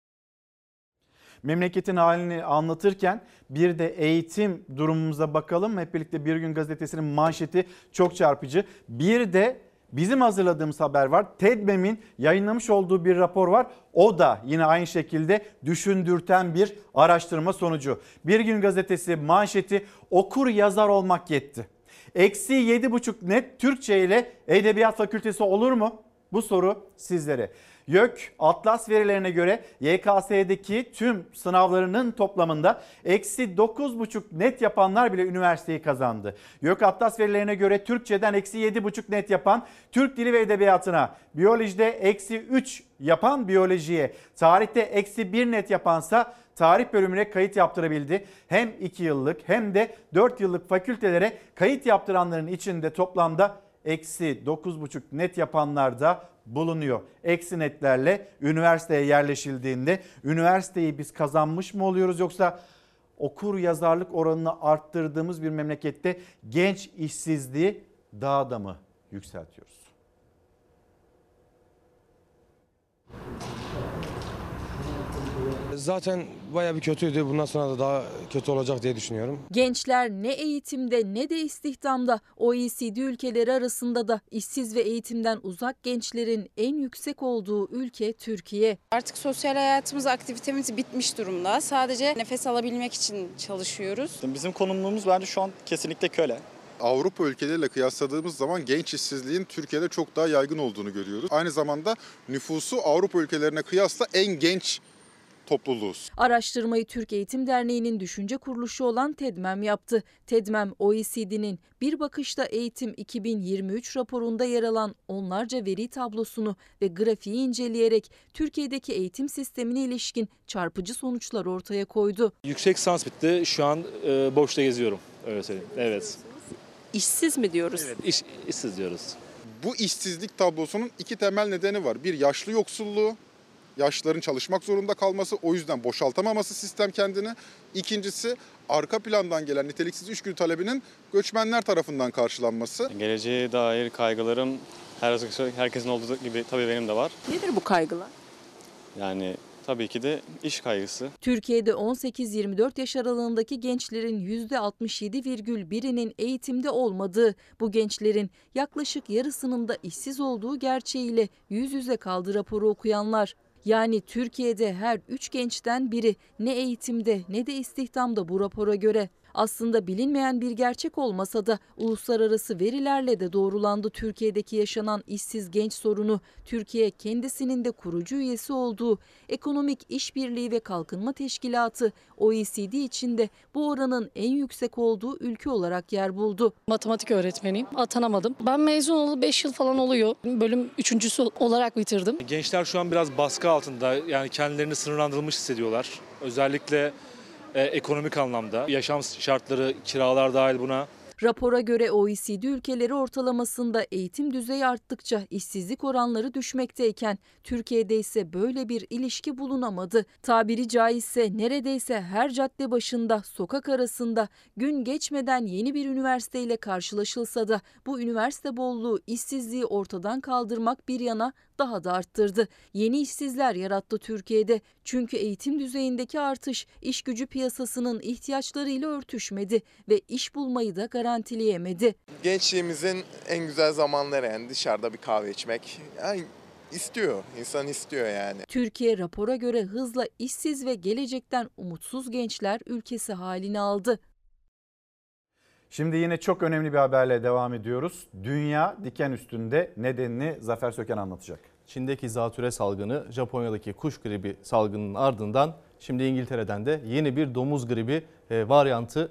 Memleketin halini anlatırken bir de eğitim durumumuza bakalım. Hep birlikte Bir Gün Gazetesi'nin manşeti çok çarpıcı. Bir de bizim hazırladığımız haber var. TEDMEM'in yayınlamış olduğu bir rapor var. O da yine aynı şekilde düşündürten bir araştırma sonucu. Bir Gün Gazetesi manşeti okur yazar olmak yetti. Eksi 7,5 net Türkçe ile Edebiyat Fakültesi olur mu? Bu soru sizlere. YÖK Atlas verilerine göre YKS'deki tüm sınavlarının toplamında eksi 9,5 net yapanlar bile üniversiteyi kazandı. YÖK Atlas verilerine göre Türkçeden eksi 7,5 net yapan Türk Dili ve Edebiyatı'na, biyolojide eksi 3 yapan biyolojiye, tarihte eksi 1 net yapansa tarih bölümüne kayıt yaptırabildi. Hem 2 yıllık hem de 4 yıllık fakültelere kayıt yaptıranların içinde toplamda eksi 9,5 net yapanlar da bulunuyor. Eksi netlerle üniversiteye yerleşildiğinde üniversiteyi biz kazanmış mı oluyoruz yoksa okur yazarlık oranını arttırdığımız bir memlekette genç işsizliği daha da mı yükseltiyoruz? Zaten bayağı bir kötüydü. Bundan sonra da daha kötü olacak diye düşünüyorum. Gençler ne eğitimde ne de istihdamda OECD ülkeleri arasında da işsiz ve eğitimden uzak gençlerin en yüksek olduğu ülke Türkiye. Artık sosyal hayatımız, aktivitemiz bitmiş durumda. Sadece nefes alabilmek için çalışıyoruz. Bizim konumumuz bence şu an kesinlikle köle. Avrupa ülkeleriyle kıyasladığımız zaman genç işsizliğin Türkiye'de çok daha yaygın olduğunu görüyoruz. Aynı zamanda nüfusu Avrupa ülkelerine kıyasla en genç topluluğuz. Araştırmayı Türk Eğitim Derneği'nin düşünce kuruluşu olan TEDMEM yaptı. TEDMEM, OECD'nin Bir Bakışta Eğitim 2023 raporunda yer alan onlarca veri tablosunu ve grafiği inceleyerek Türkiye'deki eğitim sistemine ilişkin çarpıcı sonuçlar ortaya koydu. Yüksek sans bitti. Şu an e, boşta geziyorum. Öyle söyleyeyim. Evet. İşsiz mi diyoruz? Evet, iş, işsiz diyoruz. Bu işsizlik tablosunun iki temel nedeni var. Bir yaşlı yoksulluğu, yaşlıların çalışmak zorunda kalması, o yüzden boşaltamaması sistem kendini. İkincisi arka plandan gelen niteliksiz iş gücü talebinin göçmenler tarafından karşılanması. Geleceğe dair kaygılarım her herkesin olduğu gibi tabii benim de var. Nedir bu kaygılar? Yani tabii ki de iş kaygısı. Türkiye'de 18-24 yaş aralığındaki gençlerin %67,1'inin eğitimde olmadığı, bu gençlerin yaklaşık yarısının da işsiz olduğu gerçeğiyle yüz yüze kaldı raporu okuyanlar. Yani Türkiye'de her 3 gençten biri ne eğitimde ne de istihdamda bu rapora göre. Aslında bilinmeyen bir gerçek olmasa da uluslararası verilerle de doğrulandı Türkiye'deki yaşanan işsiz genç sorunu. Türkiye kendisinin de kurucu üyesi olduğu Ekonomik İşbirliği ve Kalkınma Teşkilatı OECD içinde bu oranın en yüksek olduğu ülke olarak yer buldu. Matematik öğretmeniyim. Atanamadım. Ben mezun olalı 5 yıl falan oluyor. Bölüm üçüncüsü olarak bitirdim. Gençler şu an biraz baskı altında. Yani kendilerini sınırlandırılmış hissediyorlar. Özellikle ekonomik anlamda. Yaşam şartları, kiralar dahil buna Rapora göre OECD ülkeleri ortalamasında eğitim düzeyi arttıkça işsizlik oranları düşmekteyken Türkiye'de ise böyle bir ilişki bulunamadı. Tabiri caizse neredeyse her cadde başında, sokak arasında gün geçmeden yeni bir üniversiteyle karşılaşılsa da bu üniversite bolluğu işsizliği ortadan kaldırmak bir yana daha da arttırdı. Yeni işsizler yarattı Türkiye'de. Çünkü eğitim düzeyindeki artış iş gücü piyasasının ihtiyaçlarıyla örtüşmedi ve iş bulmayı da garantileyemedi. Gençliğimizin en güzel zamanları yani dışarıda bir kahve içmek. Yani istiyor, insan istiyor yani. Türkiye rapora göre hızla işsiz ve gelecekten umutsuz gençler ülkesi halini aldı. Şimdi yine çok önemli bir haberle devam ediyoruz. Dünya diken üstünde nedenini Zafer Söken anlatacak. Çin'deki zatüre salgını, Japonya'daki kuş gribi salgının ardından şimdi İngiltere'den de yeni bir domuz gribi e, varyantı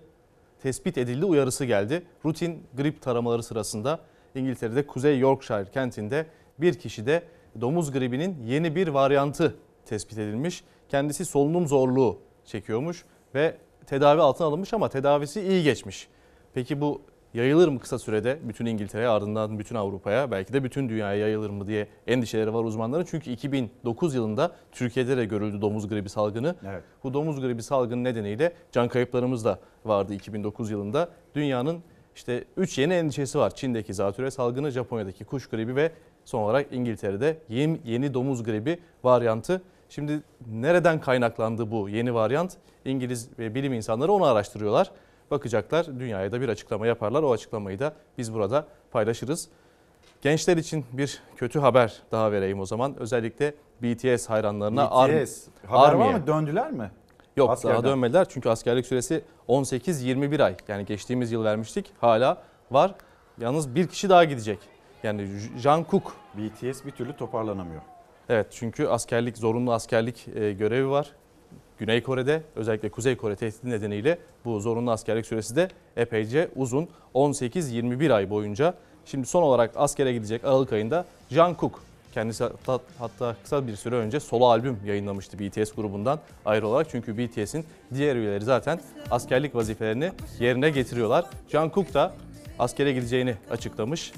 tespit edildi uyarısı geldi. Rutin grip taramaları sırasında İngiltere'de Kuzey Yorkshire kentinde bir kişide domuz gribinin yeni bir varyantı tespit edilmiş. Kendisi solunum zorluğu çekiyormuş ve tedavi altına alınmış ama tedavisi iyi geçmiş. Peki bu yayılır mı kısa sürede bütün İngiltere'ye ardından bütün Avrupa'ya belki de bütün dünyaya yayılır mı diye endişeleri var uzmanların. Çünkü 2009 yılında Türkiye'de de görüldü domuz gribi salgını. Evet. Bu domuz gribi salgını nedeniyle can kayıplarımız da vardı 2009 yılında. Dünyanın işte 3 yeni endişesi var. Çin'deki zatüre salgını, Japonya'daki kuş gribi ve son olarak İngiltere'de yeni, yeni domuz gribi varyantı. Şimdi nereden kaynaklandı bu yeni varyant? İngiliz bilim insanları onu araştırıyorlar bakacaklar. Dünyaya da bir açıklama yaparlar. O açıklamayı da biz burada paylaşırız. Gençler için bir kötü haber daha vereyim o zaman. Özellikle BTS hayranlarına. BTS. Haber var mı? Döndüler mi? Yok Askerden. daha dönmediler çünkü askerlik süresi 18-21 ay. Yani geçtiğimiz yıl vermiştik hala var. Yalnız bir kişi daha gidecek. Yani Jungkook. BTS bir türlü toparlanamıyor. Evet çünkü askerlik zorunlu askerlik e, görevi var. Güney Kore'de özellikle Kuzey Kore tehdidi nedeniyle bu zorunlu askerlik süresi de epeyce uzun. 18-21 ay boyunca. Şimdi son olarak askere gidecek Aralık ayında Jungkook kendisi hatta, hatta kısa bir süre önce solo albüm yayınlamıştı BTS grubundan ayrı olarak. Çünkü BTS'in diğer üyeleri zaten askerlik vazifelerini yerine getiriyorlar. Jungkook da askere gideceğini açıklamış.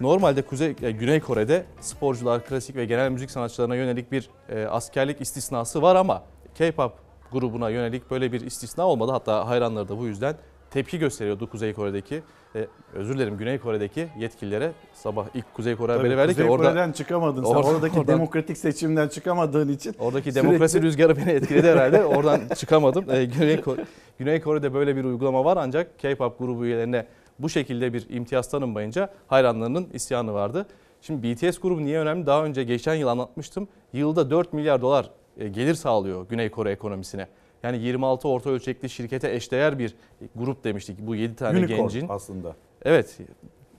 Normalde Kuzey e, Güney Kore'de sporcular, klasik ve genel müzik sanatçılarına yönelik bir e, askerlik istisnası var ama K-pop grubuna yönelik böyle bir istisna olmadı. Hatta hayranları da bu yüzden tepki gösteriyordu Kuzey Kore'deki, e, özür dilerim Güney Kore'deki yetkililere. Sabah ilk Kuzey Kore haberi verdi ki orada... Kore'den çıkamadın sen. Orada- Oradaki oradan- demokratik seçimden çıkamadığın için. Oradaki sürekli- demokrasi rüzgarı beni etkiledi herhalde. Oradan çıkamadım. Ee, Güney, Kore, Güney Kore'de böyle bir uygulama var ancak K-pop grubu üyelerine bu şekilde bir imtiyaz tanınmayınca hayranlarının isyanı vardı. Şimdi BTS grubu niye önemli? Daha önce geçen yıl anlatmıştım. Yılda 4 milyar dolar e, gelir sağlıyor Güney Kore ekonomisine. Yani 26 orta ölçekli şirkete eşdeğer bir grup demiştik bu 7 tane Unicorn gencin. aslında. Evet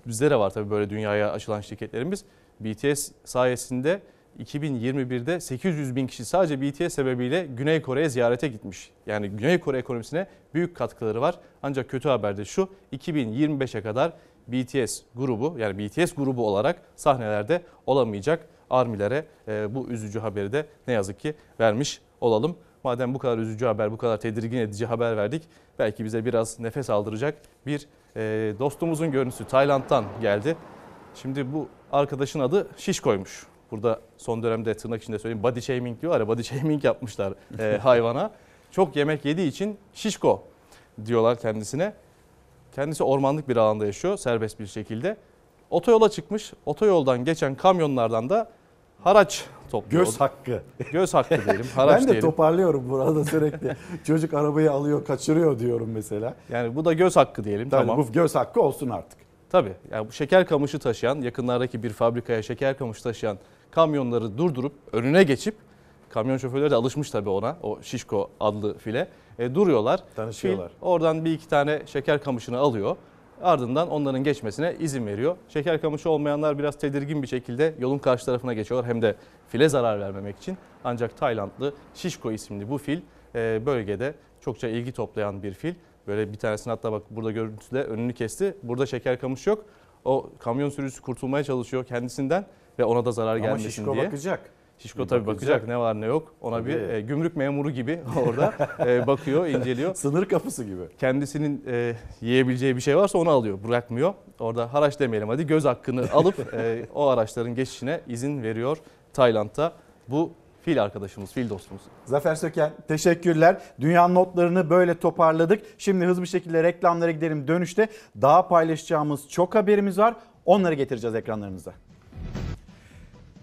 bizde de var tabii böyle dünyaya açılan şirketlerimiz. BTS sayesinde 2021'de 800 bin kişi sadece BTS sebebiyle Güney Kore'ye ziyarete gitmiş. Yani Güney Kore ekonomisine büyük katkıları var. Ancak kötü haber de şu 2025'e kadar BTS grubu yani BTS grubu olarak sahnelerde olamayacak. Armilere e, bu üzücü haberi de ne yazık ki vermiş olalım. Madem bu kadar üzücü haber, bu kadar tedirgin edici haber verdik. Belki bize biraz nefes aldıracak bir e, dostumuzun görüntüsü Tayland'dan geldi. Şimdi bu arkadaşın adı Şişko'ymuş. Burada son dönemde tırnak içinde söyleyeyim body shaming diyorlar ya body shaming yapmışlar e, hayvana. Çok yemek yediği için Şişko diyorlar kendisine. Kendisi ormanlık bir alanda yaşıyor serbest bir şekilde. Otoyola çıkmış. Otoyoldan geçen kamyonlardan da haraç topluyor. Göz hakkı. Göz hakkı diyelim. Haraç ben de diyelim. toparlıyorum burada sürekli. Çocuk arabayı alıyor kaçırıyor diyorum mesela. Yani bu da göz hakkı diyelim. Tabii tamam. bu göz hakkı olsun artık. Tabii. Yani bu şeker kamışı taşıyan, yakınlardaki bir fabrikaya şeker kamışı taşıyan kamyonları durdurup önüne geçip kamyon şoförleri de alışmış tabii ona. O Şişko adlı file. E, duruyorlar. Tanışıyorlar. Fil oradan bir iki tane şeker kamışını alıyor. Ardından onların geçmesine izin veriyor. Şeker kamışı olmayanlar biraz tedirgin bir şekilde yolun karşı tarafına geçiyorlar. Hem de file zarar vermemek için. Ancak Taylandlı Şişko isimli bu fil e, bölgede çokça ilgi toplayan bir fil. Böyle bir tanesini hatta bak burada görüntüde önünü kesti. Burada şeker kamış yok. O kamyon sürücüsü kurtulmaya çalışıyor kendisinden ve ona da zarar Ama gelmesin Şişko diye. bakacak. Şişko Bir tabii bakacak. bakacak ne var ne yok. Ona bir Tabii. e, gümrük memuru gibi orada e, bakıyor, inceliyor. Sınır kapısı gibi. Kendisinin e, yiyebileceği bir şey varsa onu alıyor, bırakmıyor. Orada haraç demeyelim hadi göz hakkını alıp e, o araçların geçişine izin veriyor Tayland'da. Bu fil arkadaşımız, fil dostumuz. Zafer Söken teşekkürler. Dünya notlarını böyle toparladık. Şimdi hızlı bir şekilde reklamlara gidelim. Dönüşte daha paylaşacağımız çok haberimiz var. Onları getireceğiz ekranlarınıza.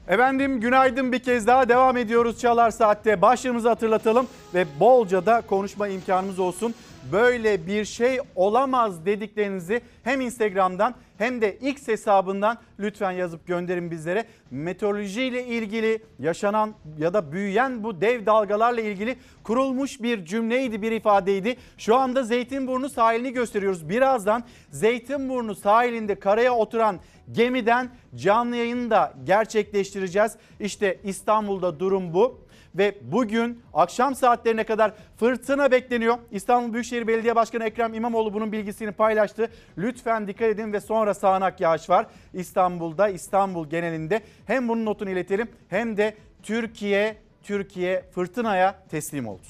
Efendim günaydın bir kez daha devam ediyoruz Çalar Saat'te. Başlığımızı hatırlatalım ve bolca da konuşma imkanımız olsun. Böyle bir şey olamaz dediklerinizi hem Instagram'dan hem de X hesabından lütfen yazıp gönderin bizlere. Meteoroloji ile ilgili yaşanan ya da büyüyen bu dev dalgalarla ilgili kurulmuş bir cümleydi, bir ifadeydi. Şu anda Zeytinburnu sahilini gösteriyoruz. Birazdan Zeytinburnu sahilinde karaya oturan gemiden canlı yayını da gerçekleştireceğiz. İşte İstanbul'da durum bu ve bugün akşam saatlerine kadar fırtına bekleniyor. İstanbul Büyükşehir Belediye Başkanı Ekrem İmamoğlu bunun bilgisini paylaştı. Lütfen dikkat edin ve sonra sağanak yağış var. İstanbul'da, İstanbul genelinde hem bunun notunu iletelim hem de Türkiye Türkiye fırtınaya teslim oldu.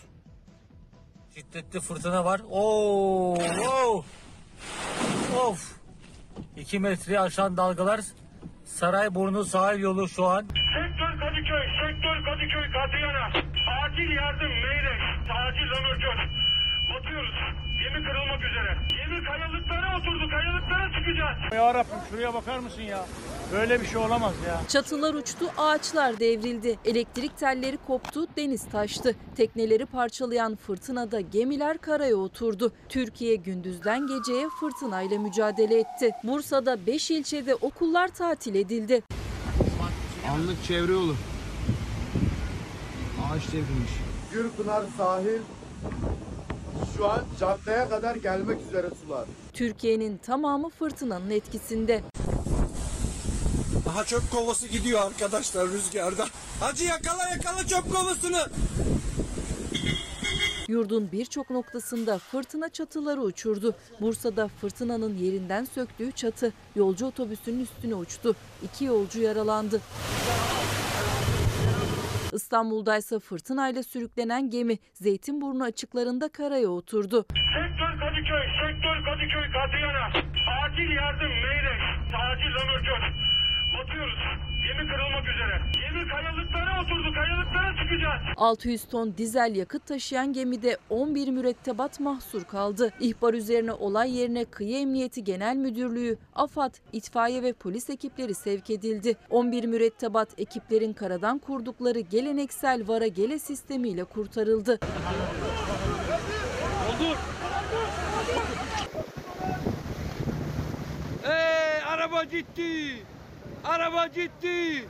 Şiddetli fırtına var. Oo, oo. Of. 2 metreye aşan dalgalar. Sarayburnu sahil yolu şu an. Sektör Kadıköy, sektör Kadıköy, Kadıyan'a. Acil yardım, meyrek, acil römorkör. Batıyoruz. Gemi kırılmak üzere. Gemi kayalıklara oturdu, kayalıklara çıkacağız. Ya Rabbim şuraya bakar mısın ya? Böyle bir şey olamaz ya. Çatılar uçtu, ağaçlar devrildi. Elektrik telleri koptu, deniz taştı. Tekneleri parçalayan fırtınada gemiler karaya oturdu. Türkiye gündüzden geceye fırtınayla mücadele etti. Bursa'da 5 ilçede okullar tatil edildi. Anlık çevre yolu. Ağaç devrilmiş. Gürpınar sahil şu an caddeye kadar gelmek üzere sular. Türkiye'nin tamamı fırtınanın etkisinde. Aha çöp kovası gidiyor arkadaşlar rüzgarda. Hacı yakala yakala çöp kovasını. Yurdun birçok noktasında fırtına çatıları uçurdu. Bursa'da fırtınanın yerinden söktüğü çatı yolcu otobüsünün üstüne uçtu. İki yolcu yaralandı. İstanbul'da ise fırtınayla sürüklenen gemi Zeytinburnu açıklarında karaya oturdu. Sektör Kadıköy, sektör Kadıköy, Kadıyan'a. Acil yardım, meyrek, acil römorkör. Batıyoruz. Gemi kırılmak üzere. Gemi kayalıklara oturdu, kayalıklara çıkacağız. 600 ton dizel yakıt taşıyan gemide 11 mürettebat mahsur kaldı. İhbar üzerine olay yerine Kıyı Emniyeti Genel Müdürlüğü, AFAD, itfaiye ve polis ekipleri sevk edildi. 11 mürettebat ekiplerin karadan kurdukları geleneksel vara gele sistemiyle kurtarıldı. Hey araba gitti. Araba gitti.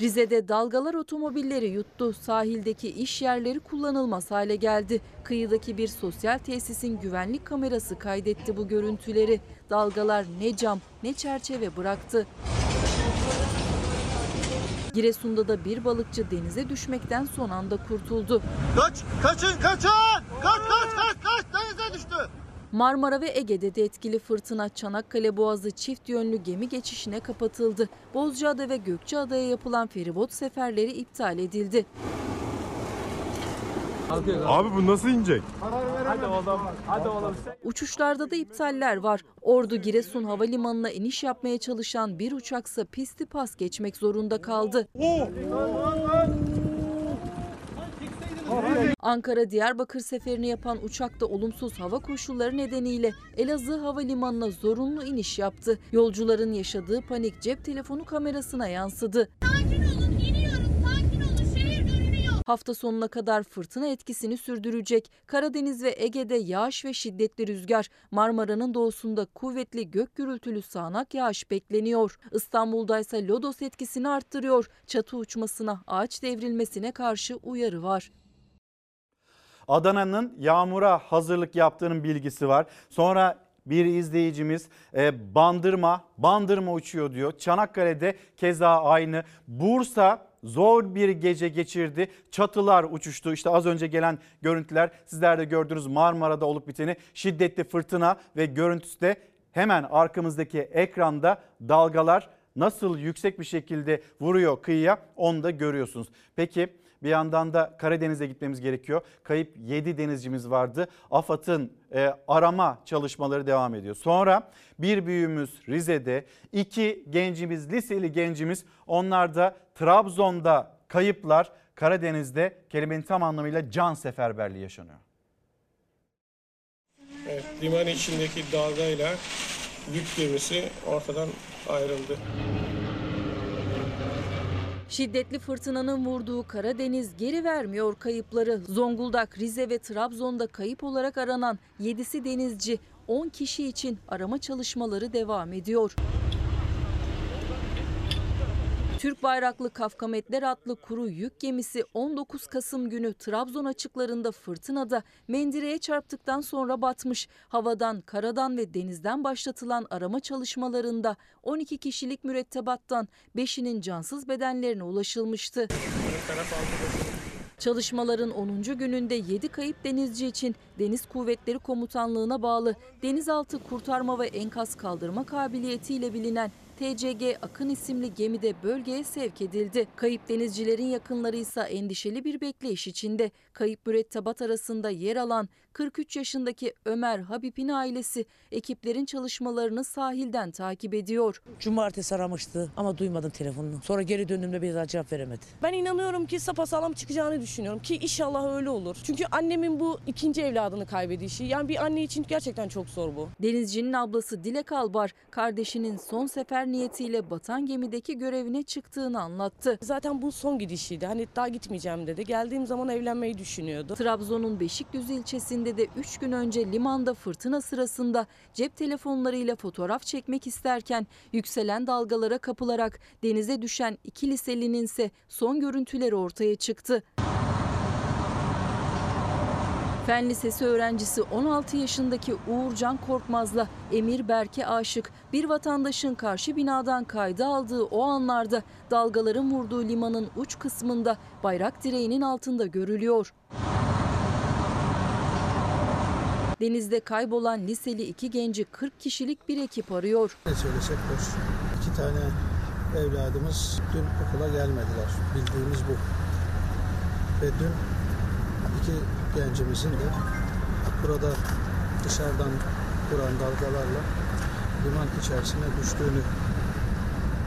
Rize'de dalgalar otomobilleri yuttu. Sahildeki iş yerleri kullanılmaz hale geldi. Kıyıdaki bir sosyal tesisin güvenlik kamerası kaydetti bu görüntüleri. Dalgalar ne cam ne çerçeve bıraktı. Giresun'da da bir balıkçı denize düşmekten son anda kurtuldu. Kaç, kaçın, kaçın! Kaç, kaç, kaç, kaç! Denize düştü! Marmara ve Ege'de de etkili fırtına Çanakkale Boğazı çift yönlü gemi geçişine kapatıldı. Bozcaada ve Gökçeada'ya yapılan feribot seferleri iptal edildi. Abi bu nasıl inecek? Hadi oğlum. Hadi oğlum. Uçuşlarda da iptaller var. Ordu Giresun Havalimanı'na iniş yapmaya çalışan bir uçaksa pisti pas geçmek zorunda kaldı. Ankara Diyarbakır seferini yapan uçakta olumsuz hava koşulları nedeniyle Elazığ Havalimanı'na zorunlu iniş yaptı. Yolcuların yaşadığı panik cep telefonu kamerasına yansıdı. Hafta sonuna kadar fırtına etkisini sürdürecek. Karadeniz ve Ege'de yağış ve şiddetli rüzgar. Marmara'nın doğusunda kuvvetli gök gürültülü sağanak yağış bekleniyor. İstanbul'da ise lodos etkisini arttırıyor. Çatı uçmasına, ağaç devrilmesine karşı uyarı var. Adana'nın yağmura hazırlık yaptığının bilgisi var. Sonra bir izleyicimiz e, bandırma, bandırma uçuyor diyor. Çanakkale'de keza aynı. Bursa zor bir gece geçirdi. Çatılar uçuştu. İşte az önce gelen görüntüler sizler de gördünüz Marmara'da olup biteni. Şiddetli fırtına ve görüntüsü hemen arkamızdaki ekranda dalgalar nasıl yüksek bir şekilde vuruyor kıyıya onu da görüyorsunuz. Peki bir yandan da Karadeniz'e gitmemiz gerekiyor. Kayıp 7 denizcimiz vardı. AFAD'ın e, arama çalışmaları devam ediyor. Sonra bir büyüğümüz Rize'de, iki gencimiz, liseli gencimiz onlar da Trabzon'da kayıplar. Karadeniz'de kelimenin tam anlamıyla can seferberliği yaşanıyor. Evet, liman içindeki dalgayla yük gemisi ortadan ayrıldı. Şiddetli fırtınanın vurduğu Karadeniz geri vermiyor kayıpları. Zonguldak, Rize ve Trabzon'da kayıp olarak aranan 7'si denizci 10 kişi için arama çalışmaları devam ediyor. Türk bayraklı Kafkametler adlı kuru yük gemisi 19 Kasım günü Trabzon açıklarında fırtınada mendireye çarptıktan sonra batmış. Havadan, karadan ve denizden başlatılan arama çalışmalarında 12 kişilik mürettebattan 5'inin cansız bedenlerine ulaşılmıştı. Çalışmaların 10. gününde 7 kayıp denizci için Deniz Kuvvetleri Komutanlığı'na bağlı Denizaltı Kurtarma ve Enkaz Kaldırma Kabiliyetiyle bilinen TCG Akın isimli gemide bölgeye sevk edildi. Kayıp denizcilerin yakınları ise endişeli bir bekleyiş içinde. Kayıp mürettebat arasında yer alan 43 yaşındaki Ömer Habib'in ailesi ekiplerin çalışmalarını sahilden takip ediyor. Cumartesi aramıştı ama duymadım telefonunu. Sonra geri döndüğümde bir daha cevap veremedi. Ben inanıyorum ki sapasağlam çıkacağını düşünüyorum ki inşallah öyle olur. Çünkü annemin bu ikinci evladını kaybedişi yani bir anne için gerçekten çok zor bu. Denizcinin ablası Dilek Albar kardeşinin son sefer niyetiyle batan gemideki görevine çıktığını anlattı. Zaten bu son gidişiydi. Hani daha gitmeyeceğim dedi. Geldiğim zaman evlenmeyi düşünüyordu. Trabzon'un Beşikdüzü ilçesinde de 3 gün önce limanda fırtına sırasında cep telefonlarıyla fotoğraf çekmek isterken yükselen dalgalara kapılarak denize düşen iki liselinin ise son görüntüleri ortaya çıktı. Fen Lisesi öğrencisi 16 yaşındaki Uğurcan Korkmaz'la Emir Berke Aşık bir vatandaşın karşı binadan kayda aldığı o anlarda dalgaların vurduğu limanın uç kısmında bayrak direğinin altında görülüyor. Denizde kaybolan liseli iki genci 40 kişilik bir ekip arıyor. Ne söylesek boş. İki tane evladımız dün okula gelmediler. Bildiğimiz bu. Ve dün iki gencimizin de burada dışarıdan vuran dalgalarla liman içerisine düştüğünü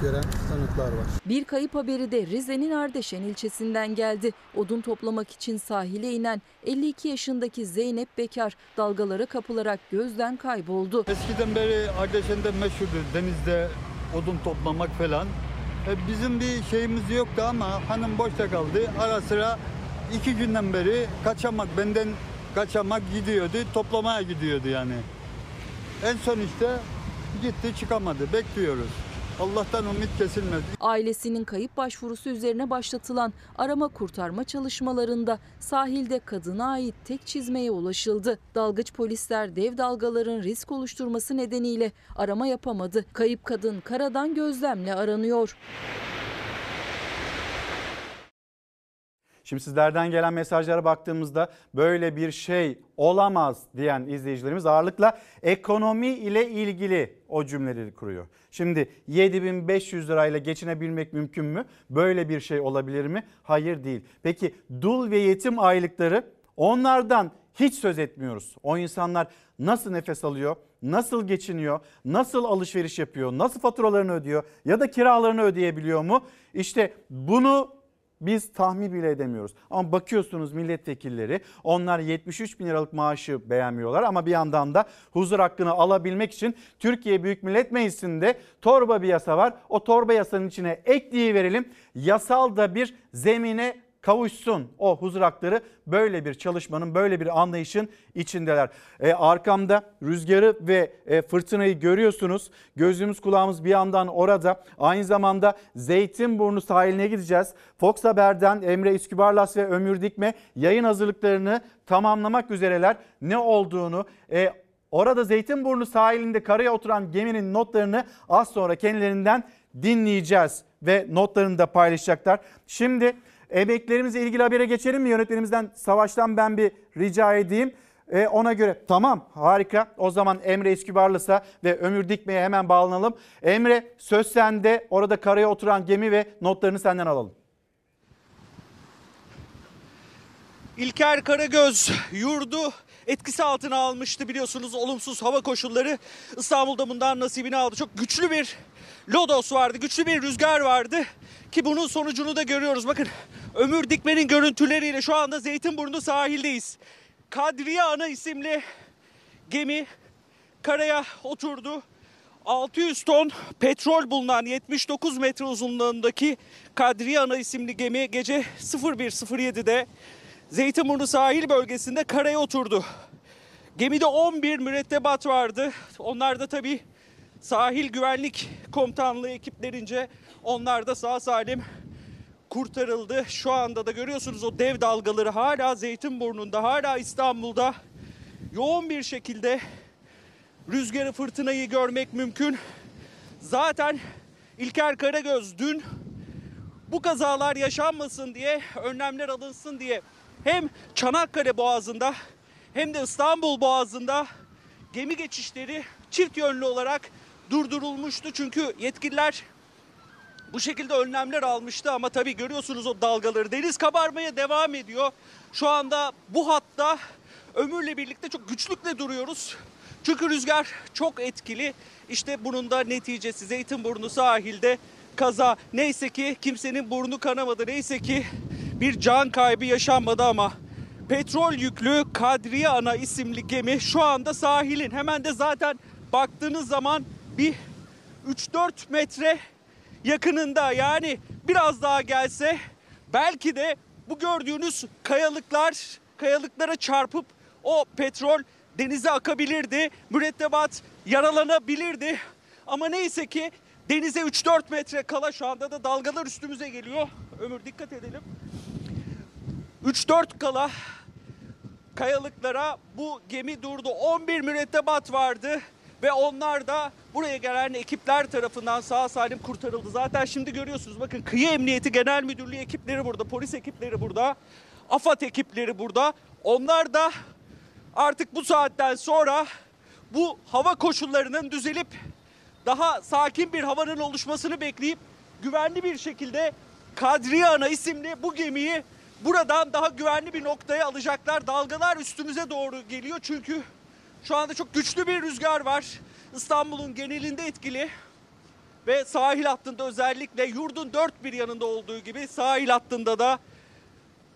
gören tanıklar var. Bir kayıp haberi de Rize'nin Ardeşen ilçesinden geldi. Odun toplamak için sahile inen 52 yaşındaki Zeynep Bekar dalgalara kapılarak gözden kayboldu. Eskiden beri Ardeşen'de meşhurdur denizde odun toplamak falan. E, Bizim bir şeyimiz yoktu ama hanım boşta kaldı. Ara sıra iki günden beri kaçamak benden kaçamak gidiyordu. Toplamaya gidiyordu yani. En son işte gitti çıkamadı. Bekliyoruz. Allah'tan ümit kesilmez. Ailesinin kayıp başvurusu üzerine başlatılan arama kurtarma çalışmalarında sahilde kadına ait tek çizmeye ulaşıldı. Dalgıç polisler dev dalgaların risk oluşturması nedeniyle arama yapamadı. Kayıp kadın karadan gözlemle aranıyor. Şimdi sizlerden gelen mesajlara baktığımızda böyle bir şey olamaz diyen izleyicilerimiz ağırlıkla ekonomi ile ilgili o cümleleri kuruyor. Şimdi 7500 lirayla geçinebilmek mümkün mü? Böyle bir şey olabilir mi? Hayır değil. Peki dul ve yetim aylıkları onlardan hiç söz etmiyoruz. O insanlar nasıl nefes alıyor? Nasıl geçiniyor? Nasıl alışveriş yapıyor? Nasıl faturalarını ödüyor? Ya da kiralarını ödeyebiliyor mu? İşte bunu biz tahmin bile edemiyoruz. Ama bakıyorsunuz milletvekilleri onlar 73 bin liralık maaşı beğenmiyorlar ama bir yandan da huzur hakkını alabilmek için Türkiye Büyük Millet Meclisi'nde torba bir yasa var. O torba yasanın içine ekleyiverelim. Yasal da bir zemine kavuşsun o huzur hakları böyle bir çalışmanın böyle bir anlayışın içindeler. E, arkamda rüzgarı ve e, fırtınayı görüyorsunuz. Gözümüz kulağımız bir yandan orada. Aynı zamanda Zeytinburnu sahiline gideceğiz. Fox Haber'den Emre İskübarlas ve Ömür Dikme yayın hazırlıklarını tamamlamak üzereler. Ne olduğunu e, Orada Zeytinburnu sahilinde karaya oturan geminin notlarını az sonra kendilerinden dinleyeceğiz ve notlarını da paylaşacaklar. Şimdi emeklerimizle ilgili habere geçelim mi? Yönetmenimizden Savaş'tan ben bir rica edeyim. E, ona göre tamam harika. O zaman Emre Eskübarlısa ve Ömür Dikme'ye hemen bağlanalım. Emre söz sende. Orada karaya oturan gemi ve notlarını senden alalım. İlker Karagöz yurdu etkisi altına almıştı biliyorsunuz olumsuz hava koşulları İstanbul'da bundan nasibini aldı. Çok güçlü bir lodos vardı, güçlü bir rüzgar vardı ki bunun sonucunu da görüyoruz. Bakın Ömür Dikmen'in görüntüleriyle şu anda Zeytinburnu sahildeyiz. Kadriye Ana isimli gemi karaya oturdu. 600 ton petrol bulunan 79 metre uzunluğundaki Kadriye Ana isimli gemi gece 01.07'de Zeytinburnu sahil bölgesinde karaya oturdu. Gemide 11 mürettebat vardı. Onlar da tabii sahil güvenlik komutanlığı ekiplerince onlar da sağ salim kurtarıldı. Şu anda da görüyorsunuz o dev dalgaları hala Zeytinburnu'nda, hala İstanbul'da yoğun bir şekilde rüzgarı fırtınayı görmek mümkün. Zaten İlker Karagöz dün bu kazalar yaşanmasın diye, önlemler alınsın diye hem Çanakkale Boğazı'nda hem de İstanbul Boğazı'nda gemi geçişleri çift yönlü olarak durdurulmuştu. Çünkü yetkililer bu şekilde önlemler almıştı ama tabii görüyorsunuz o dalgaları. Deniz kabarmaya devam ediyor. Şu anda bu hatta ömürle birlikte çok güçlükle duruyoruz. Çünkü rüzgar çok etkili. İşte bunun da neticesi Zeytinburnu sahilde kaza. Neyse ki kimsenin burnu kanamadı. Neyse ki bir can kaybı yaşanmadı ama petrol yüklü Kadriye Ana isimli gemi şu anda sahilin hemen de zaten baktığınız zaman bir 3-4 metre yakınında yani biraz daha gelse belki de bu gördüğünüz kayalıklar kayalıklara çarpıp o petrol denize akabilirdi. Mürettebat yaralanabilirdi. Ama neyse ki denize 3-4 metre kala şu anda da dalgalar üstümüze geliyor. Ömür dikkat edelim. 3-4 kala kayalıklara bu gemi durdu. 11 mürettebat vardı ve onlar da buraya gelen ekipler tarafından sağ salim kurtarıldı. Zaten şimdi görüyorsunuz bakın Kıyı Emniyeti Genel Müdürlüğü ekipleri burada, polis ekipleri burada, AFAD ekipleri burada. Onlar da artık bu saatten sonra bu hava koşullarının düzelip daha sakin bir havanın oluşmasını bekleyip güvenli bir şekilde Kadriye Ana isimli bu gemiyi buradan daha güvenli bir noktaya alacaklar. Dalgalar üstümüze doğru geliyor çünkü şu anda çok güçlü bir rüzgar var. İstanbul'un genelinde etkili ve sahil hattında özellikle yurdun dört bir yanında olduğu gibi sahil hattında da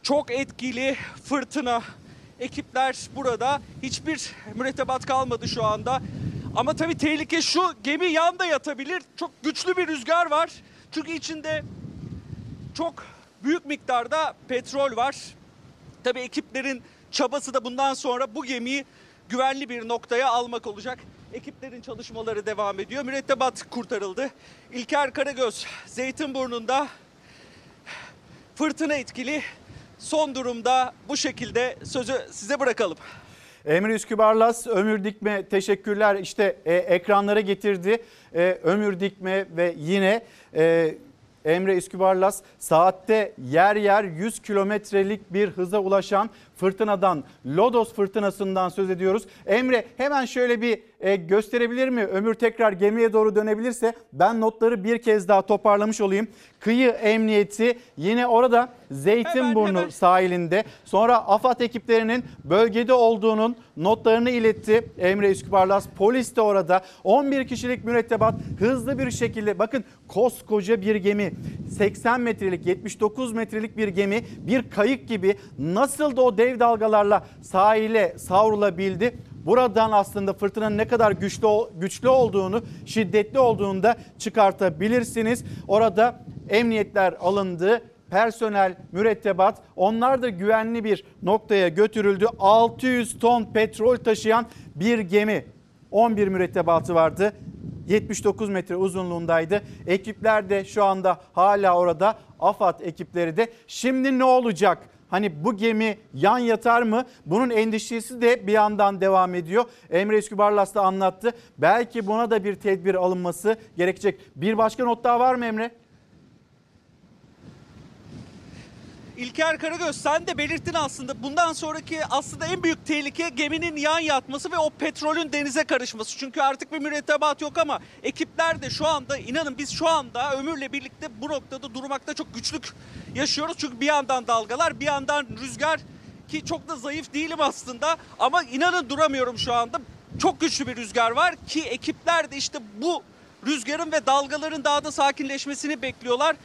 çok etkili fırtına. Ekipler burada hiçbir mürettebat kalmadı şu anda. Ama tabii tehlike şu gemi yanda yatabilir. Çok güçlü bir rüzgar var. Çünkü içinde çok büyük miktarda petrol var. Tabii ekiplerin çabası da bundan sonra bu gemiyi güvenli bir noktaya almak olacak. Ekiplerin çalışmaları devam ediyor. Mürettebat kurtarıldı. İlker Karagöz Zeytinburnu'nda fırtına etkili. Son durumda bu şekilde sözü size bırakalım. Emre Üskübarlas, Ömür Dikme teşekkürler. İşte e, ekranlara getirdi e, Ömür Dikme ve yine e, Emre Üskübarlas saatte yer yer 100 kilometrelik bir hıza ulaşan fırtınadan, Lodos fırtınasından söz ediyoruz. Emre hemen şöyle bir e, gösterebilir mi? Ömür tekrar gemiye doğru dönebilirse ben notları bir kez daha toparlamış olayım. Kıyı Emniyeti yine orada Zeytinburnu Hemen, hemen. sahilinde. Sonra AFAD ekiplerinin bölgede olduğunun notlarını iletti Emre Üskübarlas. Polis de orada 11 kişilik mürettebat hızlı bir şekilde bakın koskoca bir gemi 80 metrelik 79 metrelik bir gemi bir kayık gibi nasıl da o dev dalgalarla sahile savrulabildi. Buradan aslında fırtınanın ne kadar güçlü güçlü olduğunu, şiddetli olduğunu da çıkartabilirsiniz. Orada emniyetler alındı personel, mürettebat onlar da güvenli bir noktaya götürüldü. 600 ton petrol taşıyan bir gemi 11 mürettebatı vardı. 79 metre uzunluğundaydı. Ekipler de şu anda hala orada. AFAD ekipleri de. Şimdi ne olacak? Hani bu gemi yan yatar mı? Bunun endişesi de bir yandan devam ediyor. Emre Eskübarlas da anlattı. Belki buna da bir tedbir alınması gerekecek. Bir başka not daha var mı Emre? İlker Karagöz sen de belirttin aslında bundan sonraki aslında en büyük tehlike geminin yan yatması ve o petrolün denize karışması. Çünkü artık bir mürettebat yok ama ekipler de şu anda inanın biz şu anda ömürle birlikte bu noktada durmakta çok güçlük yaşıyoruz. Çünkü bir yandan dalgalar bir yandan rüzgar ki çok da zayıf değilim aslında ama inanın duramıyorum şu anda. Çok güçlü bir rüzgar var ki ekipler de işte bu rüzgarın ve dalgaların daha da sakinleşmesini bekliyorlar.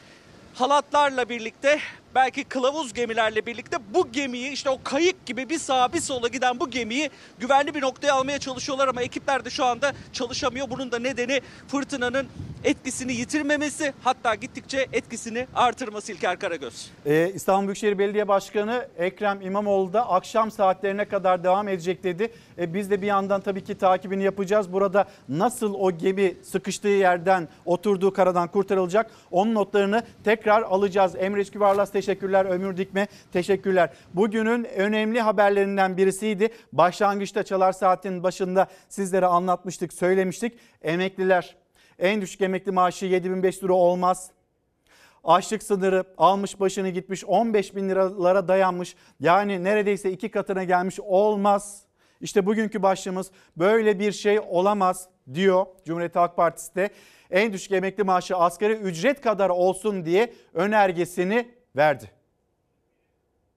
Halatlarla birlikte belki kılavuz gemilerle birlikte bu gemiyi işte o kayık gibi bir sağa bir sola giden bu gemiyi güvenli bir noktaya almaya çalışıyorlar ama ekipler de şu anda çalışamıyor. Bunun da nedeni fırtınanın etkisini yitirmemesi hatta gittikçe etkisini artırması İlker Karagöz. Ee, İstanbul Büyükşehir Belediye Başkanı Ekrem İmamoğlu da akşam saatlerine kadar devam edecek dedi. E, biz de bir yandan tabii ki takibini yapacağız. Burada nasıl o gemi sıkıştığı yerden oturduğu karadan kurtarılacak onun notlarını tekrar alacağız. Emre Esküvarlas teşekkürler. Ömür Dikme teşekkürler. Bugünün önemli haberlerinden birisiydi. Başlangıçta Çalar Saat'in başında sizlere anlatmıştık, söylemiştik. Emekliler en düşük emekli maaşı 7500 lira olmaz. Açlık sınırı almış başını gitmiş 15 bin liralara dayanmış. Yani neredeyse iki katına gelmiş olmaz. İşte bugünkü başlığımız böyle bir şey olamaz diyor Cumhuriyet Halk Partisi de. En düşük emekli maaşı asgari ücret kadar olsun diye önergesini verdi.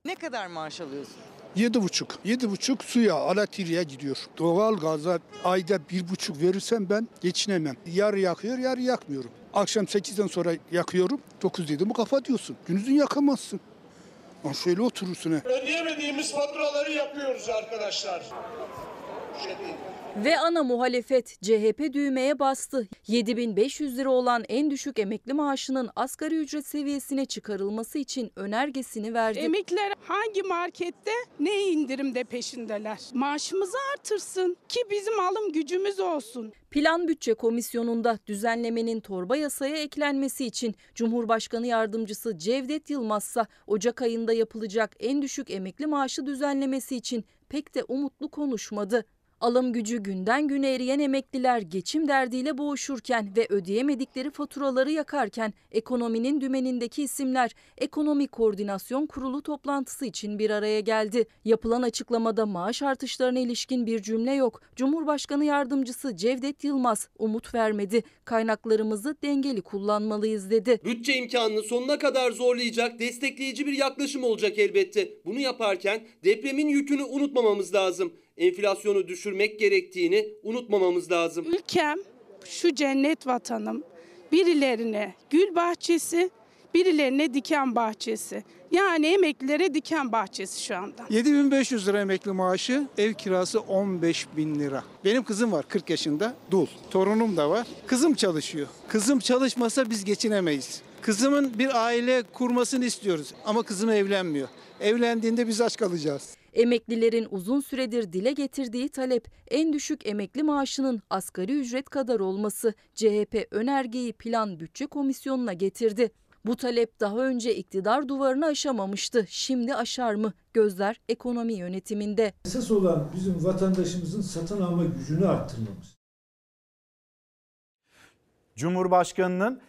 Ne kadar maaş alıyorsun? Yedi buçuk. Yedi buçuk suya, alatriye gidiyor. Doğal gaza ayda bir buçuk verirsem ben geçinemem. Yarı yakıyor, yarı yakmıyorum. Akşam sekizden sonra yakıyorum. Dokuz dedim mi kafa diyorsun. Gündüzün yakamazsın. Ama şöyle oturursun he. Ödeyemediğimiz faturaları yapıyoruz arkadaşlar. Ve ana muhalefet CHP düğmeye bastı. 7500 lira olan en düşük emekli maaşının asgari ücret seviyesine çıkarılması için önergesini verdi. Emekliler hangi markette ne indirimde peşindeler? Maaşımızı artırsın ki bizim alım gücümüz olsun. Plan Bütçe Komisyonu'nda düzenlemenin torba yasaya eklenmesi için Cumhurbaşkanı Yardımcısı Cevdet Yılmazsa Ocak ayında yapılacak en düşük emekli maaşı düzenlemesi için pek de umutlu konuşmadı. Alım gücü günden güne eriyen emekliler geçim derdiyle boğuşurken ve ödeyemedikleri faturaları yakarken ekonominin dümenindeki isimler Ekonomi Koordinasyon Kurulu toplantısı için bir araya geldi. Yapılan açıklamada maaş artışlarına ilişkin bir cümle yok. Cumhurbaşkanı Yardımcısı Cevdet Yılmaz umut vermedi. Kaynaklarımızı dengeli kullanmalıyız dedi. Bütçe imkanını sonuna kadar zorlayacak, destekleyici bir yaklaşım olacak elbette. Bunu yaparken depremin yükünü unutmamamız lazım. Enflasyonu düşürmek gerektiğini unutmamamız lazım. Ülkem, şu cennet vatanım birilerine gül bahçesi, birilerine diken bahçesi. Yani emeklilere diken bahçesi şu anda. 7500 lira emekli maaşı, ev kirası 15 bin lira. Benim kızım var 40 yaşında, dul. Torunum da var. Kızım çalışıyor. Kızım çalışmasa biz geçinemeyiz. Kızımın bir aile kurmasını istiyoruz ama kızım evlenmiyor. Evlendiğinde biz aç kalacağız. Emeklilerin uzun süredir dile getirdiği talep en düşük emekli maaşının asgari ücret kadar olması CHP önergeyi Plan Bütçe Komisyonu'na getirdi. Bu talep daha önce iktidar duvarını aşamamıştı. Şimdi aşar mı? Gözler ekonomi yönetiminde. Esas olan bizim vatandaşımızın satın alma gücünü arttırmamız. Cumhurbaşkanının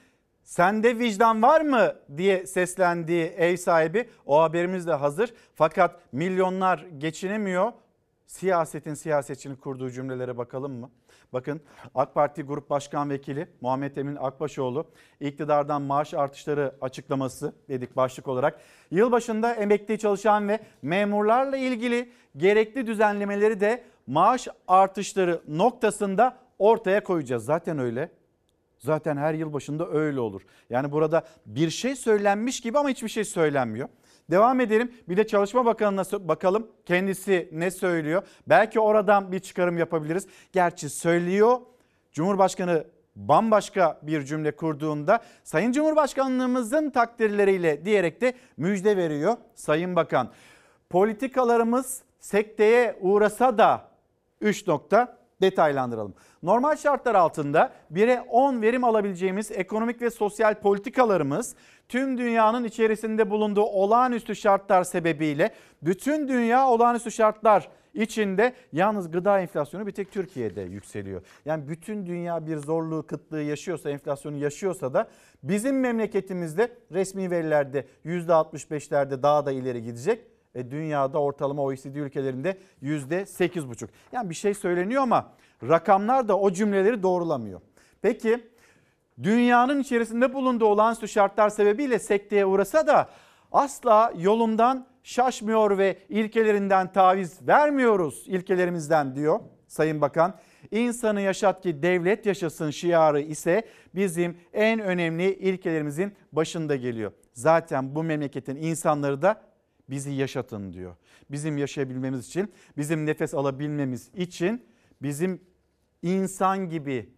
sende vicdan var mı diye seslendiği ev sahibi o haberimiz de hazır. Fakat milyonlar geçinemiyor. Siyasetin siyasetçinin kurduğu cümlelere bakalım mı? Bakın AK Parti Grup Başkan Vekili Muhammed Emin Akbaşoğlu iktidardan maaş artışları açıklaması dedik başlık olarak. Yılbaşında emekli çalışan ve memurlarla ilgili gerekli düzenlemeleri de maaş artışları noktasında ortaya koyacağız. Zaten öyle. Zaten her yıl başında öyle olur. Yani burada bir şey söylenmiş gibi ama hiçbir şey söylenmiyor. Devam edelim. Bir de Çalışma Bakanı'na bakalım kendisi ne söylüyor. Belki oradan bir çıkarım yapabiliriz. Gerçi söylüyor. Cumhurbaşkanı bambaşka bir cümle kurduğunda Sayın Cumhurbaşkanlığımızın takdirleriyle diyerek de müjde veriyor Sayın Bakan. Politikalarımız sekteye uğrasa da 3 nokta detaylandıralım. Normal şartlar altında 1'e 10 verim alabileceğimiz ekonomik ve sosyal politikalarımız tüm dünyanın içerisinde bulunduğu olağanüstü şartlar sebebiyle bütün dünya olağanüstü şartlar içinde yalnız gıda enflasyonu bir tek Türkiye'de yükseliyor. Yani bütün dünya bir zorluğu, kıtlığı yaşıyorsa, enflasyonu yaşıyorsa da bizim memleketimizde resmi verilerde %65'lerde daha da ileri gidecek. E, dünyada ortalama OECD ülkelerinde %8,5. Yani bir şey söyleniyor ama rakamlar da o cümleleri doğrulamıyor. Peki dünyanın içerisinde bulunduğu olağanüstü şartlar sebebiyle sekteye uğrasa da asla yolundan şaşmıyor ve ilkelerinden taviz vermiyoruz ilkelerimizden diyor Sayın Bakan. İnsanı yaşat ki devlet yaşasın şiarı ise bizim en önemli ilkelerimizin başında geliyor. Zaten bu memleketin insanları da bizi yaşatın diyor. Bizim yaşayabilmemiz için, bizim nefes alabilmemiz için bizim insan gibi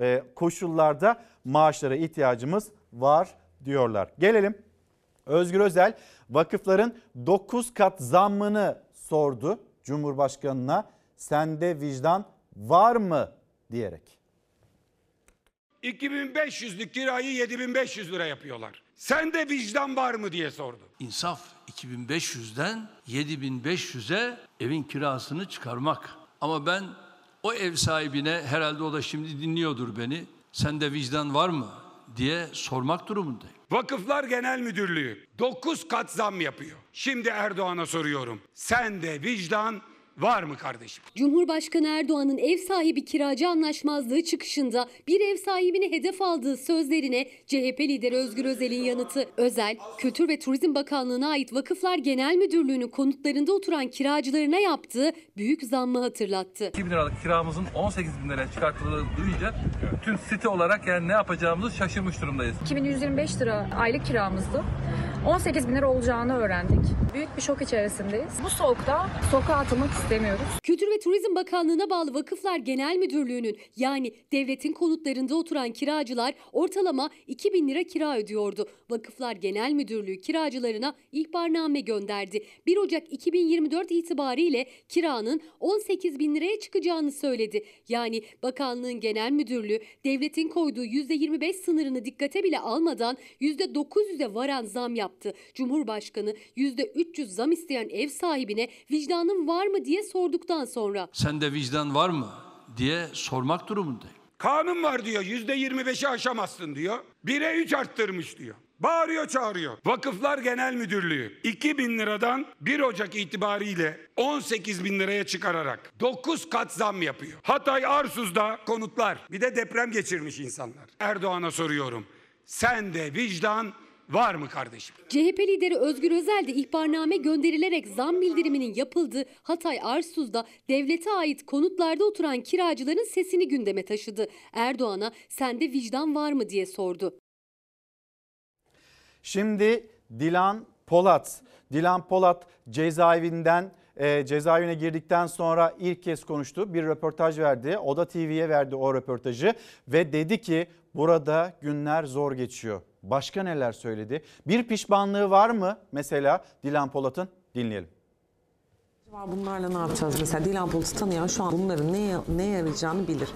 e, koşullarda maaşlara ihtiyacımız var diyorlar. Gelelim Özgür Özel vakıfların 9 kat zammını sordu Cumhurbaşkanına. Sende vicdan var mı diyerek. 2500'lük kirayı 7500 lira yapıyorlar. Sende vicdan var mı diye sordu. İnsaf 2500'den 7500'e evin kirasını çıkarmak. Ama ben o ev sahibine herhalde o da şimdi dinliyordur beni. Sende vicdan var mı diye sormak durumundayım. Vakıflar Genel Müdürlüğü 9 kat zam yapıyor. Şimdi Erdoğan'a soruyorum. Sende vicdan var mı kardeşim? Cumhurbaşkanı Erdoğan'ın ev sahibi kiracı anlaşmazlığı çıkışında bir ev sahibini hedef aldığı sözlerine CHP lideri Özgür Özel'in yanıtı. Özel, Kültür ve Turizm Bakanlığı'na ait Vakıflar Genel Müdürlüğü'nün konutlarında oturan kiracılarına yaptığı büyük zammı hatırlattı. 2 bin liralık kiramızın 18 bin liraya çıkartıldığını duyunca tüm site olarak yani ne yapacağımızı şaşırmış durumdayız. 2125 lira aylık kiramızdı. 18 bin lira olacağını öğrendik. Büyük bir şok içerisindeyiz. Bu soğukta sokağa atılmak istemiyoruz. Kültür ve Turizm Bakanlığı'na bağlı Vakıflar Genel Müdürlüğü'nün yani devletin konutlarında oturan kiracılar ortalama 2 bin lira kira ödüyordu. Vakıflar Genel Müdürlüğü kiracılarına ihbarname gönderdi. 1 Ocak 2024 itibariyle kiranın 18 bin liraya çıkacağını söyledi. Yani bakanlığın genel müdürlüğü devletin koyduğu %25 sınırını dikkate bile almadan %900'e varan zam yaptı. Cumhurbaşkanı %300 zam isteyen ev sahibine vicdanın var mı diye sorduktan sonra. Sende vicdan var mı diye sormak durumundayım. Kanun var diyor yüzde 25'i aşamazsın diyor. 1'e 3 arttırmış diyor. Bağırıyor çağırıyor. Vakıflar Genel Müdürlüğü 2 bin liradan 1 Ocak itibariyle 18 bin liraya çıkararak 9 kat zam yapıyor. Hatay Arsuz'da konutlar bir de deprem geçirmiş insanlar. Erdoğan'a soruyorum. Sende vicdan var mı kardeşim? CHP lideri Özgür Özel de ihbarname gönderilerek zam bildiriminin yapıldığı Hatay Arsuz'da devlete ait konutlarda oturan kiracıların sesini gündeme taşıdı. Erdoğan'a sende vicdan var mı diye sordu. Şimdi Dilan Polat. Dilan Polat cezaevinden e, cezaevine girdikten sonra ilk kez konuştu. Bir röportaj verdi. Oda TV'ye verdi o röportajı ve dedi ki burada günler zor geçiyor. Başka neler söyledi? Bir pişmanlığı var mı mesela Dilan Polat'ın? Dinleyelim. Bunlarla ne yapacağız mesela? Dilan Polat'ı tanıyan şu an bunların ne, ne yarayacağını bilir.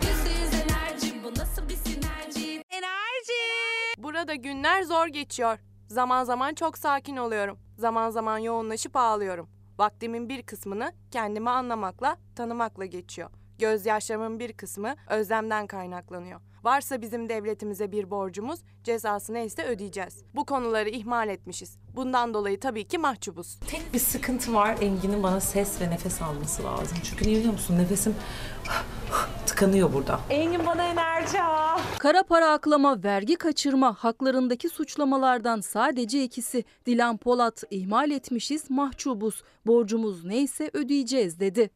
Burada günler zor geçiyor. Zaman zaman çok sakin oluyorum. Zaman zaman yoğunlaşıp ağlıyorum. Vaktimin bir kısmını kendimi anlamakla, tanımakla geçiyor. Gözyaşlarımın bir kısmı özlemden kaynaklanıyor. Varsa bizim devletimize bir borcumuz, cezası neyse ödeyeceğiz. Bu konuları ihmal etmişiz. Bundan dolayı tabii ki mahcubuz. Tek bir sıkıntı var. Engin'in bana ses ve nefes alması lazım. Çünkü niye biliyor musun? Nefesim tıkanıyor burada. Engin bana enerji al. Kara para aklama, vergi kaçırma, haklarındaki suçlamalardan sadece ikisi. Dilan Polat, ihmal etmişiz, mahcubuz. Borcumuz neyse ödeyeceğiz dedi.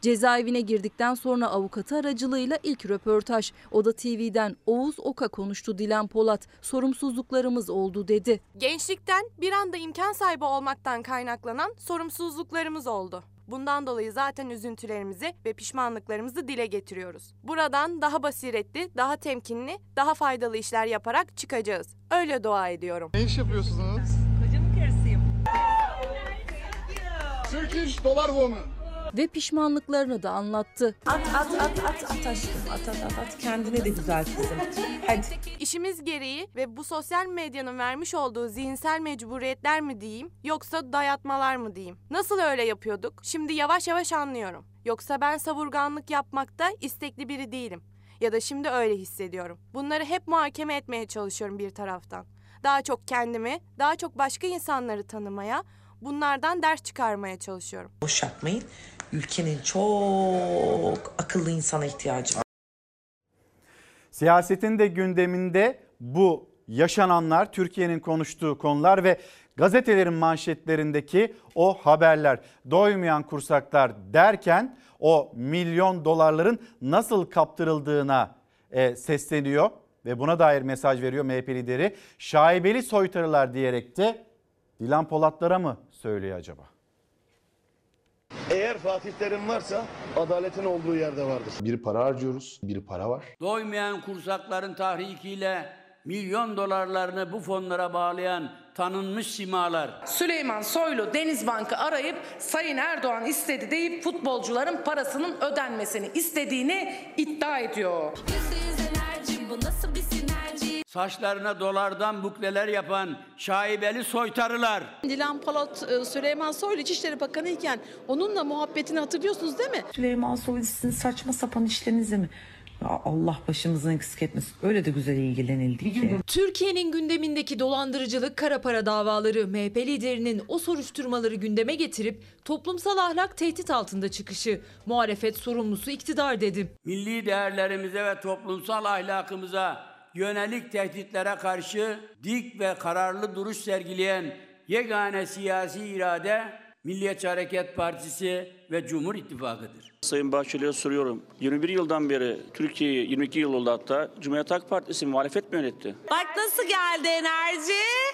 Cezaevine girdikten sonra avukatı aracılığıyla ilk röportaj. Oda TV'den Oğuz Oka konuştu Dilan Polat. Sorumsuzluklarımız oldu dedi. Gençlikten bir anda imkan sahibi olmaktan kaynaklanan sorumsuzluklarımız oldu. Bundan dolayı zaten üzüntülerimizi ve pişmanlıklarımızı dile getiriyoruz. Buradan daha basiretli, daha temkinli, daha faydalı işler yaparak çıkacağız. Öyle dua ediyorum. Ne iş yapıyorsunuz? Kocamın karısıyım. Turkish Dollar Woman. Ve pişmanlıklarını da anlattı. At at at at at aşkım at at at at kendine de güzel kızım. Hadi. İşimiz gereği ve bu sosyal medyanın vermiş olduğu zihinsel mecburiyetler mi diyeyim yoksa dayatmalar mı diyeyim? Nasıl öyle yapıyorduk? Şimdi yavaş yavaş anlıyorum. Yoksa ben savurganlık yapmakta istekli biri değilim. Ya da şimdi öyle hissediyorum. Bunları hep muhakeme etmeye çalışıyorum bir taraftan. Daha çok kendimi, daha çok başka insanları tanımaya, bunlardan ders çıkarmaya çalışıyorum. Boş yapmayın. Ülkenin çok akıllı insana ihtiyacı var. Siyasetin de gündeminde bu yaşananlar, Türkiye'nin konuştuğu konular ve gazetelerin manşetlerindeki o haberler, doymayan kursaklar derken o milyon dolarların nasıl kaptırıldığına e, sesleniyor ve buna dair mesaj veriyor MHP lideri. Şaibeli soytarılar diyerek de Dilan Polatlara mı söylüyor acaba? Eğer Fatih Terim varsa adaletin olduğu yerde vardır. Bir para harcıyoruz, bir para var. Doymayan kursakların tahrikiyle milyon dolarlarını bu fonlara bağlayan tanınmış simalar. Süleyman Soylu Denizbank'ı arayıp Sayın Erdoğan istedi deyip futbolcuların parasının ödenmesini istediğini iddia ediyor. Saçlarına dolardan bukleler yapan şaibeli soytarılar. Dilan Polat e, Süleyman Soylu İçişleri Bakanı iken onunla muhabbetini hatırlıyorsunuz değil mi? Süleyman Soylu sizin saçma sapan işlerinize mi? Ya Allah başımızdan eksik etmesin. Öyle de güzel ilgilenildi ki. Türkiye'nin gündemindeki dolandırıcılık kara para davaları MHP liderinin o soruşturmaları gündeme getirip toplumsal ahlak tehdit altında çıkışı. Muhalefet sorumlusu iktidar dedi. Milli değerlerimize ve toplumsal ahlakımıza yönelik tehditlere karşı dik ve kararlı duruş sergileyen yegane siyasi irade Milliyetçi Hareket Partisi ve Cumhur İttifakı'dır. Sayın Bahçeli'ye soruyorum. 21 yıldan beri Türkiye'yi 22 yıl oldu hatta Cumhuriyet Halk Partisi muhalefet mi yönetti? Bak nasıl geldi enerji?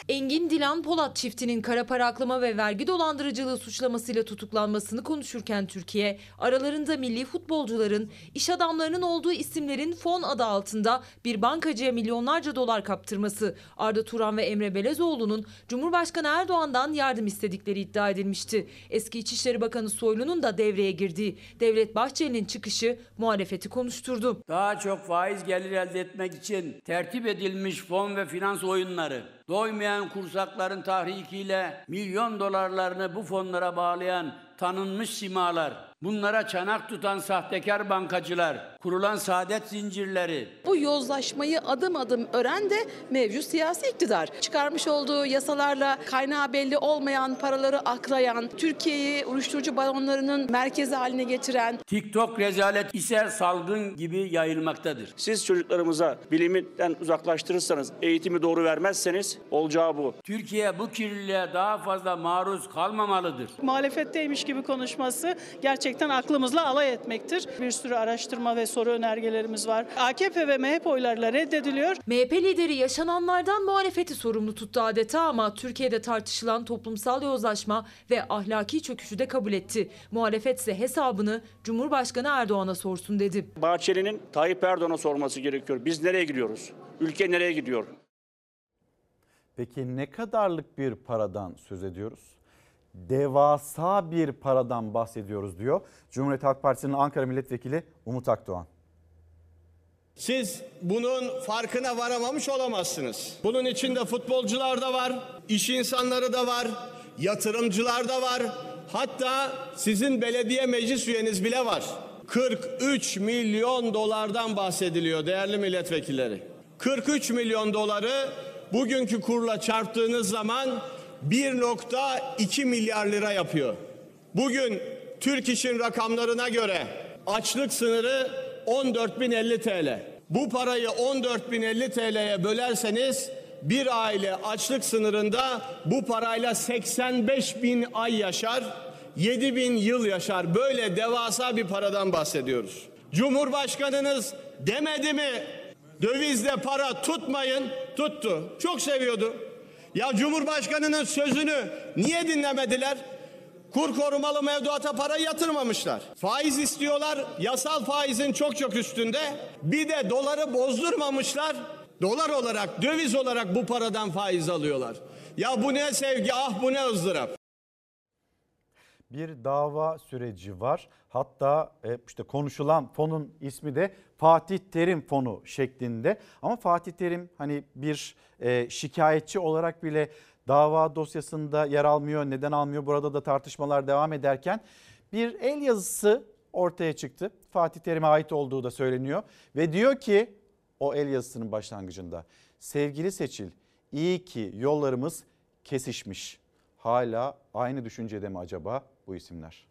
Engin Dilan Polat çiftinin kara para aklama ve vergi dolandırıcılığı suçlamasıyla tutuklanmasını konuşurken Türkiye, aralarında milli futbolcuların, iş adamlarının olduğu isimlerin fon adı altında bir bankacıya milyonlarca dolar kaptırması, Arda Turan ve Emre Belezoğlu'nun Cumhurbaşkanı Erdoğan'dan yardım istedikleri iddia edilmişti. Eski İçişleri Bakanı Soylu'nun da devreye girdiği Devlet Bahçeli'nin çıkışı muhalefeti konuşturdu. Daha çok faiz gelir elde etmek için tertip edilmiş fon ve finans oyunları, doymayan kursakların tahrikiyle milyon dolarlarını bu fonlara bağlayan tanınmış simalar, bunlara çanak tutan sahtekar bankacılar, kurulan saadet zincirleri, Bu yozlaşmayı adım adım öğren de mevcut siyasi iktidar. Çıkarmış olduğu yasalarla kaynağı belli olmayan paraları aklayan, Türkiye'yi uyuşturucu balonlarının merkezi haline getiren, TikTok rezalet ise salgın gibi yayılmaktadır. Siz çocuklarımıza bilimden uzaklaştırırsanız, eğitimi doğru vermezseniz olacağı bu. Türkiye bu kirliliğe daha fazla maruz kalmamalıdır. muhalefetteymiş gibi konuşması gerçekten aklımızla alay etmektir. Bir sürü araştırma ve soru önergelerimiz var. AKP ve MHP oylarıyla reddediliyor. MHP lideri yaşananlardan muhalefeti sorumlu tuttu adeta ama Türkiye'de tartışılan toplumsal yozlaşma ve ahlaki çöküşü de kabul etti. Muhalefet ise hesabını Cumhurbaşkanı Erdoğan'a sorsun dedi. Bahçeli'nin Tayyip Erdoğan'a sorması gerekiyor. Biz nereye gidiyoruz? Ülke nereye gidiyor? Peki ne kadarlık bir paradan söz ediyoruz? Devasa bir paradan bahsediyoruz diyor Cumhuriyet Halk Partisi'nin Ankara Milletvekili Umut Akdoğan. Siz bunun farkına varamamış olamazsınız. Bunun içinde futbolcular da var, iş insanları da var, yatırımcılar da var. Hatta sizin belediye meclis üyeniz bile var. 43 milyon dolardan bahsediliyor değerli milletvekilleri. 43 milyon doları bugünkü kurla çarptığınız zaman 1.2 milyar lira yapıyor. Bugün Türk İş'in rakamlarına göre açlık sınırı 14.050 TL. Bu parayı 14.050 TL'ye bölerseniz bir aile açlık sınırında bu parayla 85 bin ay yaşar, 7 bin yıl yaşar. Böyle devasa bir paradan bahsediyoruz. Cumhurbaşkanınız demedi mi dövizle para tutmayın, tuttu. Çok seviyordu. Ya Cumhurbaşkanının sözünü niye dinlemediler? Kur korumalı mevduata para yatırmamışlar. Faiz istiyorlar. Yasal faizin çok çok üstünde. Bir de doları bozdurmamışlar. Dolar olarak, döviz olarak bu paradan faiz alıyorlar. Ya bu ne sevgi, ah bu ne ızdırap. bir dava süreci var. Hatta e, işte konuşulan fonun ismi de Fatih Terim Fonu şeklinde. Ama Fatih Terim hani bir e, şikayetçi olarak bile dava dosyasında yer almıyor. Neden almıyor? Burada da tartışmalar devam ederken bir el yazısı ortaya çıktı. Fatih Terim'e ait olduğu da söyleniyor ve diyor ki o el yazısının başlangıcında sevgili Seçil iyi ki yollarımız kesişmiş. Hala aynı düşüncede mi acaba bu isimler?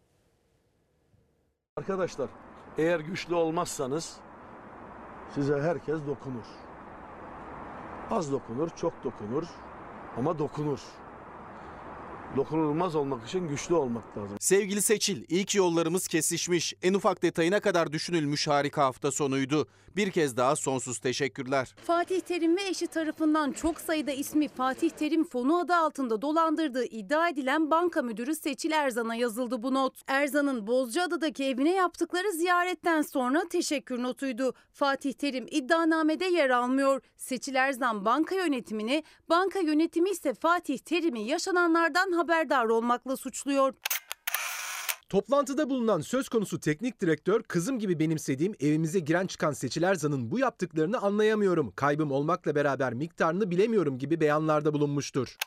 Arkadaşlar eğer güçlü olmazsanız size herkes dokunur. Az dokunur, çok dokunur ama dokunur. Dokunulmaz olmak için güçlü olmak lazım. Sevgili Seçil, ilk yollarımız kesişmiş. En ufak detayına kadar düşünülmüş harika hafta sonuydu. Bir kez daha sonsuz teşekkürler. Fatih Terim ve eşi tarafından çok sayıda ismi Fatih Terim fonu adı altında dolandırdığı iddia edilen banka müdürü Seçil Erzan'a yazıldı bu not. Erzan'ın Bozcaada'daki evine yaptıkları ziyaretten sonra teşekkür notuydu. Fatih Terim iddianamede yer almıyor. Seçil Erzan banka yönetimini, banka yönetimi ise Fatih Terim'i yaşananlardan haberdar olmakla suçluyor. Toplantıda bulunan söz konusu teknik direktör kızım gibi benimsediğim evimize giren çıkan Seçil Erzan'ın bu yaptıklarını anlayamıyorum. Kaybım olmakla beraber miktarını bilemiyorum gibi beyanlarda bulunmuştur.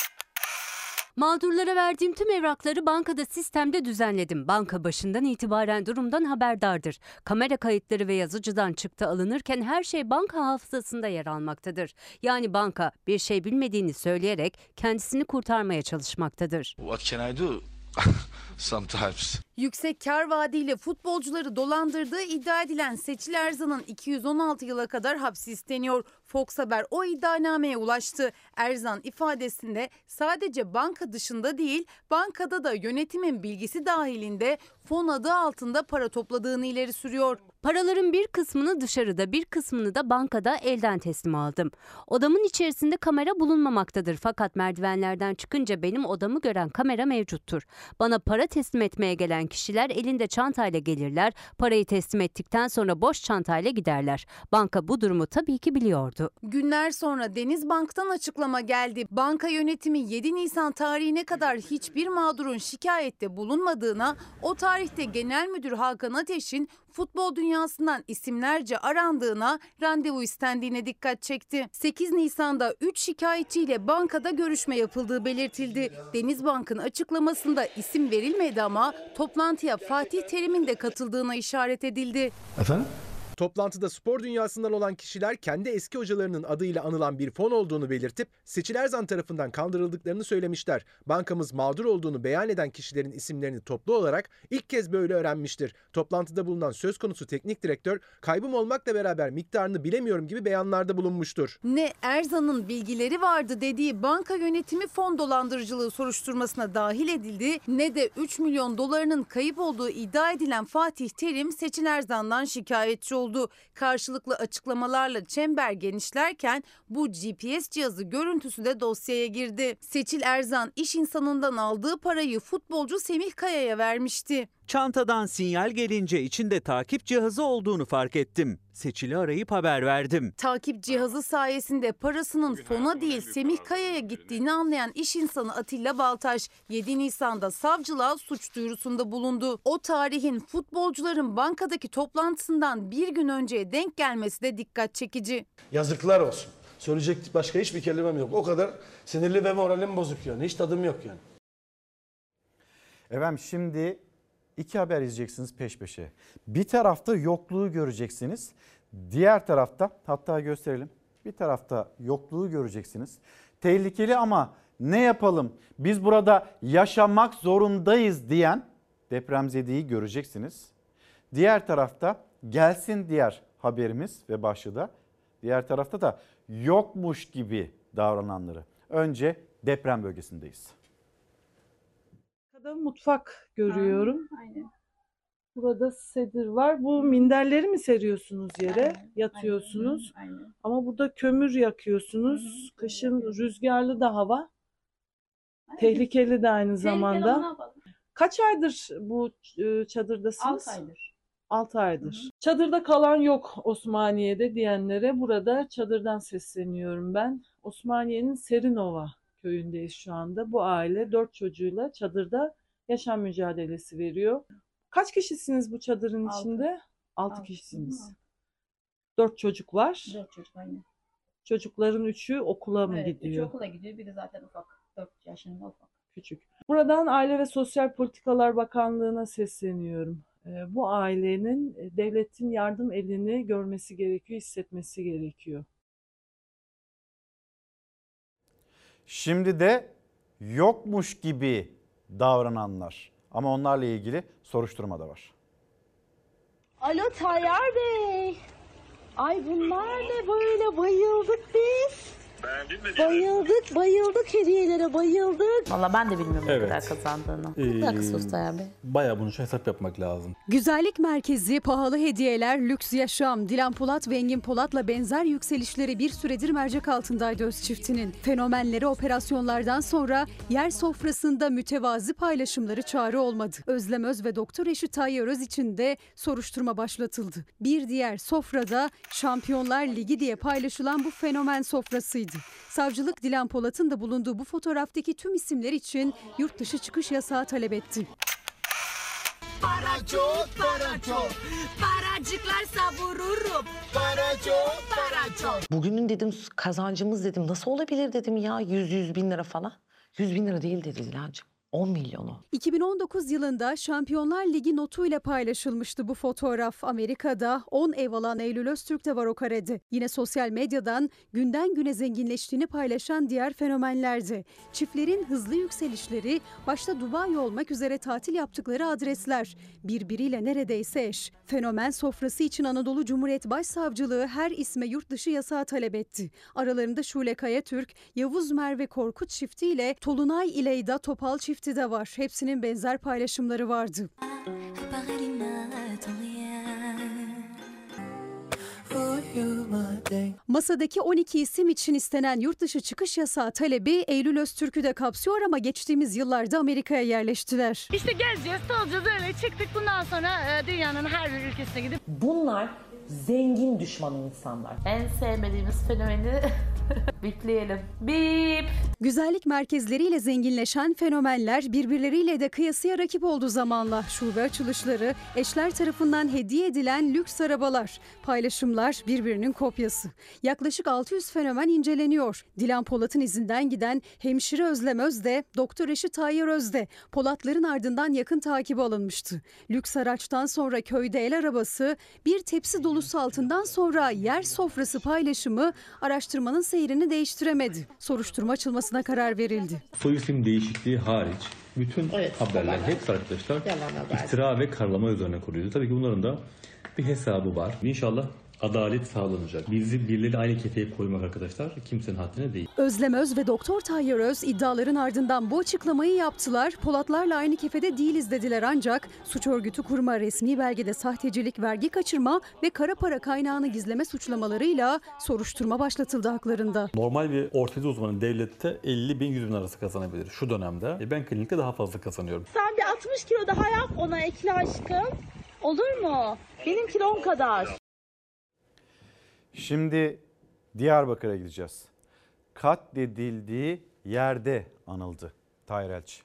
Mağdurlara verdiğim tüm evrakları bankada sistemde düzenledim. Banka başından itibaren durumdan haberdardır. Kamera kayıtları ve yazıcıdan çıktı alınırken her şey banka hafızasında yer almaktadır. Yani banka bir şey bilmediğini söyleyerek kendisini kurtarmaya çalışmaktadır. What can I do? Sometimes. Yüksek kar vaadiyle futbolcuları dolandırdığı iddia edilen Seçil Erzan'ın 216 yıla kadar hapsi isteniyor. Fox Haber o iddianameye ulaştı. Erzan ifadesinde sadece banka dışında değil bankada da yönetimin bilgisi dahilinde fon adı altında para topladığını ileri sürüyor. Paraların bir kısmını dışarıda bir kısmını da bankada elden teslim aldım. Odamın içerisinde kamera bulunmamaktadır fakat merdivenlerden çıkınca benim odamı gören kamera mevcuttur. Bana para teslim etmeye gelen kişiler elinde çantayla gelirler, parayı teslim ettikten sonra boş çantayla giderler. Banka bu durumu tabii ki biliyordu. Günler sonra Denizbank'tan açıklama geldi. Banka yönetimi 7 Nisan tarihine kadar hiçbir mağdurun şikayette bulunmadığına, o tarihte Genel Müdür Hakan Ateş'in futbol dünyasından isimlerce arandığına, randevu istendiğine dikkat çekti. 8 Nisan'da 3 şikayetçiyle bankada görüşme yapıldığı belirtildi. Denizbank'ın açıklamasında isim verilmedi ama toplantıya Fatih Terim'in de katıldığına işaret edildi. Efendim? Toplantıda spor dünyasından olan kişiler kendi eski hocalarının adıyla anılan bir fon olduğunu belirtip Seçil Erzan tarafından kandırıldıklarını söylemişler. Bankamız mağdur olduğunu beyan eden kişilerin isimlerini toplu olarak ilk kez böyle öğrenmiştir. Toplantıda bulunan söz konusu teknik direktör kaybım olmakla beraber miktarını bilemiyorum gibi beyanlarda bulunmuştur. Ne Erzan'ın bilgileri vardı dediği banka yönetimi fon dolandırıcılığı soruşturmasına dahil edildi ne de 3 milyon dolarının kayıp olduğu iddia edilen Fatih Terim Seçil Erzan'dan şikayetçi oldu. Karşılıklı açıklamalarla çember genişlerken bu GPS cihazı görüntüsü de dosyaya girdi. Seçil Erzan iş insanından aldığı parayı futbolcu Semih Kaya'ya vermişti. Çantadan sinyal gelince içinde takip cihazı olduğunu fark ettim. Seçili arayıp haber verdim. Takip cihazı sayesinde parasının fona değil Semih Kaya'ya gittiğini anlayan iş insanı Atilla Baltaş 7 Nisan'da savcılığa suç duyurusunda bulundu. O tarihin futbolcuların bankadaki toplantısından bir gün önceye denk gelmesi de dikkat çekici. Yazıklar olsun. Söyleyecek başka hiçbir kelimem yok. O kadar sinirli ve moralim bozuk yani. Hiç tadım yok yani. Efendim şimdi iki haber izleyeceksiniz peş peşe. Bir tarafta yokluğu göreceksiniz. Diğer tarafta hatta gösterelim. Bir tarafta yokluğu göreceksiniz. Tehlikeli ama ne yapalım? Biz burada yaşamak zorundayız diyen depremzedeyi göreceksiniz. Diğer tarafta gelsin diğer haberimiz ve başlığı diğer tarafta da yokmuş gibi davrananları. Önce deprem bölgesindeyiz. Burada mutfak görüyorum. Burada sedir var. Bu minderleri mi seriyorsunuz yere? Yatıyorsunuz. Ama burada kömür yakıyorsunuz. Kışın rüzgarlı da hava. Tehlikeli de aynı zamanda. Kaç aydır bu e, çadırdasınız? 6 aydır. 6 aydır. Çadırda kalan yok Osmaniye'de diyenlere burada çadırdan sesleniyorum ben. Osmaniye'nin Serinova köyündeyiz şu anda. Bu aile dört çocuğuyla çadırda yaşam mücadelesi veriyor. Kaç kişisiniz bu çadırın Altı. içinde? 6 Altı. kişisiniz. 4 çocuk var. Dört çocuk aynı. Çocukların üçü okula mı Evet, üçü gidiyor? okula gidiyor. Bir de zaten ufak. 4 yaşında ufak. Küçük. Buradan Aile ve Sosyal Politikalar Bakanlığı'na sesleniyorum. Ee, Bu ailenin e, devletin yardım elini görmesi gerekiyor, hissetmesi gerekiyor. Şimdi de yokmuş gibi davrananlar. Ama onlarla ilgili soruşturma da var. Alo Tayyar Bey. Ay bunlar ne böyle bayıldık biz. Bayıldık bayıldık hediyelere bayıldık. Valla ben de bilmiyorum Evet. ne kadar kazandığını. Ee, Haksız Tayyar Bey. Bayağı bunun için hesap yapmak lazım. Güzellik merkezi, pahalı hediyeler, lüks yaşam, Dilan Polat ve Engin Polat'la benzer yükselişleri bir süredir mercek altındaydı öz çiftinin. Fenomenleri operasyonlardan sonra yer sofrasında mütevazi paylaşımları çare olmadı. Özlem Öz ve Doktor eşi Tayyar Öz için de soruşturma başlatıldı. Bir diğer sofrada Şampiyonlar Ligi diye paylaşılan bu fenomen sofrasıydı. Savcılık Dilan Polat'ın da bulunduğu bu fotoğraftaki tüm isimler için yurt dışı çıkış yasağı talep etti. Para çok para çok. Paracıklar savururum. Para çok para çok. Bugünün dedim kazancımız dedim nasıl olabilir dedim ya 100 100 bin lira falan. 100 bin lira değil dedi Dilancığım. 10 milyonu. 2019 yılında Şampiyonlar Ligi notuyla paylaşılmıştı bu fotoğraf. Amerika'da 10 ev alan Eylül Öztürk de var o karede. Yine sosyal medyadan günden güne zenginleştiğini paylaşan diğer fenomenlerdi. Çiftlerin hızlı yükselişleri başta Dubai olmak üzere tatil yaptıkları adresler. Birbiriyle neredeyse eş. Fenomen sofrası için Anadolu Cumhuriyet Başsavcılığı her isme yurt dışı yasağı talep etti. Aralarında Şule Kayatürk, Yavuz Merve Korkut çiftiyle Tolunay İleyda Topal çifti de var. Hepsinin benzer paylaşımları vardı. Masadaki 12 isim için istenen yurt dışı çıkış yasağı talebi Eylül Öztürk'ü de kapsıyor ama geçtiğimiz yıllarda Amerika'ya yerleştiler. İşte gezeceğiz, tolacağız öyle çıktık. Bundan sonra e, dünyanın her bir ülkesine gidip Bunlar zengin düşman insanlar. En sevmediğimiz fenomeni bipleyelim. Bip. Güzellik merkezleriyle zenginleşen fenomenler birbirleriyle de kıyasıya rakip oldu zamanla. Şube açılışları, eşler tarafından hediye edilen lüks arabalar, paylaşımlar birbirinin kopyası. Yaklaşık 600 fenomen inceleniyor. Dilan Polat'ın izinden giden hemşire Özlem Özde, doktor eşi Tayyar Özde, Polatların ardından yakın takibi alınmıştı. Lüks araçtan sonra köyde el arabası, bir tepsi dolusu altından sonra yer sofrası paylaşımı araştırmanın seyrini değiştiremedi. Soruşturma açılmasına karar verildi. Soy isim değişikliği hariç bütün haberler hepsi arkadaşlar iftira ve karlama üzerine kuruluyor. Tabii ki bunların da bir hesabı var. İnşallah adalet sağlanacak. Bizi birileri aynı kefeye koymak arkadaşlar kimsenin haddine değil. Özlem Öz ve Doktor Tayyar Öz iddiaların ardından bu açıklamayı yaptılar. Polatlarla aynı kefede değiliz dediler ancak suç örgütü kurma, resmi belgede sahtecilik, vergi kaçırma ve kara para kaynağını gizleme suçlamalarıyla soruşturma başlatıldı haklarında. Normal bir ortopedi uzmanı devlette 50 bin 100 bin arası kazanabilir şu dönemde. E ben klinikte daha fazla kazanıyorum. sen bir 60 kilo daha yap ona ekle aşkım. Olur mu? Benim kilom kadar. Şimdi Diyarbakır'a gideceğiz. Katledildiği yerde anıldı Tahir Elçi.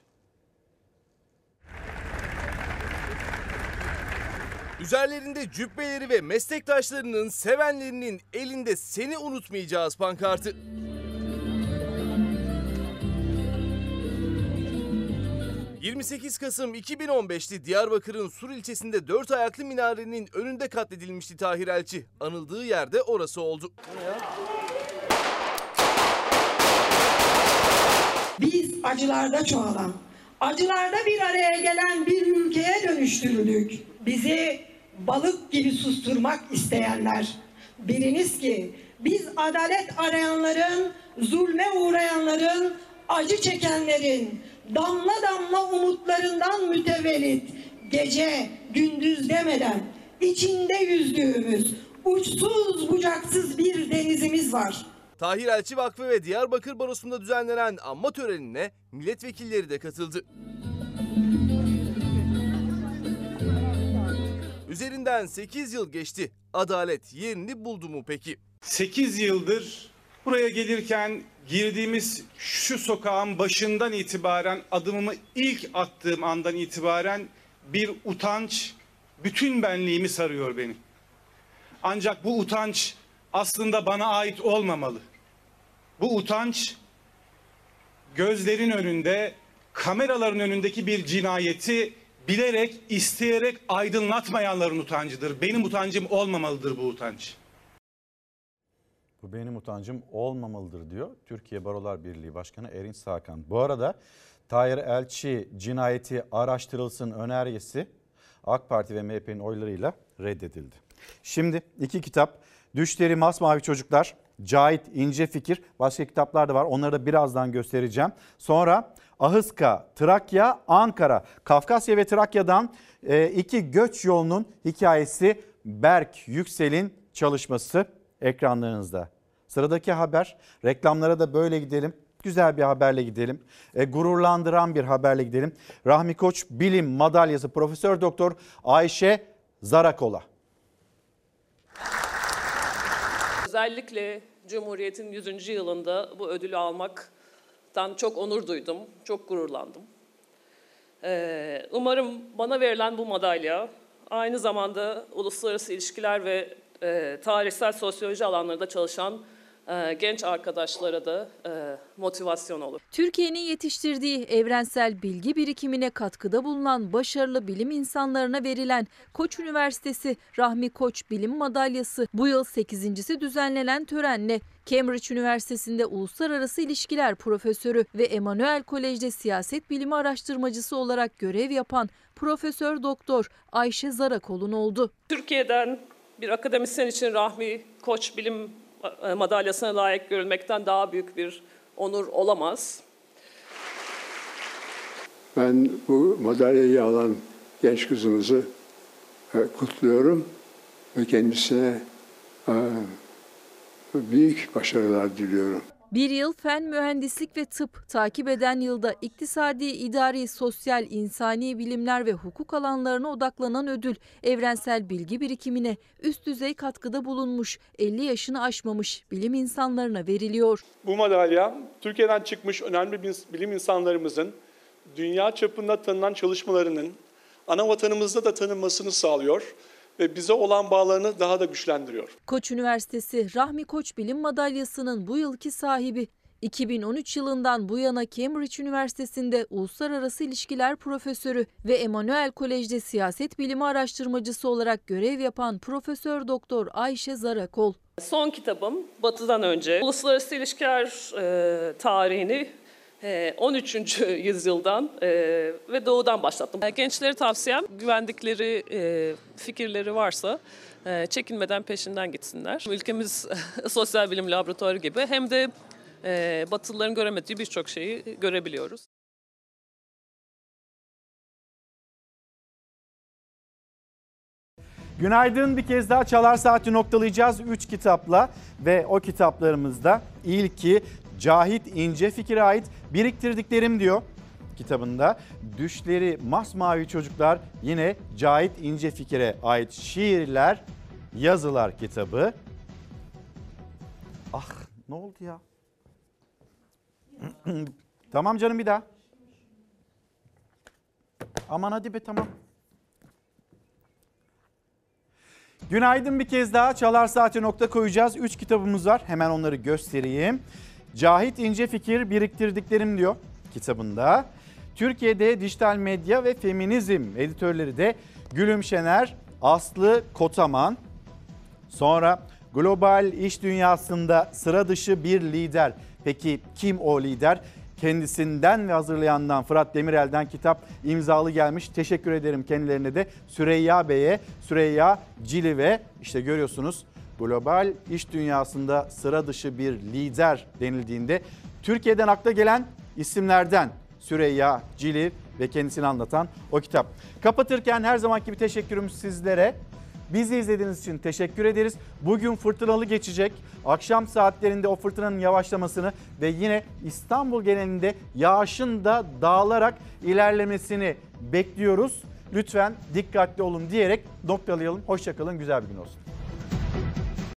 Üzerlerinde cübbeleri ve meslektaşlarının, sevenlerinin elinde seni unutmayacağız pankartı. ...28 Kasım 2015'te Diyarbakır'ın Sur ilçesinde dört ayaklı minarenin önünde katledilmişti Tahir Elçi. Anıldığı yerde orası oldu. Biz acılarda çoğalan, acılarda bir araya gelen bir ülkeye dönüştürüldük. Bizi balık gibi susturmak isteyenler. Biliniz ki biz adalet arayanların, zulme uğrayanların, acı çekenlerin, damla damla umutlarından mütevellit, gece gündüz demeden içinde yüzdüğümüz uçsuz bucaksız bir denizimiz var. Tahir Elçi Vakfı ve Diyarbakır Barosu'nda düzenlenen anma törenine milletvekilleri de katıldı. Üzerinden 8 yıl geçti. Adalet yerini buldu mu peki? 8 yıldır Buraya gelirken girdiğimiz şu sokağın başından itibaren adımımı ilk attığım andan itibaren bir utanç bütün benliğimi sarıyor beni. Ancak bu utanç aslında bana ait olmamalı. Bu utanç gözlerin önünde, kameraların önündeki bir cinayeti bilerek, isteyerek aydınlatmayanların utancıdır. Benim utancım olmamalıdır bu utanç. Bu benim utancım olmamalıdır diyor Türkiye Barolar Birliği Başkanı Erinç Sakan. Bu arada Tahir Elçi cinayeti araştırılsın önergesi AK Parti ve MHP'nin oylarıyla reddedildi. Şimdi iki kitap Düşleri Masmavi Çocuklar, Cahit İnce Fikir başka kitaplar da var onları da birazdan göstereceğim. Sonra Ahıska, Trakya, Ankara, Kafkasya ve Trakya'dan e, iki göç yolunun hikayesi Berk Yüksel'in çalışması ekranlarınızda. Sıradaki haber reklamlara da böyle gidelim. Güzel bir haberle gidelim. E, gururlandıran bir haberle gidelim. Rahmi Koç Bilim Madalyası Profesör Doktor Ayşe Zarakola. Özellikle Cumhuriyet'in 100. yılında bu ödülü almaktan çok onur duydum, çok gururlandım. Ee, umarım bana verilen bu madalya aynı zamanda uluslararası ilişkiler ve e, tarihsel sosyoloji alanlarında çalışan genç arkadaşlara da e, motivasyon olur. Türkiye'nin yetiştirdiği evrensel bilgi birikimine katkıda bulunan başarılı bilim insanlarına verilen Koç Üniversitesi Rahmi Koç Bilim Madalyası bu yıl 8.si düzenlenen törenle Cambridge Üniversitesi'nde Uluslararası İlişkiler Profesörü ve Emanuel Kolej'de Siyaset Bilimi Araştırmacısı olarak görev yapan Profesör Doktor Ayşe Zarakol'un oldu. Türkiye'den bir akademisyen için Rahmi Koç Bilim madalyasına layık görülmekten daha büyük bir onur olamaz. Ben bu madalyayı alan genç kızımızı e, kutluyorum ve kendisine e, büyük başarılar diliyorum. Bir yıl fen, mühendislik ve tıp, takip eden yılda iktisadi, idari, sosyal, insani bilimler ve hukuk alanlarına odaklanan ödül, evrensel bilgi birikimine üst düzey katkıda bulunmuş, 50 yaşını aşmamış bilim insanlarına veriliyor. Bu madalya Türkiye'den çıkmış önemli bilim insanlarımızın dünya çapında tanınan çalışmalarının ana vatanımızda da tanınmasını sağlıyor ve bize olan bağlarını daha da güçlendiriyor. Koç Üniversitesi Rahmi Koç Bilim Madalyası'nın bu yılki sahibi 2013 yılından bu yana Cambridge Üniversitesi'nde Uluslararası İlişkiler Profesörü ve Emanuel Kolej'de Siyaset Bilimi Araştırmacısı olarak görev yapan Profesör Doktor Ayşe Zarakol. Son kitabım Batı'dan önce uluslararası ilişkiler e, tarihini 13. yüzyıldan ve doğudan başlattım. Gençlere tavsiyem güvendikleri fikirleri varsa çekinmeden peşinden gitsinler. Ülkemiz sosyal bilim laboratuvarı gibi hem de Batılıların göremediği birçok şeyi görebiliyoruz. Günaydın bir kez daha Çalar Saati noktalayacağız 3 kitapla ve o kitaplarımızda ilki Cahit İnce Fikir'e ait biriktirdiklerim diyor kitabında. Düşleri masmavi çocuklar yine Cahit İnce Fikir'e ait şiirler, yazılar kitabı. Ah ne oldu ya? tamam canım bir daha. Aman hadi be tamam. Günaydın bir kez daha Çalar Saati nokta koyacağız. Üç kitabımız var. Hemen onları göstereyim. Cahit İnce Fikir biriktirdiklerim diyor kitabında. Türkiye'de dijital medya ve feminizm editörleri de Gülüm Şener, Aslı Kotaman. Sonra global iş dünyasında sıra dışı bir lider. Peki kim o lider? Kendisinden ve hazırlayandan Fırat Demirel'den kitap imzalı gelmiş. Teşekkür ederim kendilerine de. Süreyya Bey'e, Süreyya Cilive işte görüyorsunuz global iş dünyasında sıra dışı bir lider denildiğinde Türkiye'den akla gelen isimlerden Süreyya Ciliv ve kendisini anlatan o kitap. Kapatırken her zamanki gibi teşekkürüm sizlere. Bizi izlediğiniz için teşekkür ederiz. Bugün fırtınalı geçecek. Akşam saatlerinde o fırtınanın yavaşlamasını ve yine İstanbul genelinde yağışın da dağılarak ilerlemesini bekliyoruz. Lütfen dikkatli olun diyerek noktalayalım. Hoşçakalın, güzel bir gün olsun.